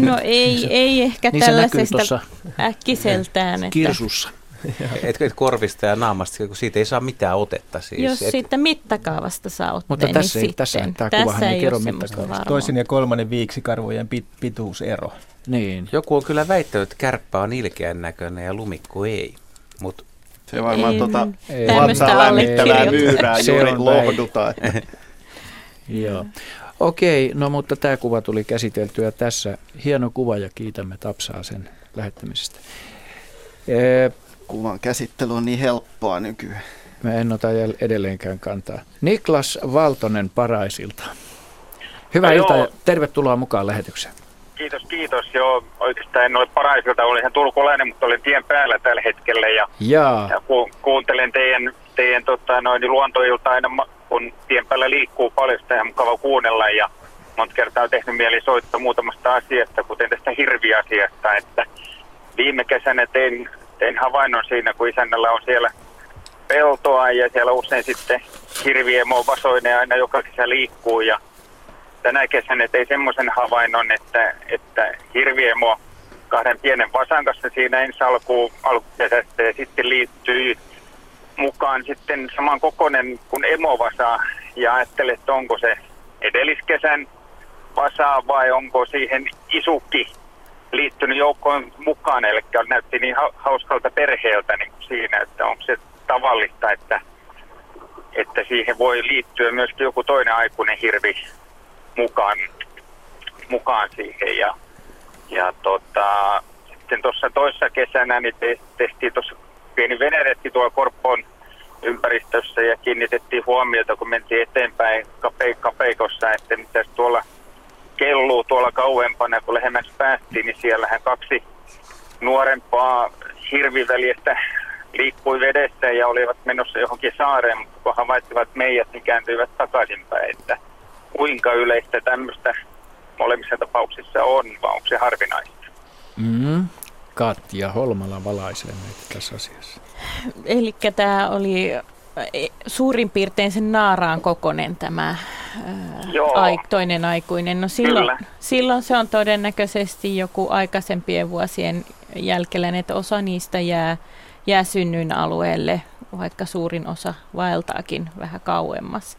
No ei, ei ehkä niin tällaisesta äkkiseltään. Että... Kirsussa. <laughs> Et, et korvista ja naamasta, kun siitä ei saa mitään otetta. Siis. Jos et... siitä mittakaavasta saa otteen, Mutta tässä, niin tässä, sitten. tämä tässä ei kerro mittakaavasta. Toisen ja kolmannen viiksikarvojen pit, pituusero. Niin. Joku on kyllä väittänyt, että kärppä on ilkeän näköinen ja lumikko ei. Mut se varmaan ei, tuota vatsaa lämmittävää myyrää juuri lohdutaan. <laughs> Joo. Okei, no mutta tämä kuva tuli käsiteltyä tässä. Hieno kuva ja kiitämme Tapsaa sen lähettämisestä. Ee, Kuvan käsittely on niin helppoa nykyään. Mä en ota edelleenkään kantaa. Niklas Valtonen Paraisilta. Hyvää no iltaa ja tervetuloa mukaan lähetykseen. Kiitos, kiitos. Joo, oikeastaan en ole Paraisilta, olin ihan turkulainen, mutta olin tien päällä tällä hetkellä ja, Jaa. ja ku, kuuntelen teidän, teidän tota, noin, luontoilta aina, kun tien päällä liikkuu paljon, sitä ihan mukava kuunnella ja monta kertaa on tehnyt mieli soittaa muutamasta asiasta, kuten tästä hirviasiasta, että viime kesänä tein tein havainnon siinä, kun isännällä on siellä peltoa ja siellä usein sitten hirviemo vasoinen aina joka kesä liikkuu. Ja tänä kesänä tein semmoisen havainnon, että, että hirviemo kahden pienen vasan kanssa siinä ensi alkuun alkukesästä ja sitten liittyy mukaan sitten saman kokoinen kuin emovasa. Ja ajattelin, että onko se edelliskesän vasa vai onko siihen isukki liittynyt joukkoon mukaan, eli näytti niin hauskalta perheeltä niin kuin siinä, että onko se tavallista, että että siihen voi liittyä myöskin joku toinen aikuinen hirvi mukaan, mukaan siihen. Ja, ja tota, sitten tuossa toissa kesänä niin te, tehtiin tuossa pieni veneretti tuolla Korppoon ympäristössä ja kiinnitettiin huomiota, kun mentiin eteenpäin kape, kapeikossa, että mitä tuolla kelluu tuolla kauempana, kun lähemmäksi päästiin, niin siellähän kaksi nuorempaa hirviväljestä liikkui vedessä ja olivat menossa johonkin saareen, mutta kun havaittivat meidät, niin kääntyivät takaisinpäin, että kuinka yleistä tämmöistä molemmissa tapauksissa on, vai onko se harvinaista? Mm. Katja Holmala valaisee meitä tässä asiassa. Eli tämä oli suurin piirtein sen naaraan kokonen tämä ää, toinen aikuinen. No silloin, silloin se on todennäköisesti joku aikaisempien vuosien jälkeläinen, että osa niistä jää, jää synnyin alueelle, vaikka suurin osa vaeltaakin vähän kauemmas.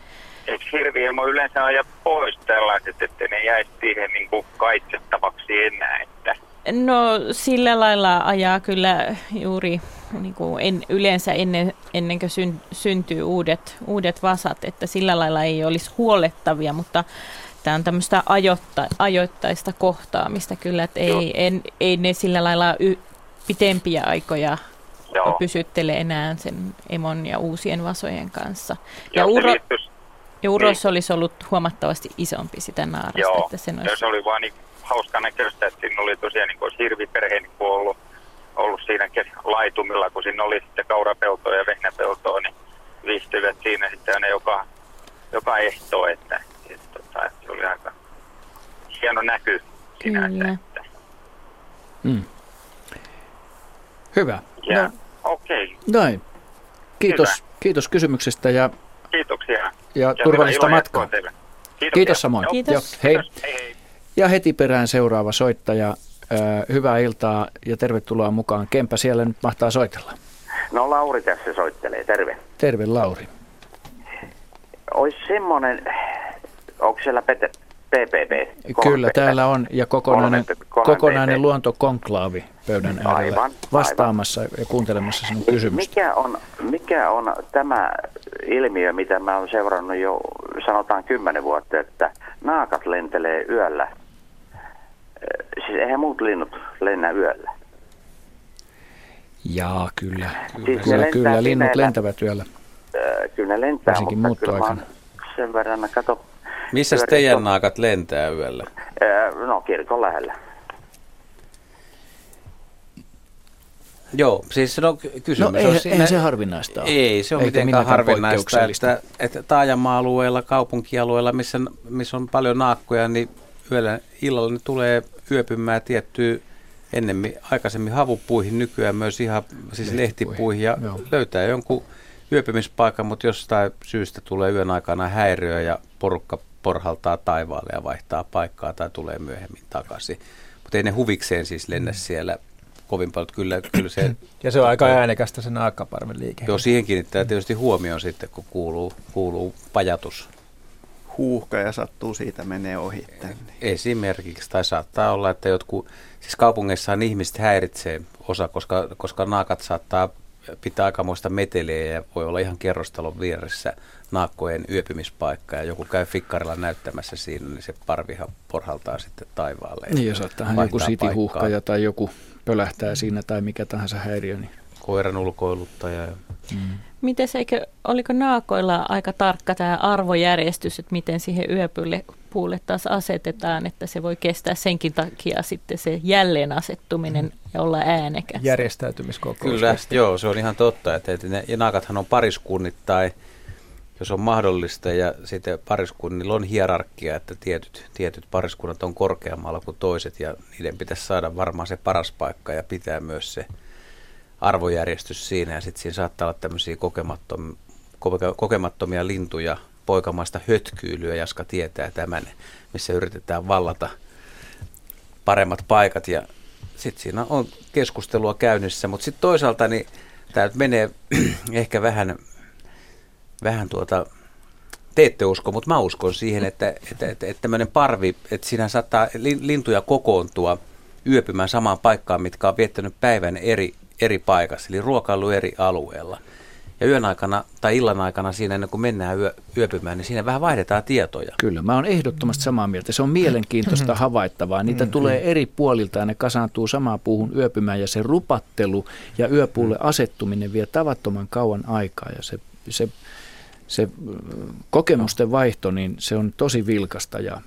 Eikö hirviilmo yleensä aja pois tällaiset, että ne jäisi siihen niin kuin kaitsettavaksi enää? Että... No sillä lailla ajaa kyllä juuri niin kuin en, yleensä ennen, ennen kuin syn, syntyy uudet, uudet vasat, että sillä lailla ei olisi huolettavia, mutta tämä on tämmöistä ajoitta, ajoittaista kohtaamista kyllä, että ei, en, ei ne sillä lailla y, pitempiä aikoja Joo. pysyttele enää sen emon ja uusien vasojen kanssa. Ja, ja uro, ja uros niin. olisi ollut huomattavasti isompi sitä naarasta. Joo, että sen olisi... se oli vaan niin hauska näköistä, että siinä oli tosiaan niin hirviperhe niin ollut, ollut siinä laitumilla, kun siinä oli sitten kaurapeltoa ja vehnäpeltoa, niin viihtyivät siinä sitten aina joka, joka ehto, että, että, tota, että se oli aika hieno näky sinänsä. Että. Mm. Hyvä. Ja, no, okei. Okay. Näin. Kiitos, Hyvä. kiitos kysymyksestä ja, Kiitoksia. ja, ja turvallista matkaa. Kiitos samoin. Kiitos. Jo, hei. Kiitos. Hei, hei. Ja heti perään seuraava soittaja. Hyvää iltaa ja tervetuloa mukaan. Kempä siellä nyt mahtaa soitella. No Lauri tässä soittelee, terve. Terve Lauri. Olisi semmoinen, onko siellä Pete, PPP? Kyllä, täällä on ja kokonainen, kokonainen luontokonklaavi pöydän äärellä aivan, vastaamassa aivan. ja kuuntelemassa sinun kysymystä. Mikä on, mikä on tämä ilmiö, mitä mä olen seurannut jo sanotaan kymmenen vuotta, että naakat lentelee yöllä Siis eihän muut linnut lennä yöllä. Jaa, kyllä. Siis kyllä, kyllä linnut pimeällä. lentävät yöllä. Öö, kyllä ne lentää, Varsinkin mutta kyllä sen verran, kato. Missä teidän naakat lentää yöllä? Öö, no, kirkon lähellä. Joo, siis no kysymys no, ei, on siinä, eihän se harvinaista ole. Ei se on mitenkään harvinaista, että, että taajama-alueella, kaupunkialueella, missä, missä on paljon naakkoja, niin yöllä illalla ne tulee yöpymään tiettyä ennemmin, aikaisemmin havupuihin, nykyään myös ihan siis lehtipuihin ja Joo. löytää jonkun yöpymispaikan, mutta jostain syystä tulee yön aikana häiriö ja porukka porhaltaa taivaalle ja vaihtaa paikkaa tai tulee myöhemmin takaisin. Mutta ei ne huvikseen siis lennä mm. siellä kovin paljon. Kyllä, kyllä se, <clears throat> ja se on aika äänekästä se naakkaparven liike. Joo, siihen kiinnittää tietysti huomioon sitten, kun kuuluu, kuuluu pajatus huuhka ja sattuu siitä menee ohi tänne. Esimerkiksi, tai saattaa olla, että jotkut, siis kaupungeissahan ihmiset häiritsee osa, koska, koska naakat saattaa pitää aikamoista meteliä ja voi olla ihan kerrostalon vieressä naakkojen yöpymispaikka ja joku käy fikkarilla näyttämässä siinä, niin se parvihan porhaltaa sitten taivaalle. Niin, jos ottaa joku sitihuhkaja tai joku pölähtää siinä tai mikä tahansa häiriö. Niin. Koiran ulkoiluttaja. Mm. Miten eikö, oliko naakoilla aika tarkka tämä arvojärjestys, että miten siihen yöpylle puulle taas asetetaan, että se voi kestää senkin takia sitten se jälleen asettuminen mm. ja olla äänekäs. Järjestäytymiskokous. Kyllä, joo, se on ihan totta. Että, että ne, ja naakathan on pariskunnit tai jos on mahdollista ja sitten pariskunnilla on hierarkia, että tietyt, tietyt pariskunnat on korkeammalla kuin toiset ja niiden pitäisi saada varmaan se paras paikka ja pitää myös se arvojärjestys siinä ja sitten siinä saattaa olla tämmöisiä kokemattomia, kokemattomia lintuja, poikamaista hötkyylyä, Jaska tietää tämän, missä yritetään vallata paremmat paikat ja sitten siinä on keskustelua käynnissä, mutta sitten toisaalta niin tämä menee <clears throat> ehkä vähän, vähän tuota, te ette usko, mutta mä uskon siihen, että, että, että, että tämmöinen parvi, että siinä saattaa lintuja kokoontua yöpymään samaan paikkaan, mitkä on viettänyt päivän eri eri paikassa, eli ruokailu eri alueella. Ja yön aikana tai illan aikana siinä ennen kuin mennään yö, yöpymään, niin siinä vähän vaihdetaan tietoja. Kyllä, mä oon ehdottomasti samaa mieltä. Se on mielenkiintoista mm-hmm. havaittavaa. Niitä mm-hmm. tulee eri puolilta ja ne kasaantuu samaan puuhun yöpymään ja se rupattelu ja yöpuulle mm. asettuminen vie tavattoman kauan aikaa ja se, se, se kokemusten vaihto, niin se on tosi vilkasta ja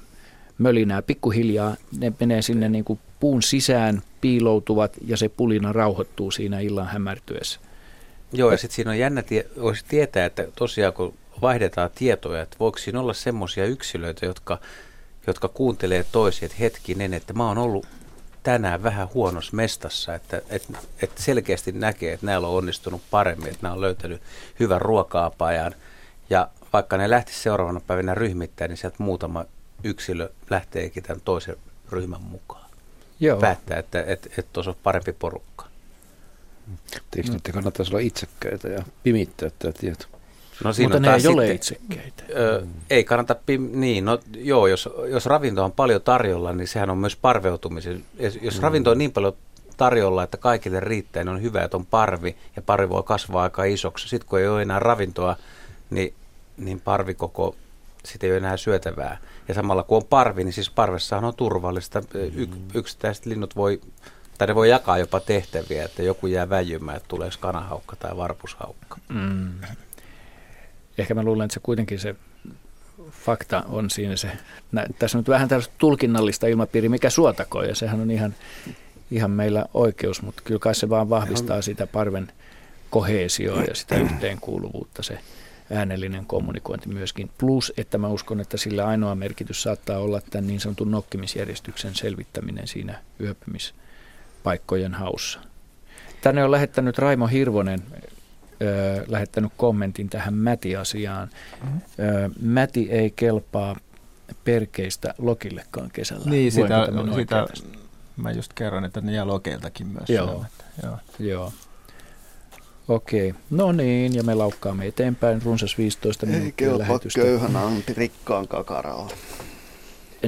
mölinää. Pikkuhiljaa ne menee sinne niin kuin puun sisään, piiloutuvat ja se pulina rauhoittuu siinä illan hämärtyessä. Joo, ja sitten siinä on jännä tie- voisi tietää, että tosiaan kun vaihdetaan tietoja, että voiko siinä olla semmoisia yksilöitä, jotka, jotka kuuntelee toisia, että hetkinen, että mä oon ollut tänään vähän huonossa mestassa, että, että, että selkeästi näkee, että näillä on onnistunut paremmin, että nämä on löytänyt hyvän ruoka-apajan. Ja vaikka ne lähti seuraavana päivänä ryhmittäin, niin sieltä muutama yksilö lähteekin tämän toisen ryhmän mukaan. Joo. Päättää, että tuossa että, että on parempi porukka. Eikö nyt kannattaisi olla itsekkäitä ja pimittää tämä tieto? No siinä Mutta ne ei ole itsekkäitä. Ö, ei kannata, pim- niin, no joo, jos, jos ravinto on paljon tarjolla, niin sehän on myös parveutumisen. Jos mm. ravinto on niin paljon tarjolla, että kaikille riittää, niin on hyvä, että on parvi, ja parvi voi kasvaa aika isoksi. Sitten kun ei ole enää ravintoa, niin, niin parvi sitten ei ole enää syötävää. Ja samalla kun on parvi, niin siis parvessahan on turvallista. Y- mm. yksittäiset linnut voi tai ne voi jakaa jopa tehtäviä, että joku jää väjymään, että tulee kanahaukka tai varpushaukka. Mm. Ehkä mä luulen, että se kuitenkin se fakta on siinä se, nä, tässä on nyt vähän tällaista tulkinnallista ilmapiiri, mikä suotakoi, ja sehän on ihan, ihan meillä oikeus, mutta kyllä kai se vaan vahvistaa sitä parven kohesioa ja sitä yhteenkuuluvuutta se äänellinen kommunikointi myöskin. Plus, että mä uskon, että sillä ainoa merkitys saattaa olla tämän niin sanotun nokkimisjärjestyksen selvittäminen siinä yöpymis paikkojen haussa. Tänne on lähettänyt Raimo Hirvonen ö, lähettänyt kommentin tähän Mäti-asiaan. Mm-hmm. Ö, Mäti ei kelpaa perkeistä lokillekaan kesällä. Niin, sitä, sitä mä just kerron, että ne jää lokeiltakin myös. Joo, joo. joo. Okei, no niin, ja me laukkaamme eteenpäin runsas 15 minuuttia Ei kelpaa köyhän Antti rikkaan kakaraa.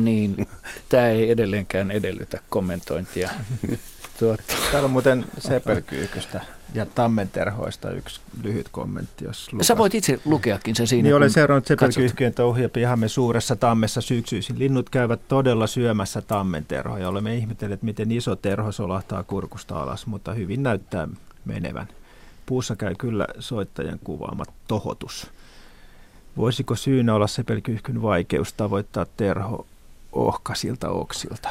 Niin, tämä ei edelleenkään edellytä kommentointia. <laughs> Tuota. Täällä on muuten sepelkyykystä ja tammenterhoista yksi lyhyt kommentti, jos lukas. Sä voit itse lukeakin sen siinä. Niin olen seurannut sepelkyyhkien touhia pihamme suuressa tammessa syksyisin. Linnut käyvät todella syömässä tammenterhoja. Olemme ihmetelleet, miten iso terho solahtaa kurkusta alas, mutta hyvin näyttää menevän. Puussa käy kyllä soittajan kuvaama tohotus. Voisiko syynä olla sepelkyyhkyn vaikeus tavoittaa terho ohkasilta oksilta?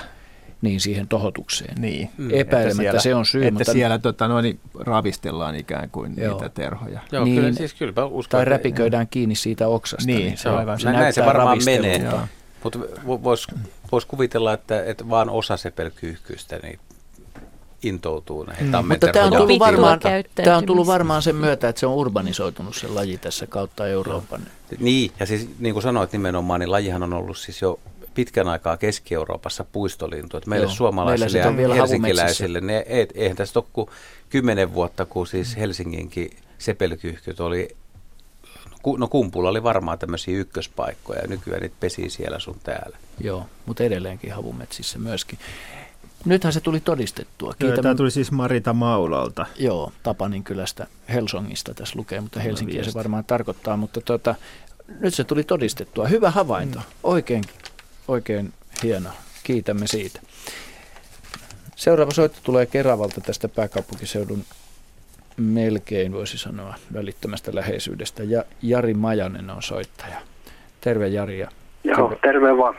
niin siihen tohotukseen. Niin. Mm. Epäilemättä siellä, se on syy. Että mutta... siellä tota, noin, ravistellaan ikään kuin Joo. niitä terhoja. Joo, niin, kyllä, siis kyllä uskon, tai räpiköidään kiinni siitä oksasta. Niin, niin se, on aivan. Se, näin se varmaan menee. Mutta voisi vois kuvitella, että, että vaan osa sepelkyyhkyistä niin intoutuu näihin mm. Mutta tämä on, tullut varmaan, tämä on tullut varmaan sen myötä, että se on urbanisoitunut se laji tässä kautta Euroopan. Niin, ja siis niin kuin sanoit nimenomaan, niin lajihan on ollut siis jo pitkän aikaa Keski-Euroopassa puistolintu. Että meille Joo, suomalaisille meillä ja helsinkiläisille, ne, eihän tästä ole kuin kymmenen vuotta, kun siis Helsinginkin sepelkyhkyt oli, no Kumpula oli varmaan tämmöisiä ykköspaikkoja ja nykyään niitä pesi siellä sun täällä. Joo, mutta edelleenkin havumetsissä myöskin. Nythän se tuli todistettua. Kiitän... Tämä tuli siis Marita Maulalta. Joo, Tapanin kylästä Helsongista tässä lukee, mutta Helsinkiä se varmaan tarkoittaa. Mutta tuota, nyt se tuli todistettua. Hyvä havainto. Mm. Oikein Oikein hieno. Kiitämme siitä. Seuraava soitto tulee Keravalta tästä pääkaupunkiseudun melkein voisi sanoa välittömästä läheisyydestä. Ja Jari Majanen on soittaja. Terve Jari. Ja Joo, terve, terve vaan.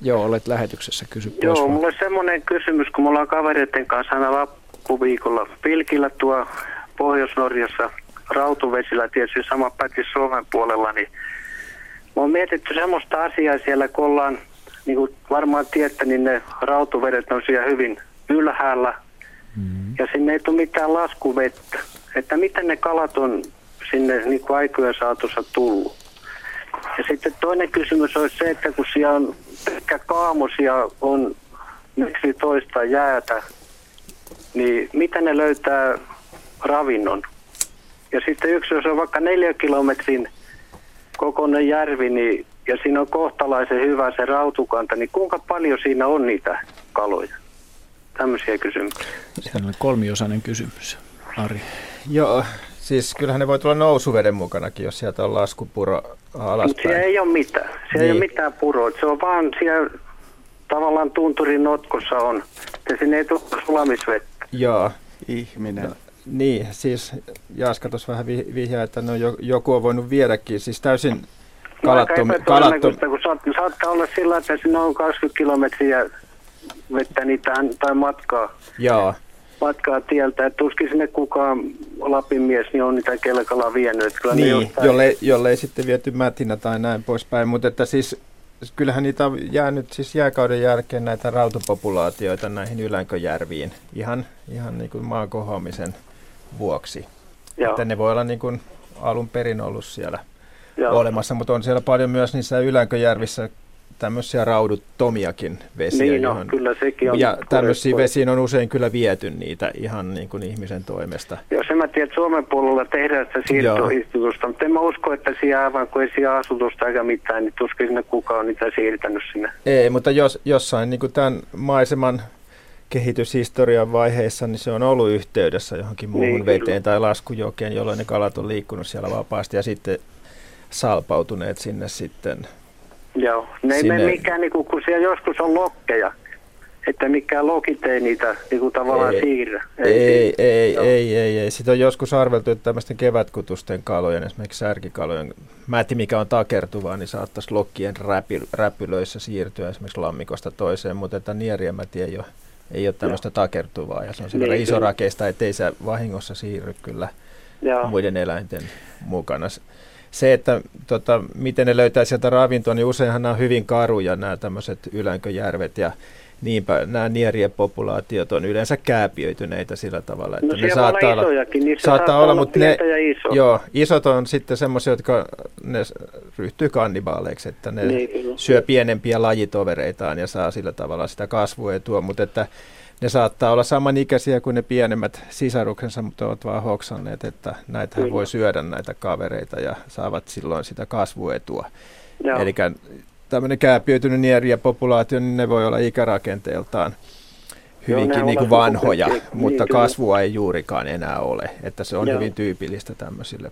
Joo, olet lähetyksessä. Kysy Joo, vaan. mulla on semmoinen kysymys, kun me ollaan kavereiden kanssa aina loppuviikolla Pilkillä tuo Pohjois-Norjassa Rautuvesillä, tietysti sama päti Suomen puolella, niin Mä oon mietitty semmoista asiaa siellä, kun ollaan, niin kuin varmaan tiedätte, niin ne rautuvedet on siellä hyvin ylhäällä. Mm. Ja sinne ei tule mitään laskuvettä. Että miten ne kalat on sinne niin kuin aikojen saatossa tullut. Ja sitten toinen kysymys olisi se, että kun siellä on pelkkä kaamosia on miksi toista jäätä, niin miten ne löytää ravinnon? Ja sitten yksi, jos on vaikka neljä kilometrin kokoinen järvi, niin, ja siinä on kohtalaisen hyvä se rautukanta, niin kuinka paljon siinä on niitä kaloja? Tämmöisiä kysymyksiä. Se on kolmiosainen kysymys, Ari. Joo, Siis kyllähän ne voi tulla nousuveden mukanakin, jos sieltä on laskupuro. Mutta siellä ei ole mitään. Siellä niin. ei ole mitään puroa. Se on vaan siellä tavallaan tunturin notkossa on. Ja sinne ei tule sulamisvettä. Joo. Ihminen. No, niin, siis Jaska tuossa vähän vihjaa, että no joku on voinut viedäkin. Siis täysin kalattom, kalattom. kun saat, saattaa olla sillä, että sinne on 20 kilometriä vettä niitä tai matkaa. Joo matkaa tieltä, että tuskin sinne kukaan Lapin mies niin on niitä kelkalla vienyt. Kyllä niin, jolle, jolle ei sitten viety mätinä tai näin poispäin, mutta että siis kyllähän niitä on jäänyt siis jääkauden jälkeen näitä rautopopulaatioita näihin Ylänköjärviin ihan, ihan niin kuin maan kohoamisen vuoksi. Joo. Että ne voi olla niin kuin alun perin ollut siellä Joo. olemassa, mutta on siellä paljon myös niissä Ylänköjärvissä tämmöisiä rauduttomiakin vesiä. Niin, no, johon, kyllä sekin on. Ja tämmöisiä vesiin on usein kyllä viety niitä ihan niin kuin ihmisen toimesta. Joo, se mä tiedän, että Suomen puolella tehdään sitä siirtoistutusta, mutta en mä usko, että siellä aivan kun ei siellä asutusta eikä mitään, niin tuskin sinne kukaan on niitä siirtänyt sinne. Ei, mutta jos, jossain niin kuin tämän maiseman kehityshistorian vaiheessa, niin se on ollut yhteydessä johonkin muuhun niin, veteen kyllä. tai laskujokeen, jolloin ne kalat on liikkunut siellä vapaasti ja sitten salpautuneet sinne sitten Joo, ne ei mene mikään, niin kuin, kun siellä joskus on lokkeja, että mikään lokit ei niitä niin kuin tavallaan ei, siirrä. Ei, ei, ei, ei, ei, ei. Sitä on joskus arveltu, että tämmöisten kevätkutusten kalojen, esimerkiksi särkikalojen, mäti mikä on takertuvaa, niin saattaisi lokkien räpy, räpylöissä siirtyä esimerkiksi lammikosta toiseen, mutta että nieriämäti ei ole, ei ole tämmöistä takertuvaa. Ja se on niin, iso rakeista, ettei se vahingossa siirry kyllä Joo. muiden eläinten mukana se, että tota, miten ne löytää sieltä ravintoa, niin useinhan nämä on hyvin karuja nämä tämmöiset ylänköjärvet ja niinpä nämä nierien populaatiot on yleensä kääpiöityneitä sillä tavalla, että no, ne saattaa olla, isojakin, saattaa, saattaa olla, mutta ne, iso. joo, isot on sitten semmoisia, jotka ne ryhtyy kannibaaleiksi, että ne niin, syö pienempiä lajitovereitaan ja saa sillä tavalla sitä kasvuetua, mutta että ne saattaa olla samanikäisiä kuin ne pienemmät sisaruksensa, mutta ovat vaan hoksanneet, että näitä voi syödä näitä kavereita ja saavat silloin sitä kasvuetua. Eli tämmöinen kääpiöitynyt nieriä-populaatio, niin ne voi olla ikärakenteeltaan hyvinkin Joo, niin kuin vanhoja, niin, mutta niin, kasvua ei juurikaan enää ole. Että se on Joo. hyvin tyypillistä tämmöisille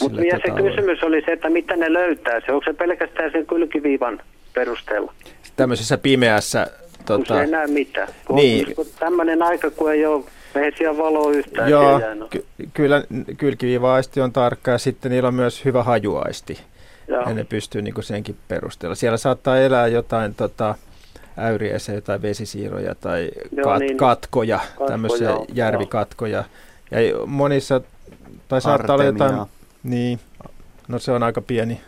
Mutta tota, se kysymys oli se, että mitä ne löytää. Se onko se pelkästään sen kylkiviivan perusteella? Tämmöisessä pimeässä Tota, kun se ei näe mitään. Kun niin. Tämmöinen aika, kun ei ole siellä valoa yhtään. Joo, ky- kyllä kylkiviiva-aisti on tarkka ja sitten niillä on myös hyvä hajuaisti. Joo. Ja ne pystyy niin senkin perusteella. Siellä saattaa elää jotain tota, äyriäisiä tai vesisiiroja tai Joo, kat- niin. katkoja, Katko, tämmöisiä joo, järvikatkoja. Ja monissa, tai saattaa Artemia. olla jotain, niin, no se on aika pieni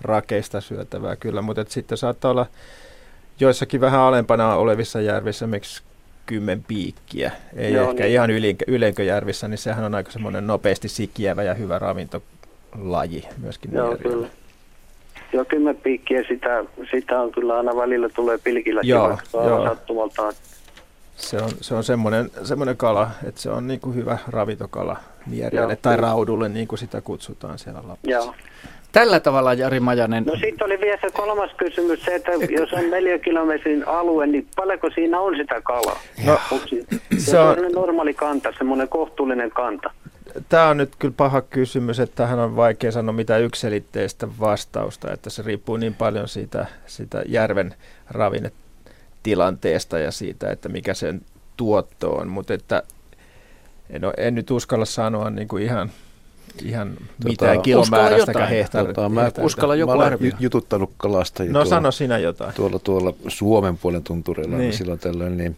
rakeista syötävää kyllä, mutta sitten saattaa olla joissakin vähän alempana olevissa järvissä, miksi kymmen piikkiä, ei Joo, ehkä niin. ihan Ylenköjärvissä, niin sehän on aika semmoinen nopeasti sikiävä ja hyvä ravintolaji myöskin. Joo, kyllä. Joo, kymmen piikkiä, sitä, sitä on kyllä aina välillä tulee pilkillä joo, joo. sattumaltaan. Se on, se on semmoinen, semmoinen kala, että se on niin kuin hyvä ravintokala mieriälle tai raudulle, niin kuin sitä kutsutaan siellä Lapissa. Joo. Tällä tavalla Jari Majanen. No sitten oli vielä se kolmas kysymys, se, että jos on neljä kilometrin alue, niin paljonko siinä on sitä kalaa? No, se on normaali kanta, semmoinen kohtuullinen kanta. Tämä on nyt kyllä paha kysymys, että tähän on vaikea sanoa mitään ykselitteistä vastausta, että se riippuu niin paljon siitä, siitä järven ravinnetilanteesta ja siitä, että mikä sen tuotto on, mutta että en, ole, en nyt uskalla sanoa niin kuin ihan ihan tota, mitään kilomääräistäkään hehtaaria. Tota, mä, Uskalla joku mä jututtanut kalastajia. No tuolla, sano sinä jotain. Tuolla, tuolla Suomen puolen tuntureilla niin. silloin tällöin, niin,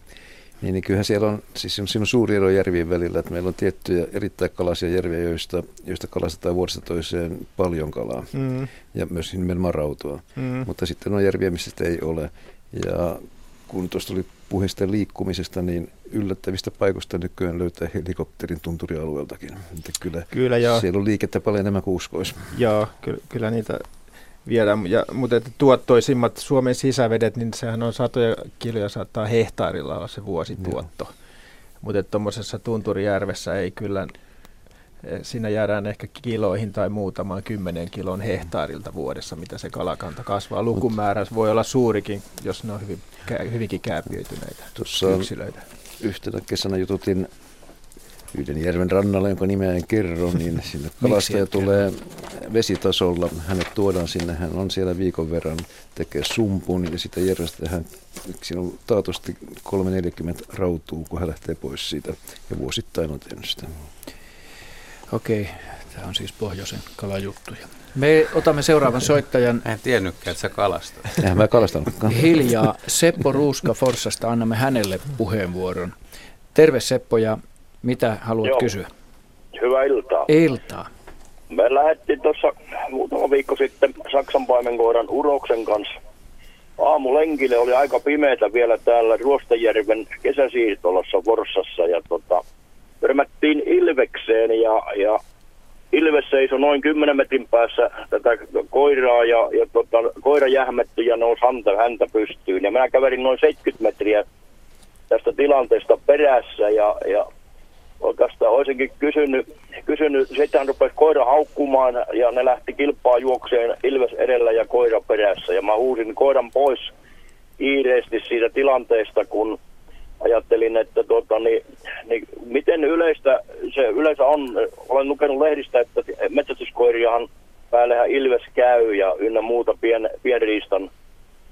niin, niin kyllähän siellä on, siis on, on suuri ero järvien välillä, että meillä on tiettyjä erittäin kalaisia järviä, joista, joista kalastetaan vuodesta toiseen paljon kalaa mm. ja myös nimenomaan rautua. Mm. Mutta sitten on järviä, missä sitä ei ole. Ja kun tuosta tuli puheesta liikkumisesta, niin yllättävistä paikoista nykyään löytää helikopterin tunturialueeltakin. Että kyllä, kyllä joo. siellä on liikettä paljon enemmän kuin uskoisi. Joo, kyllä, kyllä niitä viedään. Ja, mutta että tuottoisimmat Suomen sisävedet, niin sehän on satoja kiloja saattaa hehtaarilla olla se vuosituotto. Mutta tuommoisessa Tunturijärvessä ei kyllä siinä jäädään ehkä kiloihin tai muutamaan kymmenen kilon hehtaarilta vuodessa, mitä se kalakanta kasvaa. Lukumäärä voi olla suurikin, jos ne on hyvin, hyvinkin kääpiöityneitä Tuossa yksilöitä. Yhtenä kesänä jututin yhden järven rannalla, jonka nimeä en kerro, niin <laughs> sinne kalastaja tulee vesitasolla. Hänet tuodaan sinne, hän on siellä viikon verran, tekee sumpun ja sitä järjestetään. Siinä on taatusti 340 rautuu, kun hän lähtee pois siitä ja vuosittain on tehnyt sitä. Okei, tämä on siis pohjoisen kalajuttuja. Me otamme seuraavan soittajan. En tiennytkään, että sä kalastat. Eihän mä kalastanutkaan. Hiljaa. Seppo Ruuska Forssasta, annamme hänelle puheenvuoron. Terve Seppo ja mitä haluat Joo. kysyä? Hyvää iltaa. Iltaa. Me lähdettiin tuossa muutama viikko sitten Saksan paimenkoiran Uroksen kanssa aamulenkille. Oli aika pimeätä vielä täällä Ruostajärven kesäsiirtolassa Vorsassa ja tota, törmättiin Ilvekseen ja, ja Ilves seisoi noin 10 metrin päässä tätä koiraa ja, ja tota, koira jähmettyi ja nousi häntä, häntä pystyyn. Ja minä kävelin noin 70 metriä tästä tilanteesta perässä ja, ja oikeastaan olisinkin kysynyt, kysynyt sitten rupesi koira haukkumaan ja ne lähti kilpaa juokseen Ilves edellä ja koira perässä. Ja mä huusin koiran pois kiireesti siitä tilanteesta, kun ajattelin, että tuota, niin, niin, miten yleistä se yleensä on, olen lukenut lehdistä, että metsästyskoiriahan päällehän Ilves käy ja ynnä muuta pien, pienriistan.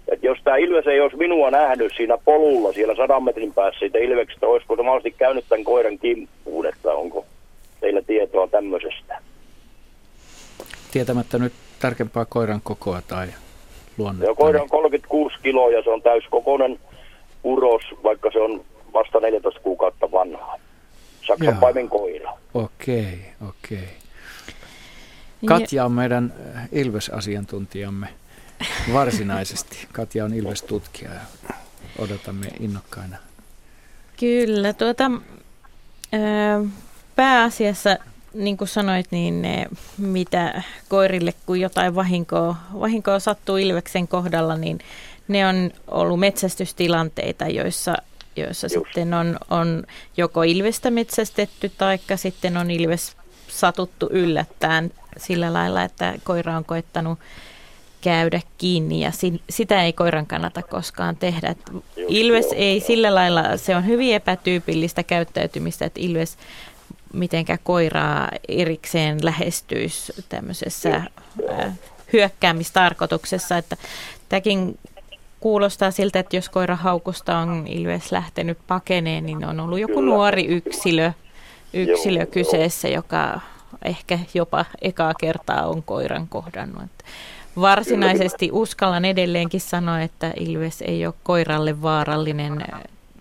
Et jos tämä Ilves ei olisi minua nähnyt siinä polulla siellä sadan metrin päässä siitä Ilveksestä, olisiko se mahdollisesti käynyt tämän koiran kimppuun, että onko teillä tietoa tämmöisestä? Tietämättä nyt tarkempaa koiran kokoa tai luonnetta. Joo, koira on 36 kiloa ja se on täyskokoinen uros, vaikka se on vasta 14 kuukautta vanha. Saksan paimen koira. Okei, okei. Katja on meidän äh, Ilves-asiantuntijamme varsinaisesti. <laughs> Katja on Ilves-tutkija ja odotamme innokkaina. Kyllä, tuota, pääasiassa niin kuin sanoit, niin ne, mitä koirille, kun jotain vahinkoa, vahinkoa sattuu Ilveksen kohdalla, niin ne on ollut metsästystilanteita, joissa, joissa sitten on, on joko ilvestä metsästetty tai sitten on ilves satuttu yllättäen sillä lailla, että koira on koettanut käydä kiinni. Ja si, sitä ei koiran kannata koskaan tehdä. Ilves ei sillä lailla, se on hyvin epätyypillistä käyttäytymistä, että Ilves mitenkä koiraa erikseen lähestyisi tämmöisessä hyökkäämistarkoituksessa, että tämäkin kuulostaa siltä, että jos koira haukusta on ilves lähtenyt pakeneen, niin on ollut joku Kyllä. nuori yksilö, yksilö joo, kyseessä, joo. joka ehkä jopa ekaa kertaa on koiran kohdannut. Varsinaisesti uskallan edelleenkin sanoa, että ilves ei ole koiralle vaarallinen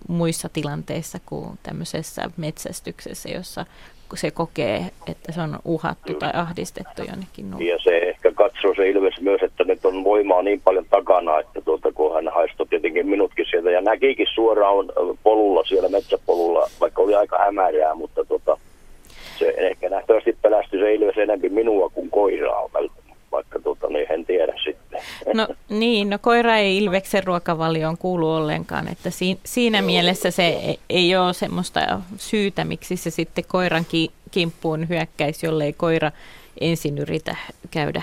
muissa tilanteissa kuin tämmöisessä metsästyksessä, jossa se kokee, että se on uhattu tai ahdistettu jonnekin nuo. Ja se katsoo se ilves myös, että nyt on voimaa niin paljon takana, että tuota, kun hän haistoi tietenkin minutkin sieltä ja näkikin suoraan polulla siellä metsäpolulla, vaikka oli aika hämärää, mutta tuota, se ehkä nähtävästi pelästyi se ilves enemmän minua kuin koiraa vaikka tuota, niin en tiedä sitten. No niin, no koira ei Ilveksen ruokavalioon kuulu ollenkaan, että si- siinä Joo. mielessä se ei, ei ole semmoista syytä, miksi se sitten koiran ki- kimppuun hyökkäisi, jollei koira ensin yritä käydä,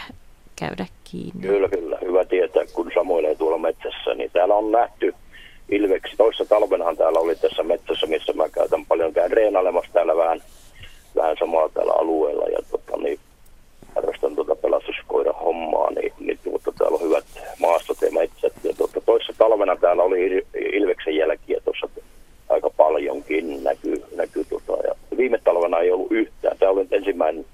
käydä kiinni. Kyllä, kyllä. Hyvä tietää, kun samoilee tuolla metsässä, niin täällä on nähty Ilveksi. Toissa talvenahan täällä oli tässä metsässä, missä mä käytän paljon, käyn reenailemassa täällä vähän, vähän samaa täällä alueella. Ja tota, niin harrastan tuota pelastuskoira hommaa, niin, niin tuota, täällä on hyvät maastot ja metsät. Ja tuota, toissa talvena täällä oli Ilveksen jälkiä tuossa aika paljonkin näkyy. näkyy tuota, ja viime talvena ei ollut yhtään. Tämä oli ensimmäinen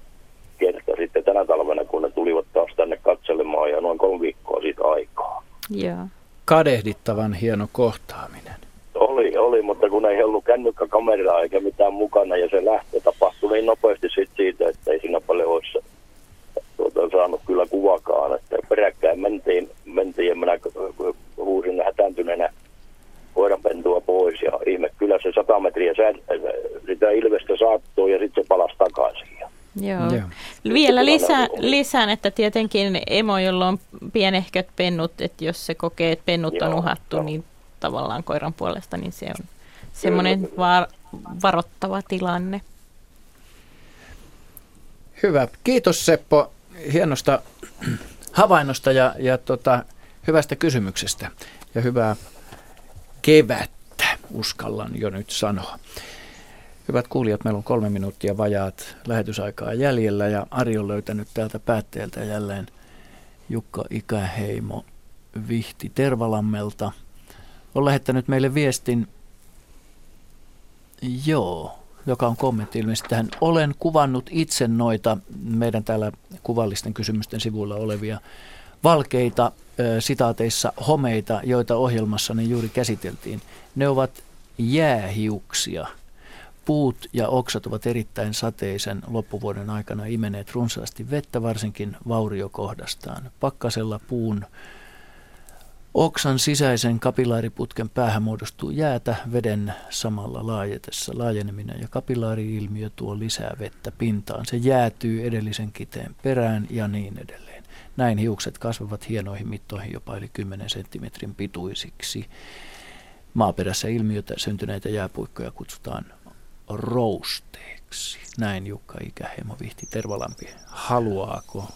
kerta sitten tänä talvena, kun ne tulivat taas tänne katselemaan ja noin kolme viikkoa siitä aikaa. Joo. Kadehdittavan hieno kohtaaminen. Oli, oli, mutta kun ei ollut kännykkäkameraa eikä mitään mukana ja se lähtö tapahtui niin nopeasti siitä, että ei siinä paljon olisi tuota, saanut kyllä kuvakaan, että peräkkäin mentiin, mentiin ja minä huusin hätääntyneenä koiranpentua pois ja ihme, kyllä se 100 metriä sen, sitä ilmestä saattoi ja sitten se palasi takaisin. Joo. Joo. Vielä lisää, lisään, että tietenkin emo, jolla on pienehköt pennut, että jos se kokee, että pennut Joo, on uhattu, niin tavallaan koiran puolesta, niin se on semmoinen var, varottava tilanne. Hyvä. Kiitos Seppo hienosta havainnosta ja, ja tota, hyvästä kysymyksestä ja hyvää kevättä, uskallan jo nyt sanoa. Hyvät kuulijat, meillä on kolme minuuttia vajaat lähetysaikaa jäljellä ja Ari on löytänyt täältä päätteeltä jälleen Jukka Ikäheimo Vihti Tervalammelta. On lähettänyt meille viestin, joo, joka on kommentti ilmeisesti tähän. Olen kuvannut itse noita meidän täällä kuvallisten kysymysten sivuilla olevia valkeita sitaateissa homeita, joita ohjelmassa ne juuri käsiteltiin. Ne ovat jäähiuksia. Puut ja oksat ovat erittäin sateisen loppuvuoden aikana imeneet runsaasti vettä, varsinkin vauriokohdastaan. Pakkasella puun oksan sisäisen kapilaariputken päähän muodostuu jäätä veden samalla laajetessa. Laajeneminen ja kapilaari-ilmiö tuo lisää vettä pintaan. Se jäätyy edellisen kiteen perään ja niin edelleen. Näin hiukset kasvavat hienoihin mittoihin jopa yli 10 senttimetrin pituisiksi. Maaperässä ilmiötä syntyneitä jääpuikkoja kutsutaan rousteeksi. Näin Jukka Ikäheimo Vihti Tervalampi. Haluaako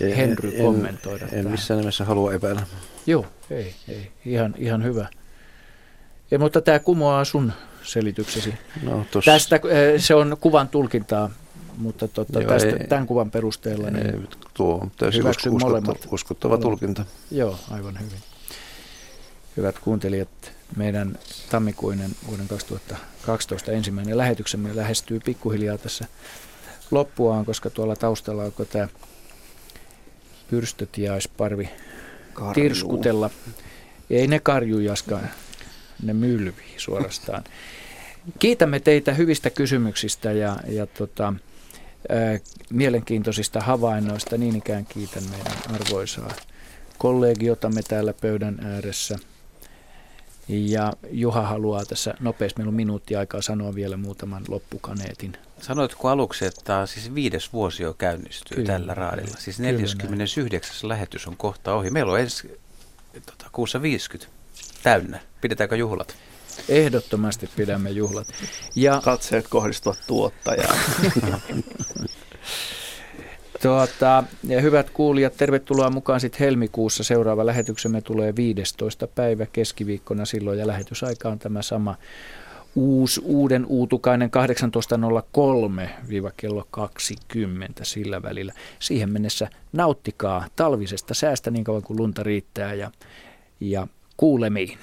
Henry en, kommentoida En, en missään nimessä halua epäillä. Joo, ei, ei. Ihan, ihan hyvä. Ja, mutta tämä kumoaa sun selityksesi. No, tos... Tästä eh, se on kuvan tulkintaa, mutta tota, Joo, tästä, ei, tämän kuvan perusteella niin ei, tuo on täysin usko, uskottava, uskottava tulkinta. Joo, aivan hyvin. Hyvät kuuntelijat, meidän tammikuinen vuoden 2012 ensimmäinen lähetyksemme lähestyy pikkuhiljaa tässä loppuaan, koska tuolla taustalla onko tämä pyrstötiaisparvi Karjuu. tirskutella. Ei ne karju jaskaan, ne mylvii suorastaan. Kiitämme teitä hyvistä kysymyksistä ja, ja tota, ää, mielenkiintoisista havainnoista. Niin ikään kiitän meidän arvoisaa kollegiotamme täällä pöydän ääressä – ja Juha haluaa tässä nopeasti, meillä on minuutti aikaa sanoa vielä muutaman loppukaneetin. Sanoitko aluksi, että siis viides vuosi jo käynnistyy kyllä, tällä raadilla? Siis 49. Näin. lähetys on kohta ohi. Meillä on ensi tota, kuussa 50 täynnä. Pidetäänkö juhlat? Ehdottomasti pidämme juhlat. Ja... Katseet kohdistuvat tuottajaan. <laughs> Tuota, ja hyvät kuulijat, tervetuloa mukaan sitten helmikuussa. Seuraava lähetyksemme tulee 15. päivä keskiviikkona silloin ja lähetysaika on tämä sama. Uus, uuden uutukainen 18.03 kello 20 sillä välillä. Siihen mennessä nauttikaa talvisesta säästä niin kauan kuin lunta riittää ja, ja kuulemiin.